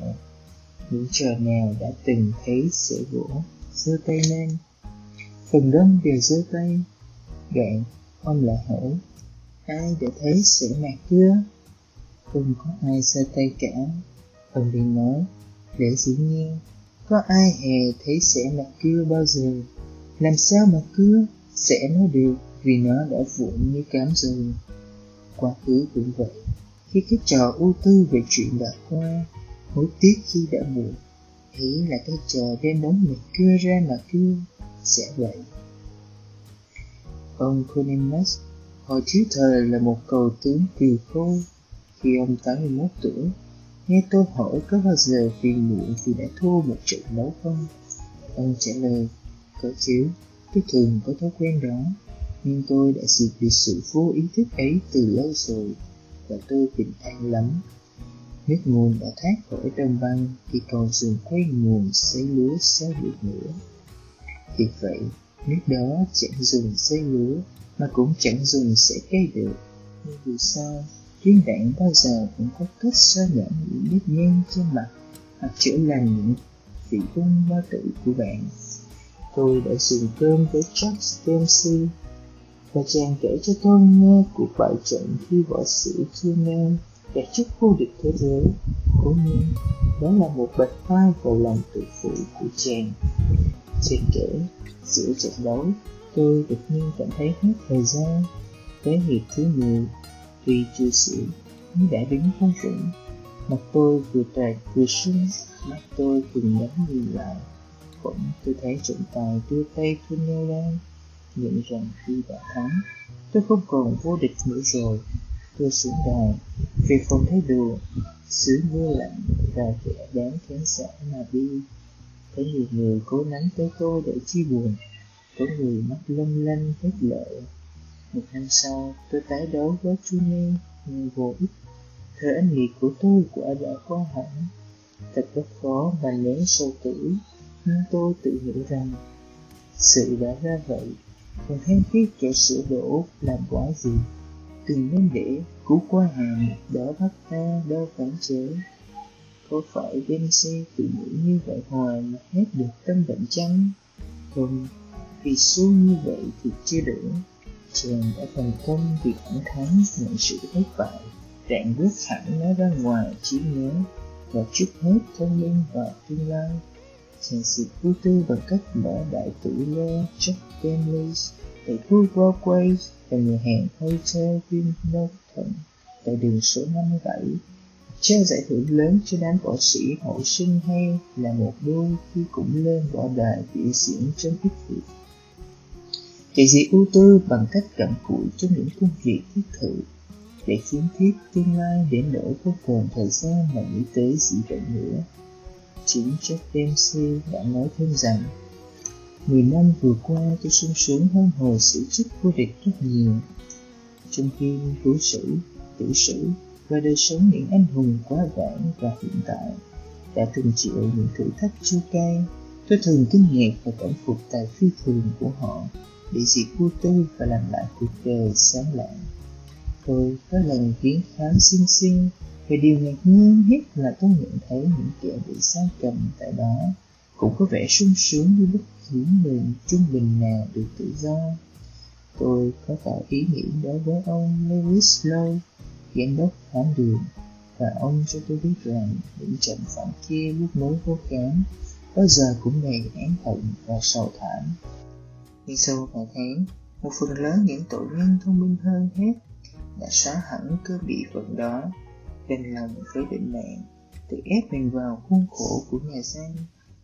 Speaker 1: những trò nào đã từng thấy sợi gỗ giơ tay lên? Phần đông đều giơ tay. Gạn, ông lại hỏi, ai đã thấy sẻ mạc chưa? Không có ai giơ tay cả. Ông liền nói để dĩ nhiên, có ai hề thấy sẻ mặt cưa bao giờ? Làm sao mà cưa sẽ nó được vì nó đã vụn như cám rồi quá khứ cũng vậy khi cái chờ ưu tư về chuyện đã qua hối tiếc khi đã muộn ấy là cái chờ đem đống mình cưa ra mà cưa sẽ vậy. Ông Conimus hồi thiếu thời là một cầu tướng kỳ khôi Khi ông 81 tuổi, nghe tôi hỏi có bao giờ phiền muộn vì đã thua một trận đấu không? Ông trả lời, có chứ, tôi thường có thói quen đó, nhưng tôi đã diệt được sự vô ý thức ấy từ lâu rồi, và tôi bình an lắm. Nước nguồn đã thoát khỏi đông băng thì còn dùng quay nguồn xây lúa sao được nữa. Vì vậy, Nước đó chẳng dùng xây lúa mà cũng chẳng dùng sẽ cây được. Nhưng vì sao, viên đạn bao giờ cũng có cách sơ nhẫn những nếp nhăn trên mặt hoặc chữa lành những vị ung bao tử của bạn. Tôi đã dùng cơm với Jack Dempsey và chàng kể cho tôi nghe cuộc bại trận khi võ sĩ China đạt chức vô địch thế giới. Cố nhiên, đó là một bạch vai vào lòng tự phụ của chàng. Chàng kể Giữa trận đấu, tôi đột nhiên cảm thấy hết thời gian. Tới hiệp thứ 10, tuy chưa xỉu, nhưng đã đứng không vững. Mặt tôi vừa tàn vừa sưng, mắt tôi từng nhắm nhìn lại. phận tôi thấy trọng tài đưa tay vươn nhau ra nhận rằng khi đã thắng tôi không còn vô địch nữa rồi. Tôi xuống đài vì không thấy đường, xứ mưa lạnh và kẻ đáng khán giả mà đi. Có nhiều người cố nắng tới tôi để chia buồn. Có người mắt lân lanh hết lệ. Một năm sau tôi tái đấu với Juni người vô ích. Thời anh nghiệp của tôi quả đã qua hẳn. Thật rất khó mà nén sâu tử nhưng tôi tự hiểu rằng sự đã ra vậy không than tiếc kẻ sửa đổ làm quả gì. Từng nên để cú qua hàng đỡ bắt ta đau phản chế. Có phải bên xe tự nghĩ như vậy hoài mà hết được tâm bệnh chăng? Không, vì số như vậy thì chưa đủ. Chàng đã thành công vì thẳng thắn, nhận sự thất bại. Rạng bước hẳn nó ra ngoài trí nhớ. Và chút hết thông minh và tương lai chàng sự vô tư bằng cách mở đại tử lo Jack Daniels, tại khu Broadway, và nhà hàng Hotel Green tại đường số 57 trao giải thưởng lớn cho đám võ sĩ hậu sinh hay là một đôi khi cũng lên võ đài biểu diễn trong ít việc Chị dị ưu tư bằng cách cặm cụi trong những công việc thiết thực để khiến thiết tương lai để nổi không còn thời gian mà nghĩ tới gì vậy nữa. Chính Jack Dempsey đã nói thêm rằng Mười năm vừa qua tôi sung sướng hơn hồi xử chức vô địch rất nhiều. Trong khi đối sử, tiểu sử và đời sống những anh hùng quá vãng và hiện tại đã từng chịu những thử thách chua cay, tôi thường kinh ngạc và cảm phục tài phi thường của họ để diệt vô tư và làm lại cuộc đời sáng lạng. Tôi có lần viếng khám xinh xinh và điều ngạc nhiên nhất là tôi nhận thấy những kẻ bị sai cầm tại đó cũng có vẻ sung sướng như bất cứ người trung bình nào được tự do. Tôi có tạo ý nghĩ đối với ông Lewis Lowe, giám đốc khám đường, và ông cho tôi biết rằng những trầm phạm kia lúc mới vô cán bao giờ cũng đầy án hận và sầu thảm nhưng sau vài tháng, một phần lớn những tội nhân thông minh hơn hết đã xóa hẳn cơ bị phận đó, đành lòng với định mạng, tự ép mình vào khuôn khổ của nhà giam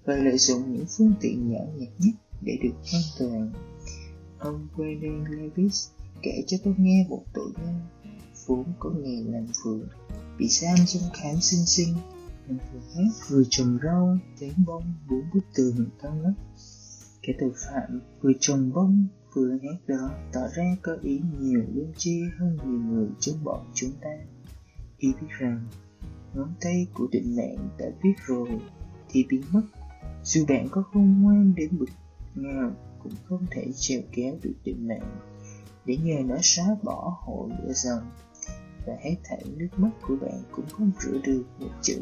Speaker 1: và lợi dụng những phương tiện nhỏ nhặt nhất để được an toàn. Ông Brandon Levis kể cho tôi nghe một tội nhân vốn có nghề làm vườn bị giam trong khám sinh sinh nhưng vừa hát vừa trồng rau chém bông bốn bức tường cao ngất Kẻ tội phạm vừa trồng bông vừa hát đó tỏ ra có ý nhiều lương chi hơn nhiều người trong bọn chúng ta khi biết rằng ngón tay của định mạng đã viết rồi thì biến mất. Dù bạn có khôn ngoan đến bực nào cũng không thể trèo kéo được định mạng để nhờ nó xóa bỏ hộ lửa dần và hết thảy nước mắt của bạn cũng không rửa được một chữ.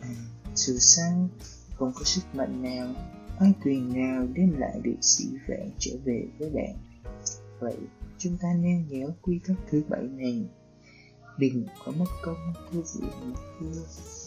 Speaker 1: À, dù sao, không có sức mạnh nào ai quyền nào đem lại được sĩ vẹn trở về với bạn vậy chúng ta nên nhớ quy tắc thứ bảy này đừng có mất công thưa vụ một thưa